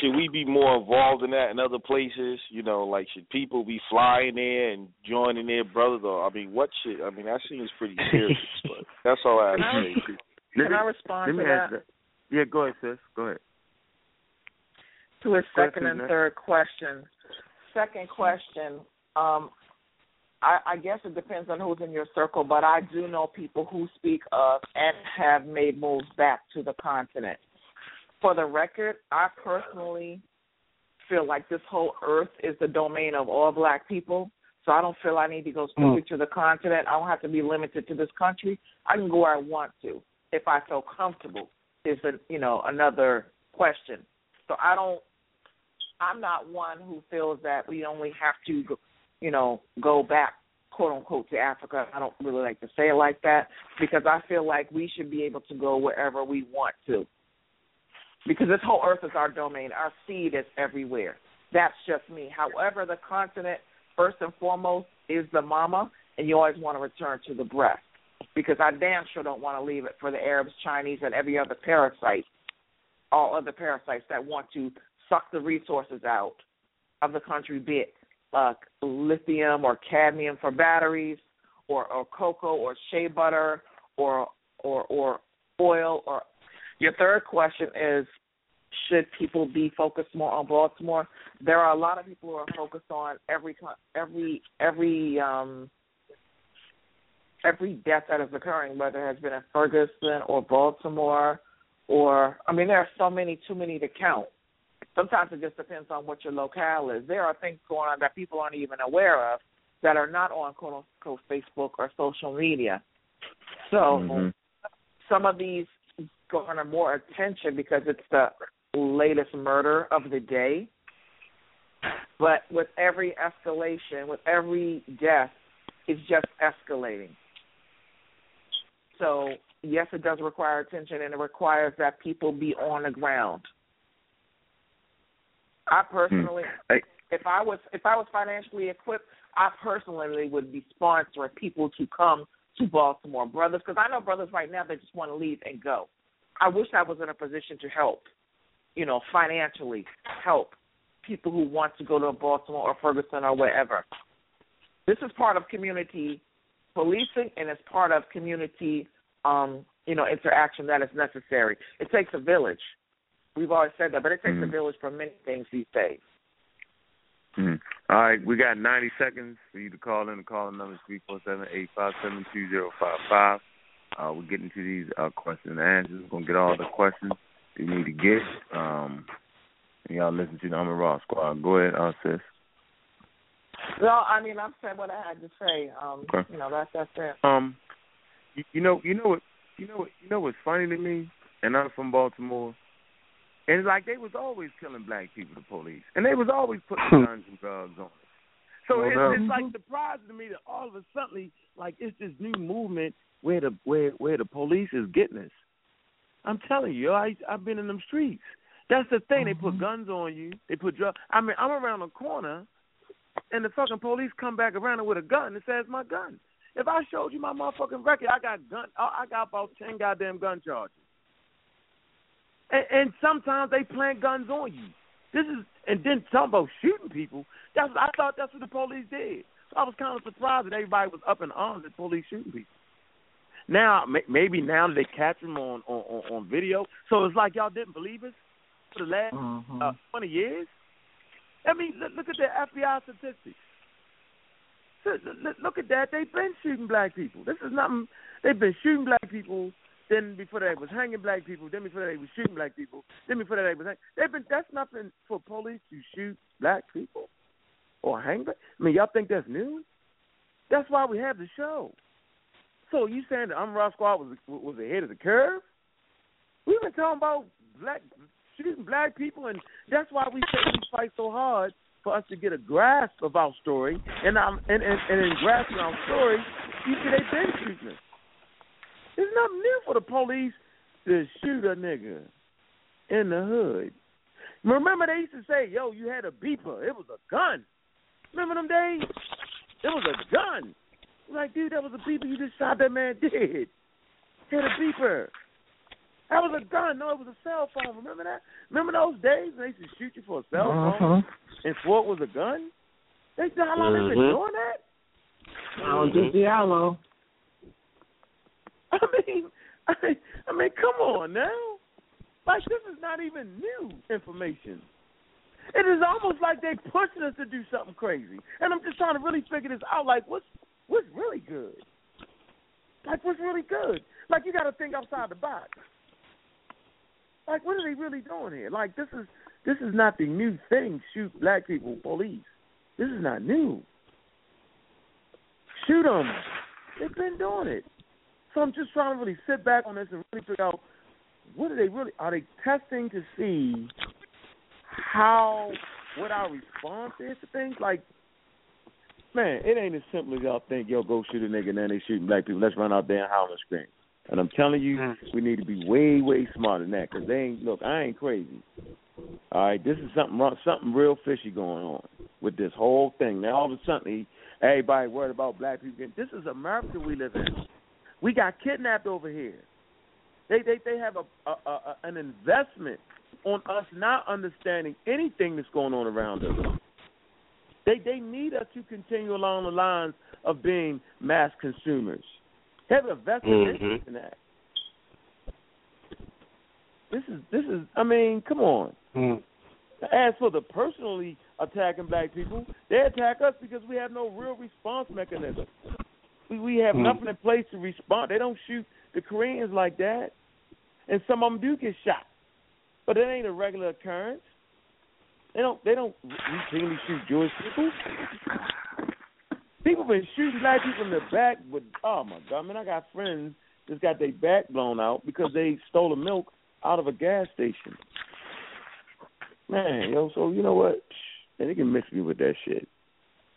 Should we be more involved in that in other places? You know, like should people be flying there and joining their brothers? Or I mean, what should? I mean, that seems pretty serious. but that's all I have to say. Let Can me- I respond let to me ask that? Yeah, go ahead, sis. Go ahead. to his second and third question. Second question, um, I, I guess it depends on who's in your circle, but I do know people who speak of and have made moves back to the continent. For the record, I personally feel like this whole earth is the domain of all black people. So I don't feel I need to go strictly Mm. to the continent. I don't have to be limited to this country. I can go where I want to if I feel comfortable. Is a you know another question. So I don't. I'm not one who feels that we only have to, go- you know, go back quote unquote to Africa. I don't really like to say it like that because I feel like we should be able to go wherever we want to. Because this whole earth is our domain. Our seed is everywhere. That's just me. However, the continent first and foremost is the mama, and you always want to return to the breast. Because I damn sure don't want to leave it for the Arabs, Chinese, and every other parasite, all other parasites that want to suck the resources out of the country, be it uh, lithium or cadmium for batteries, or, or cocoa or shea butter, or or or oil. Or your third question is, should people be focused more on Baltimore? There are a lot of people who are focused on every every every um every death that is occurring, whether it has been in Ferguson or Baltimore, or I mean, there are so many, too many to count. Sometimes it just depends on what your locale is. There are things going on that people aren't even aware of that are not on quote unquote Facebook or social media. So Mhm. some of these garner more attention because it's the latest murder of the day. But with every escalation, with every death, it's just escalating. So yes, it does require attention, and it requires that people be on the ground. I personally, hmm. Hey, if I was if I was financially equipped, I personally would be sponsoring people to come to Baltimore, brothers, because I know brothers right now that just want to leave and go. I wish I was in a position to help, you know, financially help people who want to go to Baltimore or Ferguson or wherever. This is part of community policing and it's part of community um, you know, interaction that is necessary. It takes a village. We've always said that, but it takes a Mhm. village for many things these days. Mhm. All right, we got 90 seconds for you to call in. The calling number is three four seven eight five seven two zero five five. Uh, we're getting to these uh, questions and answers. We're going to get all the questions you need to get. Um, and y'all listen to the I'm a Raw Squad. Go ahead, uh, sis. Well, I mean, I've said what I had to say. Um, Okay. You know, that's that's it. Um, you, you know, you know what, you know what, you know what's funny to me, and I'm from Baltimore. And it's like they was always killing black people, the police, and they was always putting guns and drugs on us. So No it's, it's like surprising to me that all of a sudden, like it's this new movement where the where where the police is getting us. I'm telling you, I I've been in them streets. That's the thing. They put mm-hmm. guns on you. They put drugs. I mean, I'm around the corner, and the fucking police come back around with a gun. It says my gun. If I showed you my motherfucking record, I got gun. I got about ten goddamn gun charges. And, and sometimes they plant guns on you. This is and then talking about shooting people. That's I thought that's what the police did. So I was kind of surprised that everybody was up in arms at police shooting people. Now maybe now they catch them on on on, video, so it's like y'all didn't believe us for the last uh, twenty years. I mean, look, look at the FBI statistics. Look, look- look at that. They've been shooting black people. This is nothing. They've been shooting black people. Then before that, they was hanging black people. Then before that, they was shooting black people. Then before that, they was hang- they've been. That's nothing for police to shoot black people or hang black. I mean, y'all think that's new? That's why we have the show. So you saying the Umrah Squad was was ahead of the curve? We've been talking about black shooting black people, and that's why we we fight so hard for us to get a grasp of our story. And um, and and, and in grasping our story, you see they've been shooting us. There's nothing new for the police to shoot a nigga in the hood. Remember they used to say, "Yo, you had a beeper. It was a gun." Remember them days? It was a gun. Like, dude, that was a beeper. You just shot that man dead. Had a beeper. That was a gun. No, it was a cell phone. Remember that? Remember those days when they used to shoot you for a cell phone Mhm. and swore it was a gun? They know how long they been doing that? Oh, just Diallo. I mean, I I mean, come on now. Like this is not even new information. It is almost like they pushing us to do something crazy, and I'm just trying to really figure this out. Like, what's what's really good? Like, what's really good? Like, you got to think outside the box. Like, what are they really doing here? Like, this is this is not the new thing. Shoot black people, police. This is not new. Shoot them. They've been doing it. So I'm just trying to really sit back on this and really figure out what are they really are they testing to see how what our response is to things like man, it ain't as simple as y'all think, yo, go shoot a nigga and then they shooting black people. Let's run out there and holler and scream. And I'm telling you, mm. we need to be way, way smarter than that because they ain't, look, I ain't crazy. All right, this is something wrong, something real fishy going on with this whole thing. Now all of a sudden, everybody worried about black people. This is America we live in. We got kidnapped over here. They they they have a, a, a an investment on us not understanding anything that's going on around us. They they need us to continue along the lines of being mass consumers. They have a vested Mm-hmm. interest in that. This is this is I mean, come on. Mm. As for the personally attacking black people, they attack us because we have no real response mechanism. We we have Mm. nothing in place to respond. They don't shoot the Koreans like that, and some of them do get shot, but it ain't a regular occurrence. They don't they don't routinely shoot Jewish people. People been shooting black people in the back with oh my god, man, I got friends that's got their back blown out because they stole the milk out of a gas station. Man, yo, so you know what? Man, they can miss me with that shit.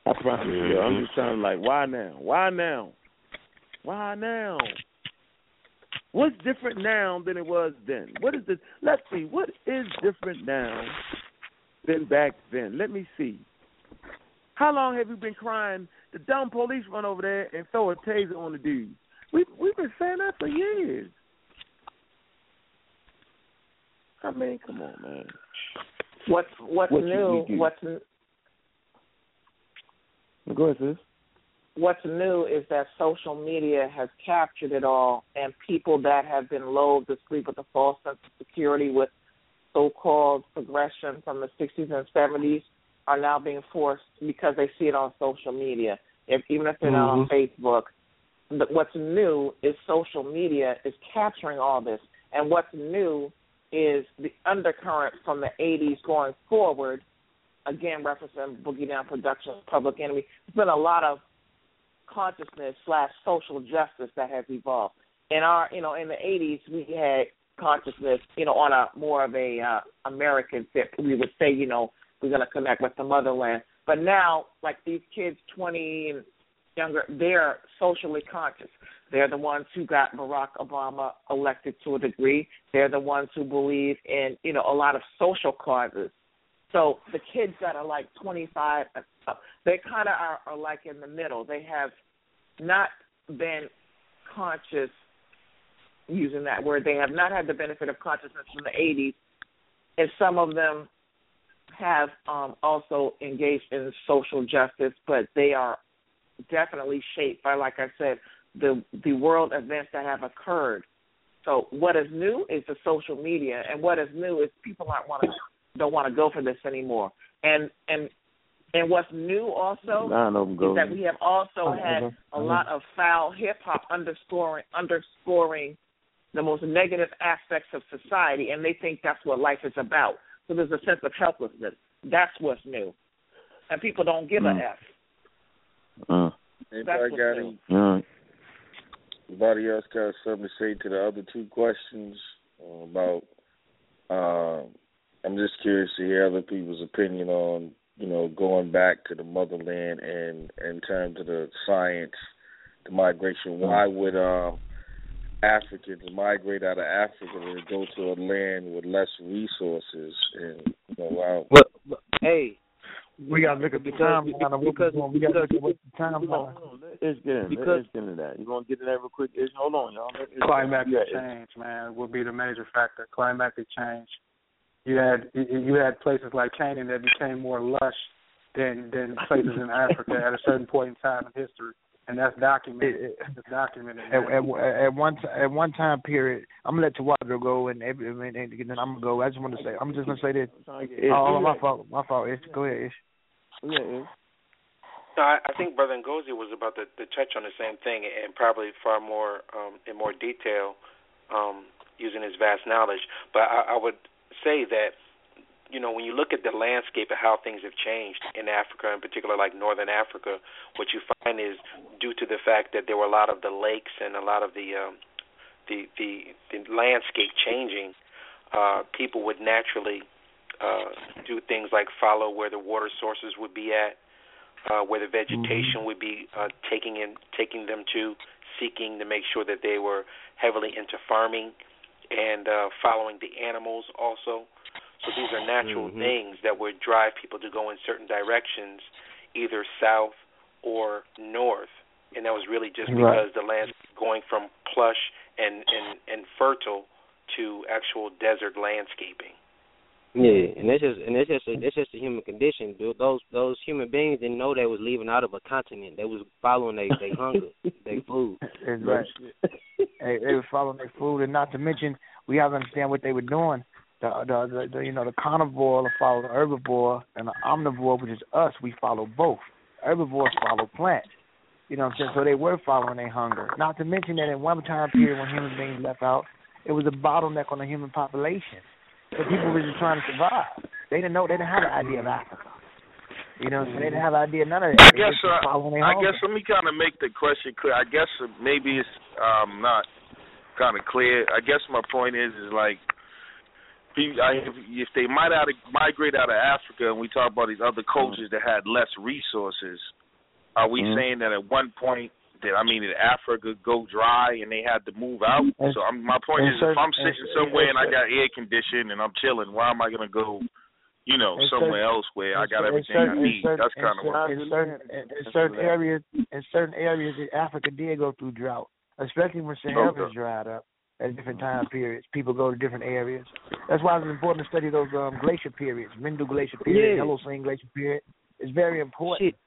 I promise you. I'm mm-hmm. just trying to like, why now? Why now? Why now? What's different now than it was then? What is the let's see, what is different now than back then? Let me see. How long have you been crying the dumb police run over there and throw a taser on the dude? We we've been saying that for years. I mean, come on, man. What's what's What new? What's n- Go ahead, sis. what's new is that social media has captured it all, and people that have been lulled to sleep with a false sense of security with so-called progression from the 60s and 70s are now being forced because they see it on social media. If even if they're not on mm-hmm. Facebook, but what's new is social media is capturing all this, and what's new is the undercurrent from the 80s going forward. Again, referencing Boogie Down Productions, Public Enemy. There's been a lot of consciousness slash social justice that has evolved. In our, you know, in the '80s, we had consciousness, you know, on a more of a uh, American tip. We would say, you know, we're going to connect with the motherland. But now, like these kids, 20 and younger, they're socially conscious. They're the ones who got Barack Obama elected to a degree. They're the ones who believe in, you know, a lot of social causes. So the kids that are like 25, and up, they kind of are, are like in the middle. They have not been conscious, using that word. They have not had the benefit of consciousness from the 80s, and some of them have um, also engaged in social justice, but they are definitely shaped by, like I said, the the world events that have occurred. So what is new is the social media, and what is new is people aren't want to don't want to go for this anymore. And and and what's new also Nine of them is that we have also had Mhm. a lot of foul hip hop underscoring underscoring the most negative aspects of society, and they think that's what life is about. So there's a sense of helplessness. That's what's new, and people don't give Mm. a f. Uh, That's Anybody what's got new. any? Anybody else got something to say to the other two questions uh, about? Uh, I'm just curious to hear other people's opinion on, you know, going back to the motherland and in terms of the science, the migration. Why would um, Africans migrate out of Africa and go to a land with less resources? And you know, wow. Well, but, hey, We gotta look at the Because- timeline because- we're. We gotta look at what the timeline. Let's get in. Because- Let's get into that. You want to get in that real quick? Ish? Hold on, y'all. Let- Climatic yeah, change, man, will be the major factor. Climatic change. You had you- you had places like Canaan that became more lush than than places in Africa at a certain point in time in history, and that's documented. It's documented. At, at, at one at one time period, I'm gonna let Tawado go and, every, and, and then I'm gonna go. I just want to say, I'm just gonna say this. Ish, Oh, my fault, my fault. Ish. Go ahead, Ish. Yeah, Ish. No, I, I think Brother Ngozi was about to, to touch on the same thing, and probably far more um, in more detail. Um, using his vast knowledge. But I, I would say that you know, when you look at the landscape of how things have changed in Africa, in particular, like Northern Africa, what you find is due to the fact that there were a lot of the lakes and a lot of the um, the, the the landscape changing, uh, people would naturally uh, do things like follow where the water sources would be at, uh, where the vegetation Mm-hmm. would be uh, taking in taking them to, seeking to make sure that they were heavily into farming and uh, following the animals also. So these are natural Mm-hmm. things that would drive people to go in certain directions, either south or north. And that was really just Right. because the land going from plush and, and, and fertile to actual desert landscaping. Yeah, and that's just and that's just a, that's just a human condition. Those those human beings didn't know they was leaving out of a continent. They was following their they hunger, their food. That's right. hey, they were following their food, and not to mention, we have to understand what they were doing. The, the, the, the you know the carnivore follow the herbivore, and the omnivore, which is us, we follow both. Herbivores follow plants. You know what I'm saying? So they were following their hunger. Not to mention that in one time period when human beings left out, it was a bottleneck on the human population. So people were just trying to survive. They didn't know. They didn't have an idea of Africa. You know, what they didn't have an idea of none of that. I guess uh, I guess let me kind of make the question clear. I guess uh, maybe it's um not kind of clear. I guess my point is is like if, if they might out of, migrate out of Africa and we talk about these other cultures that had less resources, are we Mhm. saying that at one point that I mean that Africa go dry and they had to move out? And- so I'm, my point point is if I'm sitting and- somewhere and I got air conditioning and I'm chilling, why am I gonna go? You know, somewhere certain- else where I got everything I certain- in need. certain- That's kind of in what cer- in certain in, in certain areas in certain areas in Africa did go through drought, especially when Sahara Okay. dried up at different time periods. People go to different areas. That's why it's important to study those um, glacier periods, Mindel Glacier period, Yeah. Holocene Glacier period. It's very important. Shit,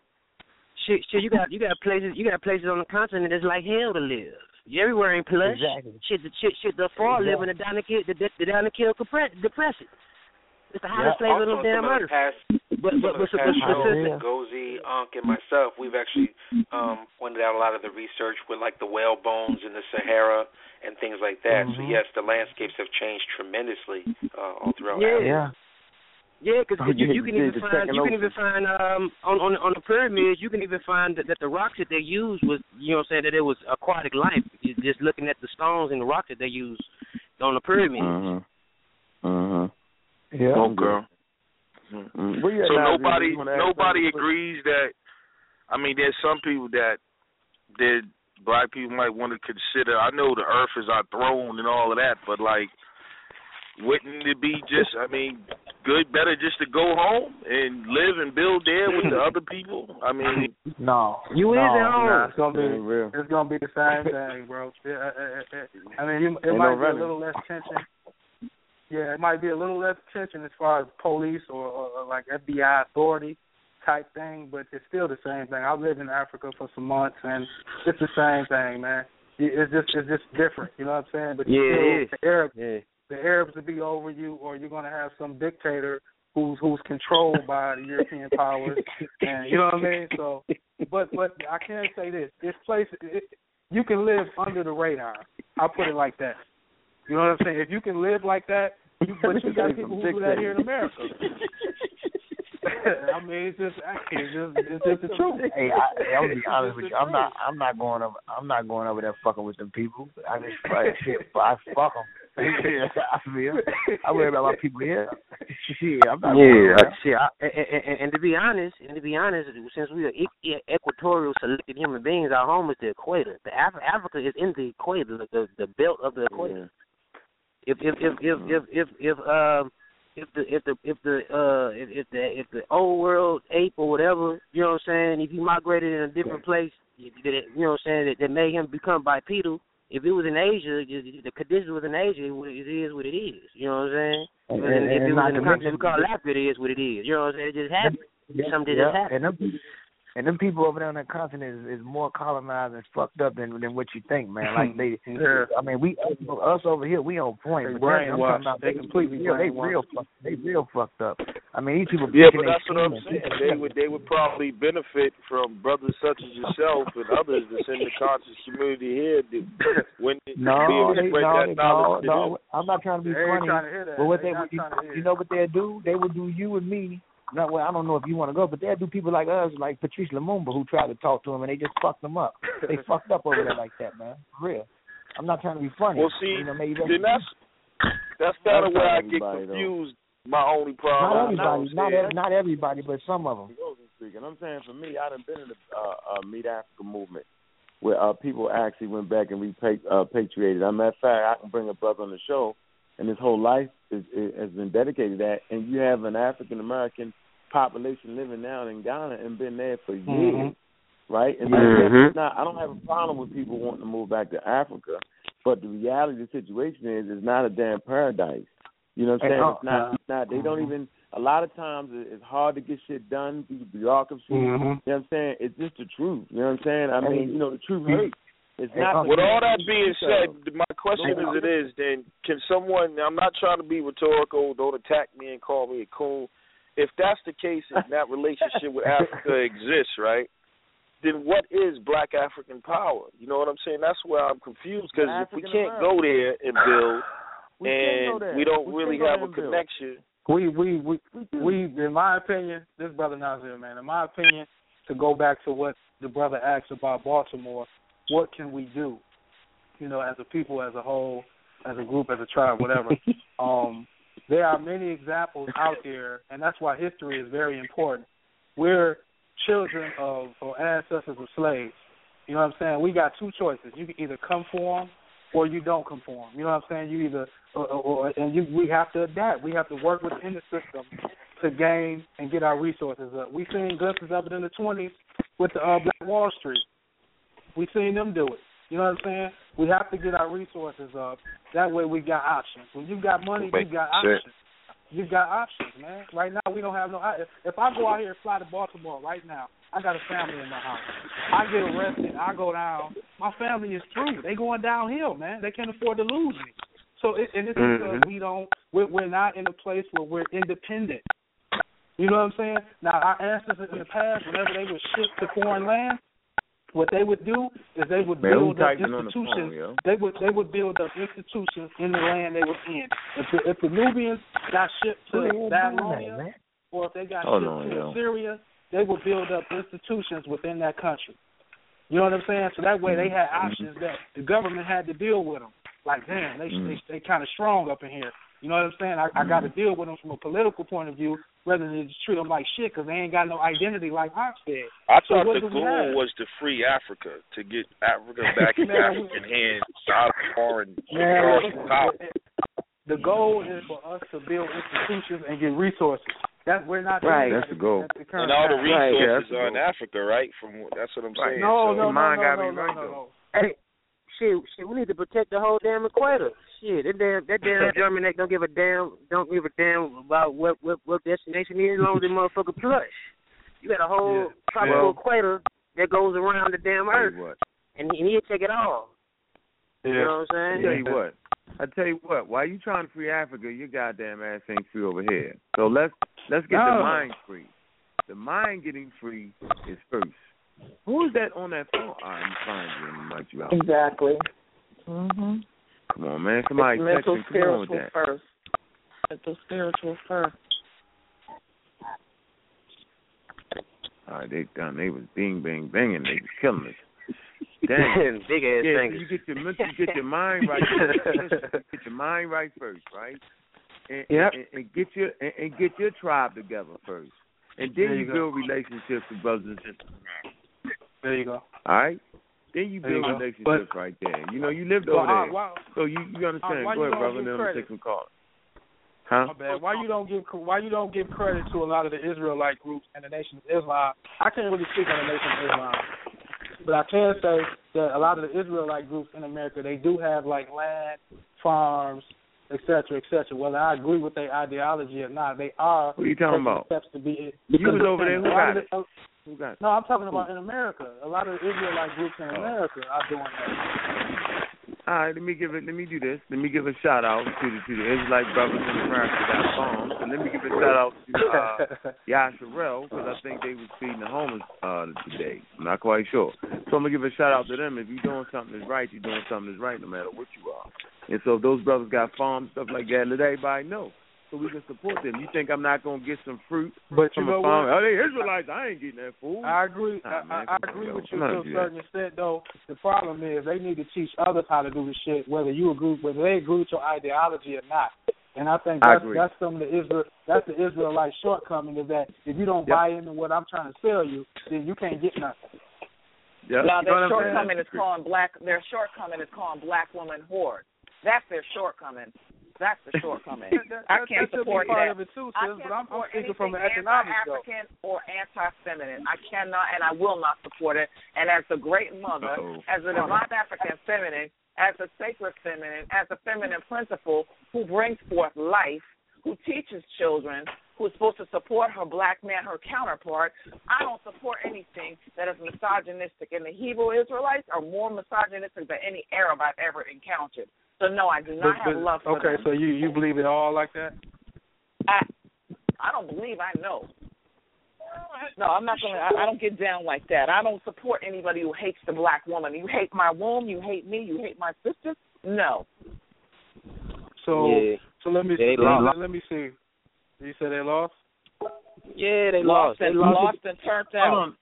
shit, shit. You got you got places you got places on the continent that's like hell to live. You everywhere ain't plush. Exactly. Shit, the shit, shit. The far Exactly. living the Danakil, the, the Danakil depression. It's the hottest Yeah. place on the damn earth. past, But but but, but past Ngozi, Unc, and myself, we've actually um, pointed out a lot of the research with like the whale bones in the Sahara and things like that. So Mhm. yes, the landscapes have changed tremendously uh, all throughout Yeah. Africa. Yeah. Yeah, because Oh, you, yeah, you can even find you can even find um on on on the pyramids you can even find that, that the rocks that they used was you know what I'm saying that it was aquatic life. You just looking at the stones and the rocks that they used on the pyramids. Mm-hmm. Mm-hmm. Yeah. Oh, girl. Mm. Where you at So now, nobody Zee? You wanna ask nobody agrees that. I mean, there's some people that that black people might want to consider. I know the Earth is our throne and all of that, but like, wouldn't it be just? I mean, good, better just to go home and live and build there with the other people. I mean, No. You no, is at home. Nah, it's gonna be Ain't real. it's gonna be the same thing, bro. Yeah, uh, uh, uh, I mean, you, it Ain't might no be a little less tension. Yeah, it might be a little less tension as far as police or, or, or like FBI authority type thing, but it's still the same thing. I lived in Africa for some months, and it's the same thing, man. It's just it's just different, you know what I'm saying? But you Yeah, still, the Arabs, Yeah. The Arabs will be over you, or you're gonna have some dictator who's who's controlled by the European powers, and you know what I mean. So, but but I can say this: this place, it, you can live under the radar. I'll put it like that. You know what I'm saying? If you can live like that, you, but you got people who do that here in America. I mean, it's just it's just it's just the truth. Hey, I, I'm be honest with you. I'm not. I'm not going over. I'm not going over there fucking with them people. I just like shit. I fuck them. I feel. I worry about my people here. shit, I'm not. Yeah, shit. I, and, and, and, to be honest, and to be honest, since we are equatorial selected human beings, our home is the equator. The Af- Africa is in the equator, the the, the belt of the equator. If if if if if if if um if the if the if the uh if, if the if the old world ape or whatever, you know what I'm saying, if he migrated in a different place, you know what I'm saying, that, that made him become bipedal. If it was in Asia, the- the conditions was in Asia, it is what it is. You know what I'm saying? And- If it was in- and- if and it was in the continent we call Africa, it is what it is. You know what I'm saying? It just happened. Yeah, Something yeah, just happened. And them, And them people over there on that continent is, is more colonized and fucked up than than what you think, man. Like they, Yeah. I mean, we us over here, we on point. They but them- I'm brainwashed. about They completely real, they brainwashed. real, fuck- they real fucked up. I mean, these people. Yeah, thinking but they that's what I'm saying. They would they would probably benefit from brothers such as yourself and others that's in the conscious community here that when they be No, able to they, spread no, that they, no, to no. them. I'm not trying to be They ain't funny, trying to hear that. but what They they, would, you, trying to hear you know what they'll do? They would do you and me. Not well, I don't know if you want to go, but they'll do people like us, like Patrice Lumumba, who tried to talk to him and they just fucked them up. They fucked up over there like that, man. For real. I'm not trying to be funny. Well, see, you know, maybe then that's that's kind of where I get everybody, though. confused. My only not problem. everybody, not ev- not everybody, but some of them. speaking. I'm saying for me, I done been in the uh, uh, Meet Africa movement where uh, people actually went back and repatriated. Uh, patriated. As a matter of fact, I can bring a brother on the show, and his whole life is, is, has been dedicated to that. And you have an African American population living now in Ghana and been there for years, Mhm. right? And Mhm. that's not. I don't have a problem with people wanting to move back to Africa, but the reality of the situation is, it's not a damn paradise. You know what I'm saying? uh, it's not. It's not. They don't Mhm. even. A lot of times it's hard to get shit done through bureaucracy. Mhm. You know what I'm saying? It's just the truth. You know what I'm saying? I Hey, mean, you know, the truth hey, hurts. It's not. With all that being So- said, my question as it is, then can someone? I'm not trying to be rhetorical. Don't attack me and call me a coon. If that's the case, and that relationship with Africa exists, right? Then what is Black African power? You know what I'm saying? That's where I'm confused because if we can't go there and build, We and we don't We really have a and build. connection. We we we we in my opinion, this brother Nazir, man, in my opinion, to go back to what the brother asked about Baltimore, what can we do? You know, as a people, as a whole, as a group, as a tribe, whatever. um, there are many examples out there, and that's why history is very important. We're children of or ancestors of slaves. You know what I'm saying? We got two choices. You can either conform or you don't conform. You know what I'm saying? You either or, or, and you we have to adapt. We have to work within the system to gain and get our resources up. We seen glimpses of it in the 20s with the uh, Black Wall Street. We seen them do it. You know what I'm saying? We have to get our resources up. That way we got options. When you got money, you got options. You got options, man. Right now we don't have no. If, if I go out here and fly to Baltimore right now, I got a family in my house. I get arrested, I go down. My family is through. They going downhill, man. They can't afford to lose me. So it, and it's because Mhm. we don't. We're, we're not in a place where we're independent. You know what I'm saying? Now our ancestors in the past, whenever they would ship to foreign land, what they would do is they would Man, build up typing on the phone, institutions. They would they would build up institutions in the land they were in. If the, if the Nubians got shipped to hell that, Babylonia, or if they got Hold shipped on, to yo. Assyria, they would build up institutions within that country. You know what I'm saying? So that way they had Mm-hmm. options that the government had to deal with them. Like, damn, they Mm. they, they kind of strong up in here. You know what I'm saying? I, I got to Mm-hmm. deal with them from a political point of view rather than just treat them like shit because they ain't got no identity like Ox did. I So thought what the goal was to free Africa, to get Africa back in Man, we- African hands out of foreign Man, foreign power. the goal is for us to build institutions and get resources. That we're not Right. That's the goal. at the current And all the time. Right, yeah, resources the are in. Africa, right? From that's what I'm Right. saying. No, so, no, no, Mine no, gotta no, no, no, no. Hey, shit, shit, we need to protect the whole damn equator. Shit, that damn, that damn German act don't give a damn, don't give a damn about what what what destination is as long as the motherfucker plush. You got a whole Yeah. tropical Well- equator that goes around the damn earth, what. and he, and he'll take it all. You know what I I'm tell you what. I tell you what. While you trying to free Africa, your goddamn ass ain't free over here. So let's let's get the mind free. The mind getting free is first. Who is that on that phone? I'm fine, Jim. I'm you out. Exactly. Mhm. Come on, man. Somebody It's text mental, me. Come on with spiritual that. first. Mental, spiritual first. All right, they done. They was bing, bang, banging. They was killing us. Damn. Big ass yeah, so fingers. you get your mental, you get your mind right. first. You get your mind right first, right? And, Yep. and, and get your and, and get your tribe together first, and then There you, you build relationships with brothers and sisters. There you go. All right. Then you build relationships But- right there. You know, you lived over there, why, so you you understand. why Go you ahead, brother. Then I'm take some calls. Huh? My bad. Why you don't give why you don't give credit to a lot of the Israelite groups and the Nation of Islam? I can't really speak on the Nation of Islam, but I can say that a lot of the Israelite groups in America they do have like land, farms, etc., cetera, et cetera. Whether I agree with their ideology or not, they are What are you talking about? steps to be. You was over there. Who got the- Who got? No, I'm talking about in America. A lot of Israelite groups in America are doing that. All right, let me give it. Let me do this. Let me give a shout out to the to the Israelite brothers in America that farms, and let me give a shout out to uh, Yasharel because I think they was feeding the homeless uh, today. I'm not quite sure, so I'm gonna give a shout out to them. If you're doing something that's right, you're doing something that's right, no matter what you are. And so if those brothers got farms, stuff like that, let everybody know so we can support them. You think I'm not gonna get some fruit But you know a farm? what? Oh, they Israelites. I ain't getting that food. I agree. Nah, I, man, I, I agree yo. with you to a gonna that. certain extent, though. The problem is they need to teach others how to do the shit, whether you agree, whether they agree with your ideology or not. And I think I that's agree. that's some of the Israel that's the Israelite shortcoming is that if you don't Yep. buy into what I'm trying to sell you, then you can't get nothing. Yeah. Now You their what I'm saying? shortcoming is calling black. Their shortcoming is calling black woman whore. That's their shortcoming. That's the shortcoming. That- I can't that should be support part that. of it too, I can't but I'm- I'm support speaking from anything the economics, though. anti-African or anti-feminine. I cannot and I will not support it. And as the great mother, Uh-oh. as a divine African feminine, as a sacred feminine, as a feminine principle who brings forth life, who teaches children, who is supposed to support her black man, her counterpart, I don't support anything that is misogynistic. And the Hebrew Israelites are more misogynistic than any Arab I've ever encountered. So no, I do not But- have love for okay, them. so you you believe it all like that? I I don't believe I know. No, I'm not gonna. I, I don't get down like that. I don't support anybody who hates the black woman. You hate my womb. You hate me. You hate my sisters. No. So Yeah. so let me They let, let, let me see. You said they lost. Yeah, they lost lost. They and lost. lost and turned out.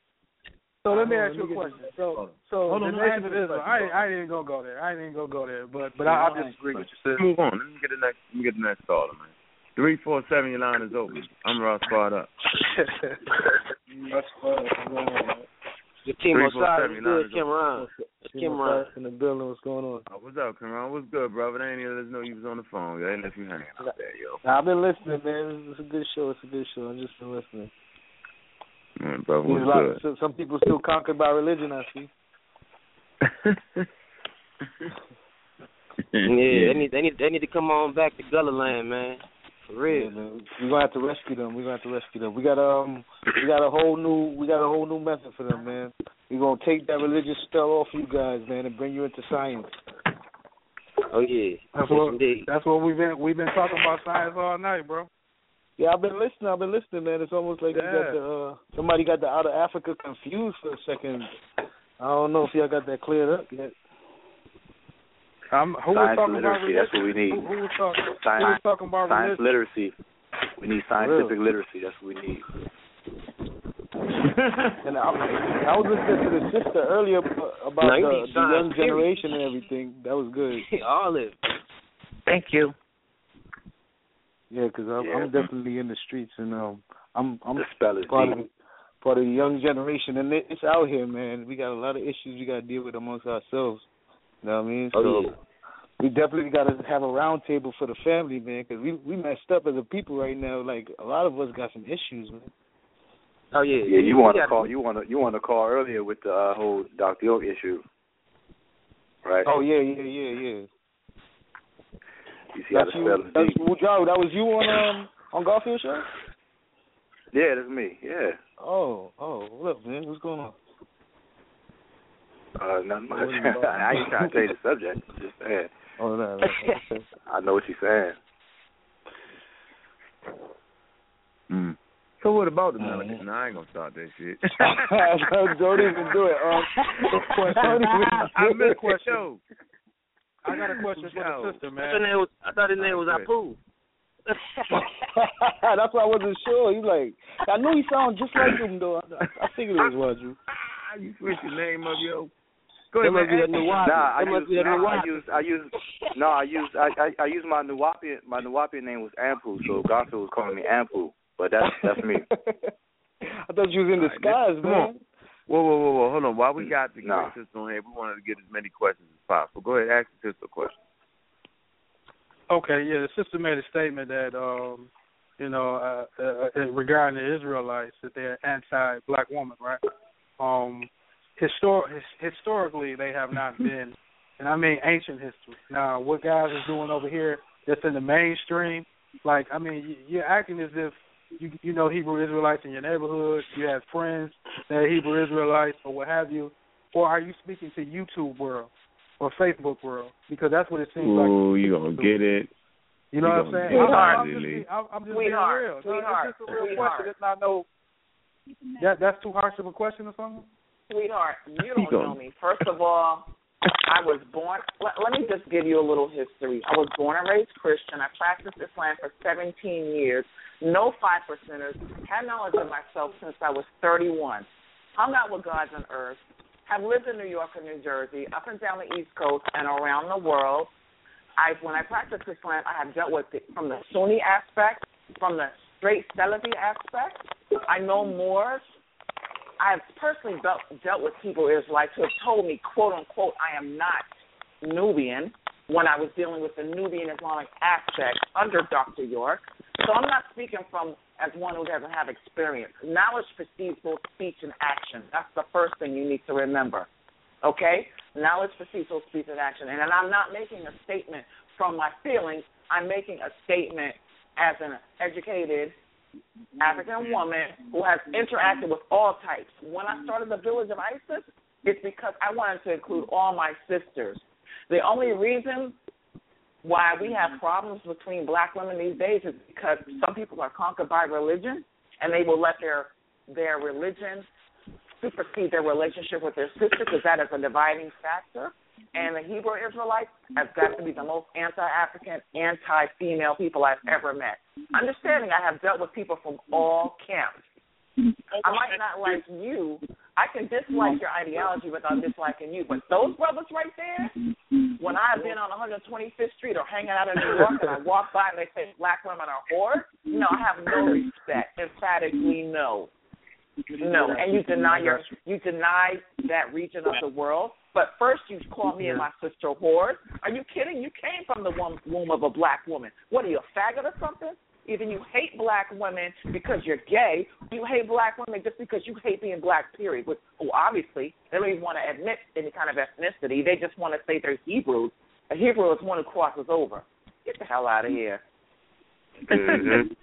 So let me ask you a question. this. So Hold on. so Hold the on, nation ask of me a Israel. I ain't, bro. I ain't even gonna go there. I ain't even gonna go there. But but I, I disagree with you, Let's sis. move on. Let me get the next. Let me get the next caller, man. Three four seven. Your line is open. I'm Ross Spot up. That's fine. The team Three, on four, side seven, is nine good. is Cameron. That's Cameron. in the building. What's going on? Oh, what's up, Cameron? What's good, brother? They ain't even let us know you was on the phone. Yo. They left you hanging out there, yo. Nah, I've been listening, man. It's a good show. It's a good show. I've just been listening. Man, brother, what's lot- good? so- some people still conquered by religion. I see. Yeah, they need they need they need to come on back to Gullah Land, man. For real. Yeah, man. We're gonna have to rescue them. We're gonna have to rescue them. We got um, we got a whole new, we got a whole new method for them, man. We're gonna take that religious spell off you guys, man, and bring you into science. Oh yeah. That's Yes, what indeed. that's what we've been we've been talking about science all night, bro. Yeah, I've been listening. I've been listening, man. It's almost like you got the uh, somebody got the out of Africa confused for a second. I don't know if y'all got that cleared up yet. Um, who was Science talking about literacy, that's what we need. Who, who was talking? Who was Science, talking about science religion? literacy. We need scientific literacy. That's what we need. And I, I was listening to the sister earlier about No, the, the young generation and everything. That was good. All of it. Thank you. Yeah, because I'm, Yeah. I'm definitely in the streets, and um, I'm I'm The spell is part of deep. part of the young generation, and it, it's out here, man. We got a lot of issues we got to deal with amongst ourselves. You know what I mean? Oh, so yeah. we definitely got to have a round table for the family, man, because we we messed up as a people right now. Like a lot of us got some issues, man. Oh yeah. Yeah, you want to call you want to you want to call earlier with the uh, whole Dr. York issue, right? Oh yeah, yeah, yeah, yeah. You see how That's the you. spell That's deep. you, Joe. That was you on um on Garfield show. Yeah, that's me. Yeah. Oh, oh, what up, man? What's going on? Uh, not much. I ain't trying to tell you the subject. I'm just saying. Oh, no, no, okay. I know what you're saying. Mm. So what about the Melanin? No, I ain't gonna start that shit. Don't even do it. Um, don't even I do missed it. the show. I got a question for Yo. the sister, I thought man. his name was I thought his name was Okay. Apu. That's why I wasn't sure. He's like, I knew he sounded just like him though. I, I figured it was Waju. You switch your name up, yo? Go ahead, must man. that new Wapi. Nah, I That must use, be that new nah, I Wapi. use, I use, no, I use, I, I, I use my Nuwaubian, my Nuwaubian name was Ampu, so Garfield was calling me Ampu, but that's that's me. I thought you was in All right, disguise, come on. man. Whoa, whoa, whoa, whoa. Hold on. While we mm, got the Nah. great sister on here, we wanted to get as many questions possible. Go ahead, ask the sister a question. Okay, yeah, the sister made a statement that um, you know, uh, uh, uh, regarding the Israelites that they're anti-black woman, right? Um, histor- his- historically, they have not been, and I mean ancient history. Now, what guys is doing over here that's in the mainstream, like, I mean, you- you're acting as if you you know Hebrew Israelites in your neighborhood, you have friends that are Hebrew Israelites or what have you, or are you speaking to YouTube world or Facebook world? Because that's what it seems like. Ooh, you gonna get it. You know You what I'm saying? I'm, I'm just, being, I'm, I'm just Sweetheart, being real. No, sweetheart, it's just a real sweetheart. question. It's not no. That that's too harsh of a question or something. Sweetheart, you don't know me. First of all, I was born. Let, let me just give you a little history. I was born and raised Christian. I practiced Islam for 17 years. No five percenters. Had knowledge of myself since I was 31. Hung out with gods on earth. Have lived in New York and New Jersey, up and down the East Coast, and around the world. I, when I practiced Islam, I have dealt with it from the Sunni aspect, from the straight Salafi aspect. I know Moors. I have personally dealt, dealt with Hebrew Israelites who have told me, quote unquote, I am not Nubian when I was dealing with the Nubian Islamic aspect under Dr. York. So I'm not speaking from as one who doesn't have experience. Knowledge precedes both speech and action. That's the first thing you need to remember. Okay? Knowledge precedes both speech and action. And I'm not making a statement from my feelings. I'm making a statement as an educated African woman who has interacted with all types. When I started the Village of ISIS, it's because I wanted to include all my sisters. The only reason why we have mm-hmm. problems between black women these days is because some people are conquered by religion and they will let their their religion supersede their relationship with their sister because that is a dividing factor. And the Hebrew Israelites have got to be the most anti-African, anti-female people I've ever met. Understanding I have dealt with people from all camps. I might not like you. I can dislike your ideology without disliking you. But those brothers right there, when I've been on 125th Street or hanging out in New York and I walk by and they say black women are whores, no, I have no respect. Emphatically no. No. And you deny your you deny that region of the world. But first you call me and my sister whores. Are you kidding? You came from the womb, of a black woman. What are you, a faggot or something? Either you hate black women because you're gay, or you hate black women just because you hate being black, period. Which, well, obviously, they don't even want to admit any kind of ethnicity. They just want to say they're Hebrews. A Hebrew is one who crosses over. Get the hell out of here. Mhm.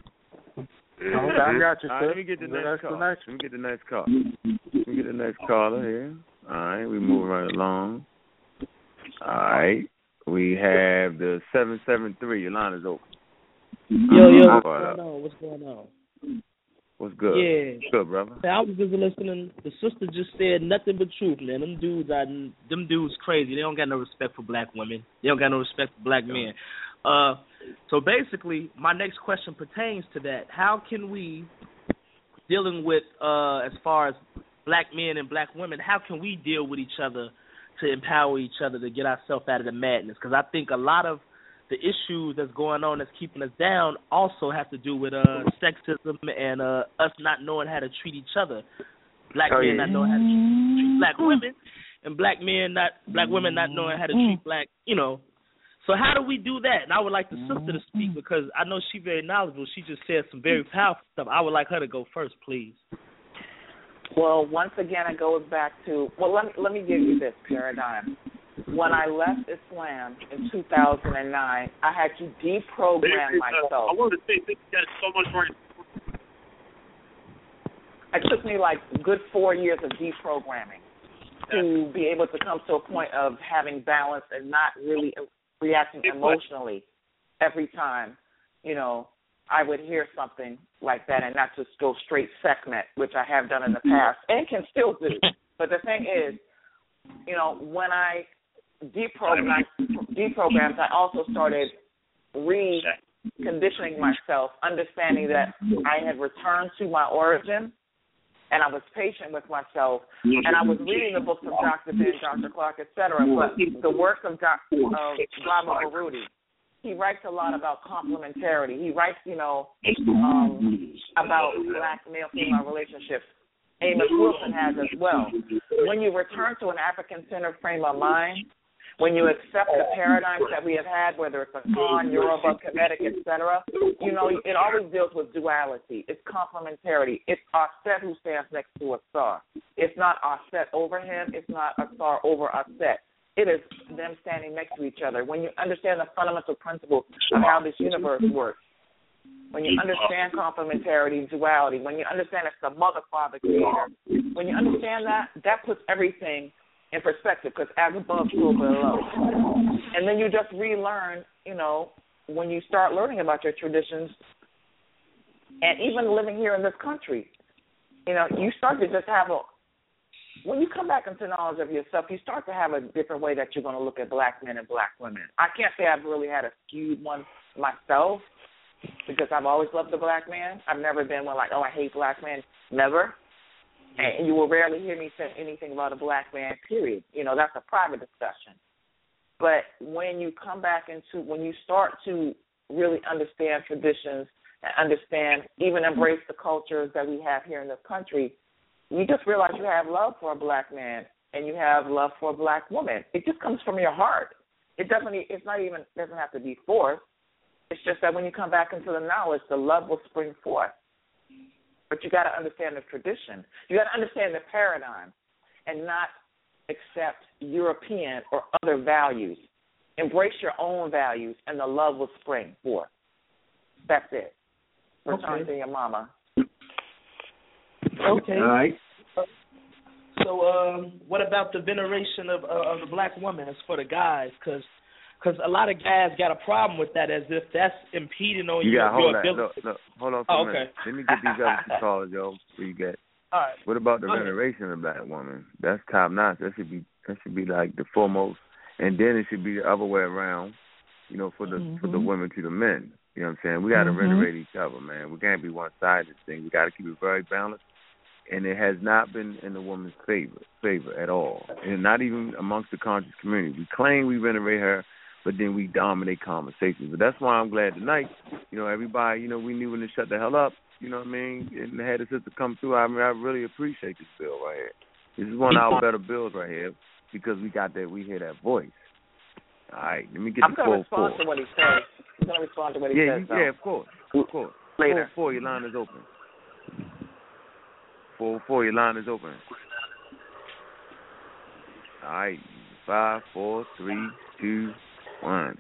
Okay, I got you, All right, sir. let me get the That's next the call. next- Let me get the next call. Let me get the next caller here. All right, we move right along. All right, we have the seven seven three. Your line is open. Yo, yo, Uh, what's call going up. on? What's going on? What's good? Yeah. What's good, brother? Man, I was just listening. The sister just said nothing but truth, man. Them dudes are them dudes crazy. They don't got no respect for black women. They don't got no respect for black men. Uh, so basically, my next question pertains to that. How can we, dealing with uh, as far as black men and black women, how can we deal with each other to empower each other to get ourselves out of the madness? Because I think a lot of the issues that's going on that's keeping us down also have to do with uh sexism and uh us not knowing how to treat each other. Black Oh, men yeah. not knowing how to treat, treat black women and black men not black women not knowing how to treat black you know. So how do we do that? And I would like the sister to speak because I know she's very knowledgeable. She just said some very powerful stuff. I would like her to go first, please. Well, once again, it goes back to well. Let me let me give you this paradigm. When I left Islam in 2009, I had to deprogram uh, myself. I wanted to say this got so much right. It took me like a good four years of deprogramming to be able to come to a point of having balance and not really reacting emotionally every time, you know, I would hear something like that and not just go straight segment, which I have done in the mm-hmm. past and can still do. But the thing is, you know, when I deprogrammed, deprogrammed, I also started reconditioning myself, understanding that I had returned to my origin and I was patient with myself. And I was reading the books of Dr. Ben, Dr. Clarke, etc. But the work of Dr. of Baba he writes a lot about complementarity. He writes, you know, um, about black male female relationships. Amos Wilson has as well. When you return to an African centered frame of mind, when you accept the paradigms that we have had, whether it's Akan, Yoruba, Kemetic, etc., you know, it always deals with duality. It's complementarity. It's Aset who stands next to a star. It's not Aset over him. It's not Ausar over Aset. It is them standing next to each other. When you understand the fundamental principles of how this universe works, when you understand complementarity, duality, when you understand it's the mother, father, creator, when you understand that, that puts everything in perspective because as above, so below. And then you just relearn, you know, when you start learning about your traditions and even living here in this country, you know, you start to just have a when you come back into knowledge of yourself, you start to have a different way that you're going to look at black men and black women. I can't say I've really had a skewed one myself because I've always loved the black man. I've never been one like, oh, I hate black men. Never. And you will rarely hear me say anything about a black man, period. You know, that's a private discussion. But when you come back into, when you start to really understand traditions and understand, even embrace the cultures that we have here in this country, you just realize you have love for a black man and you have love for a black woman. It just comes from your heart. It doesn't. It's not even. Doesn't have to be forced. It's just that when you come back into the knowledge, the love will spring forth. But you got to understand the tradition. You got to understand the paradigm, and not accept European or other values. Embrace your own values, and the love will spring forth. That's it. Return Okay. to your mama. Okay. All right. So, um, what about the veneration of uh, of the black woman as for the guys? Because cause a lot of guys got a problem with that, as if that's impeding on You your, got hold your on. ability. Look, look, hold on for Oh, a minute. okay. Let me get these other two callers, yo. Where you get? All right. What about the Go ahead. veneration of black woman? That's top notch. That should be that should be like the foremost, and then it should be the other way around. You know, for the for the Mm-hmm. women to the men. You know what I'm saying? We got to Mhm. venerate each other, man. We can't be one sided thing. We got to keep it very balanced. And it has not been in the woman's favor favor at all, and not even amongst the conscious community. We claim we venerate her, but then we dominate conversations. But that's why I'm glad tonight. You know, everybody. You know, we knew when to shut the hell up. You know what I mean? And had the sister come through. I mean, I really appreciate this bill right here. This is one of our better bills right here because we got that. We hear that voice. All right, let me get I'm the going to respond to what he says. I'm going to respond to what he Yeah, says. you, yeah, of course, of course. Later. Four, four, your line is open. Four, four, your line is open. All right, five, four, three, two, one.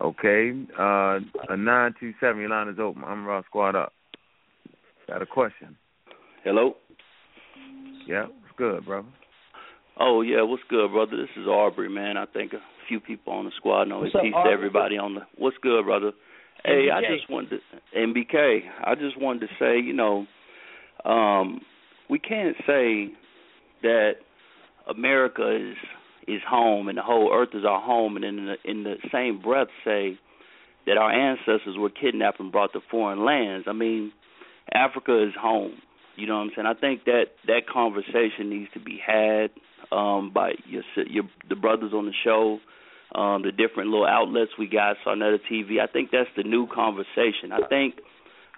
Okay, uh, a nine two seven. Your line is open. I'm Raw Squad up. Got a question? Hello. Yeah, it's good, brother? Oh yeah, what's good, brother? This is Aubrey, man. I think a few people on the squad know What's it. Peace to everybody on the. What's good, brother? Hey, I just wanted to MBK. I just wanted to say, you know, um, we can't say that America is is home and the whole earth is our home, and in the in the same breath say that our ancestors were kidnapped and brought to foreign lands. I mean, Africa is home. You know what I'm saying? I think that that conversation needs to be had um, by your your the brothers on the show, um, the different little outlets we got, Sarnetta TV. I think that's the new conversation. I think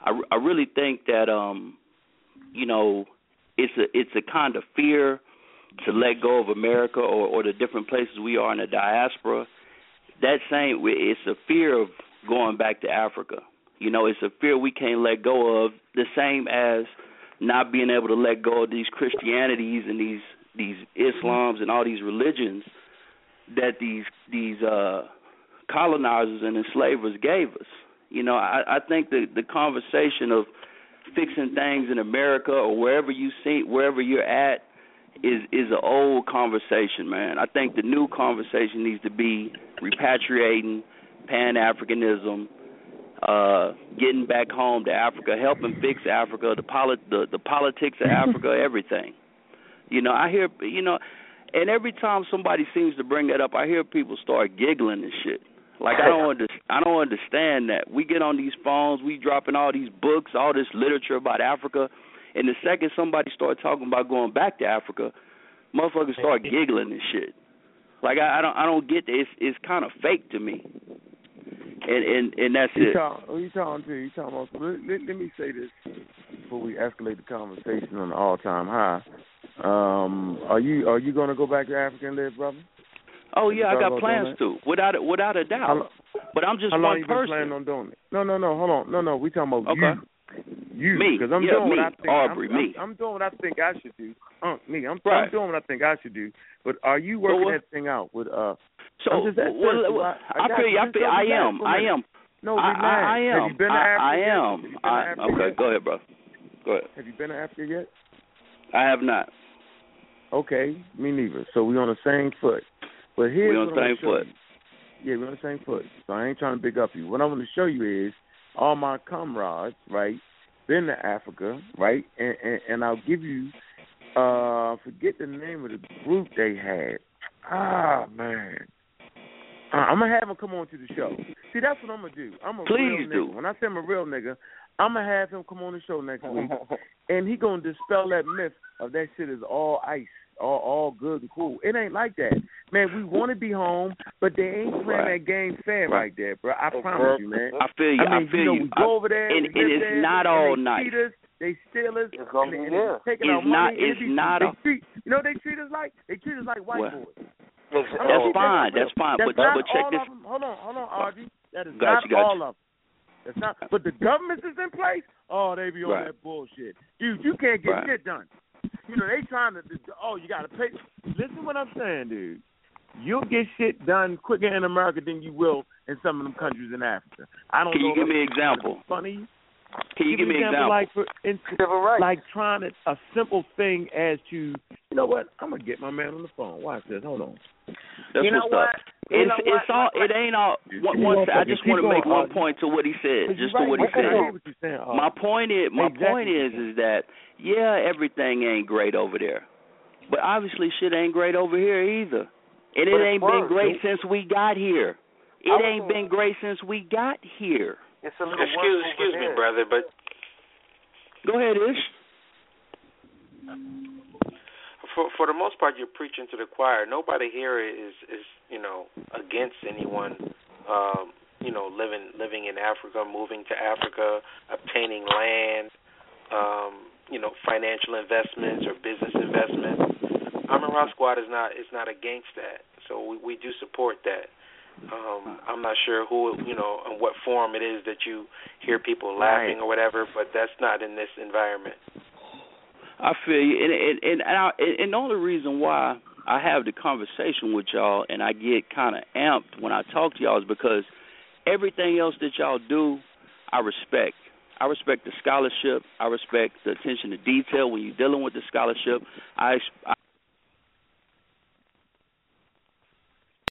I, I really think that um, you know it's a it's a kind of fear to let go of America or, or the different places we are in the diaspora. That same it's a fear of going back to Africa. You know, it's a fear we can't let go of. The same as not being able to let go of these Christianities and these these Islams and all these religions that these these uh colonizers and enslavers gave us. You know, I, I think the the conversation of fixing things in America or wherever you see wherever you're at is is an old conversation, man. I think the new conversation needs to be repatriating Pan Africanism, uh, getting back home to Africa, helping fix Africa, the polit- the, the politics of Africa, everything. You know, I hear you know, and every time somebody seems to bring that up, I hear people start giggling and shit. Like I don't under, I don't understand that. We get on these phones, we dropping all these books, all this literature about Africa, and the second somebody start talking about going back to Africa, motherfuckers start giggling and shit. Like I, I don't I don't get that. It's it's kind of fake to me. And and and that's You it. talk, who you talking to? You talking about? Let, let, let me say this before we escalate the conversation on an all-time high. Um, are you are you going to go back to Africa and live, brother? Oh yeah, I got plans to, without a, without a doubt. How but I'm just How long one you been person. planning on doing it? No, no, no. Hold on. No, no. We talking about Okay. you. You, Me. because I'm Yeah, doing me. what I think. Aubrey, I'm, me. I'm, I'm doing what I think I should do. Uh, me. I'm, Right. I'm doing what I think I should do. But are you working what- that thing out with uh? So well, well, I, I got feel you. I feel I am. I am. No, I. I, I am. Have you been to I, Africa I am. Have you been to I, Africa okay, yet? go ahead, bro. Go ahead. Have you been to Africa yet? I have not. Okay, me neither. So we're on the same foot. But here's We on the same foot. You. Yeah, we're on the same foot. So I ain't trying to big up you. What I'm going to show you is all my comrades, right, been to Africa, right, and and, and I'll give you, uh, forget the name of the group they had. Ah man. Uh, I'm gonna have him come on to the show. See, that's what I'm gonna do. I'm a Please real do. nigga. When I say I'm a real nigga, I'm gonna have him come on the show next week, and he gonna dispel that myth of that shit is all ice, all all good and cool. It ain't like that, man. We want to be home, but they ain't playing Right. that game fair Right. like that, bro. I oh, promise you, man. I feel you. I mean, feel you know, you. we go I- over there, and, and it's there, not and all they nice. they steal us, and, they, and yeah. taking It's our money. not- and it's not they a- treat, you know, what they treat us like they treat us like white Well, boys. That's I mean, fine. That's fine. That's But but check this. Hold on, hold on, Audrey. That is Got not you, all you. of them. That's not. But the government is in place. Oh, they be on Right. that bullshit. Dude, you can't get Right. shit done. You know they trying to. Oh, you got to pay. Listen, what I'm saying, dude. You'll get shit done quicker in America than you will in some of them countries in Africa. I don't Can know. you give me an it's trying to be example? Funny. Can you give me an example? Like for instance, like trying to, a simple thing as to, you know what? I'm gonna get my man on the phone. Watch this. Hold on. That's You know what? up. You It's know it's all. It ain't all. One, Keep one I just want to make going, one Audrey. point to what he said. You're Just to what he said. saying, Audrey. My point is, my Exactly. point is, is that yeah, everything ain't great over there, but obviously shit ain't great over here either, and it But it's ain't been worse. great since we got here. It ain't been great since we got here. It's a little Excuse, excuse me, brother, but Go ahead, Ish. For for the most part, you're preaching to the choir. Nobody here is is you know against anyone. Um, you know, living living in Africa, moving to Africa, obtaining land, um, you know, financial investments or business investments. Amara Squad is not is not against that, so we we do support that. Um, I'm not sure who you know in what form it is that you hear people laughing Right. or whatever, but that's not in this environment. I feel you, and and and and, I, and the only reason why I have the conversation with y'all and I get kind of amped when I talk to y'all is because everything else that y'all do, I respect. I respect the scholarship. I respect the attention to detail when you're dealing with the scholarship. I I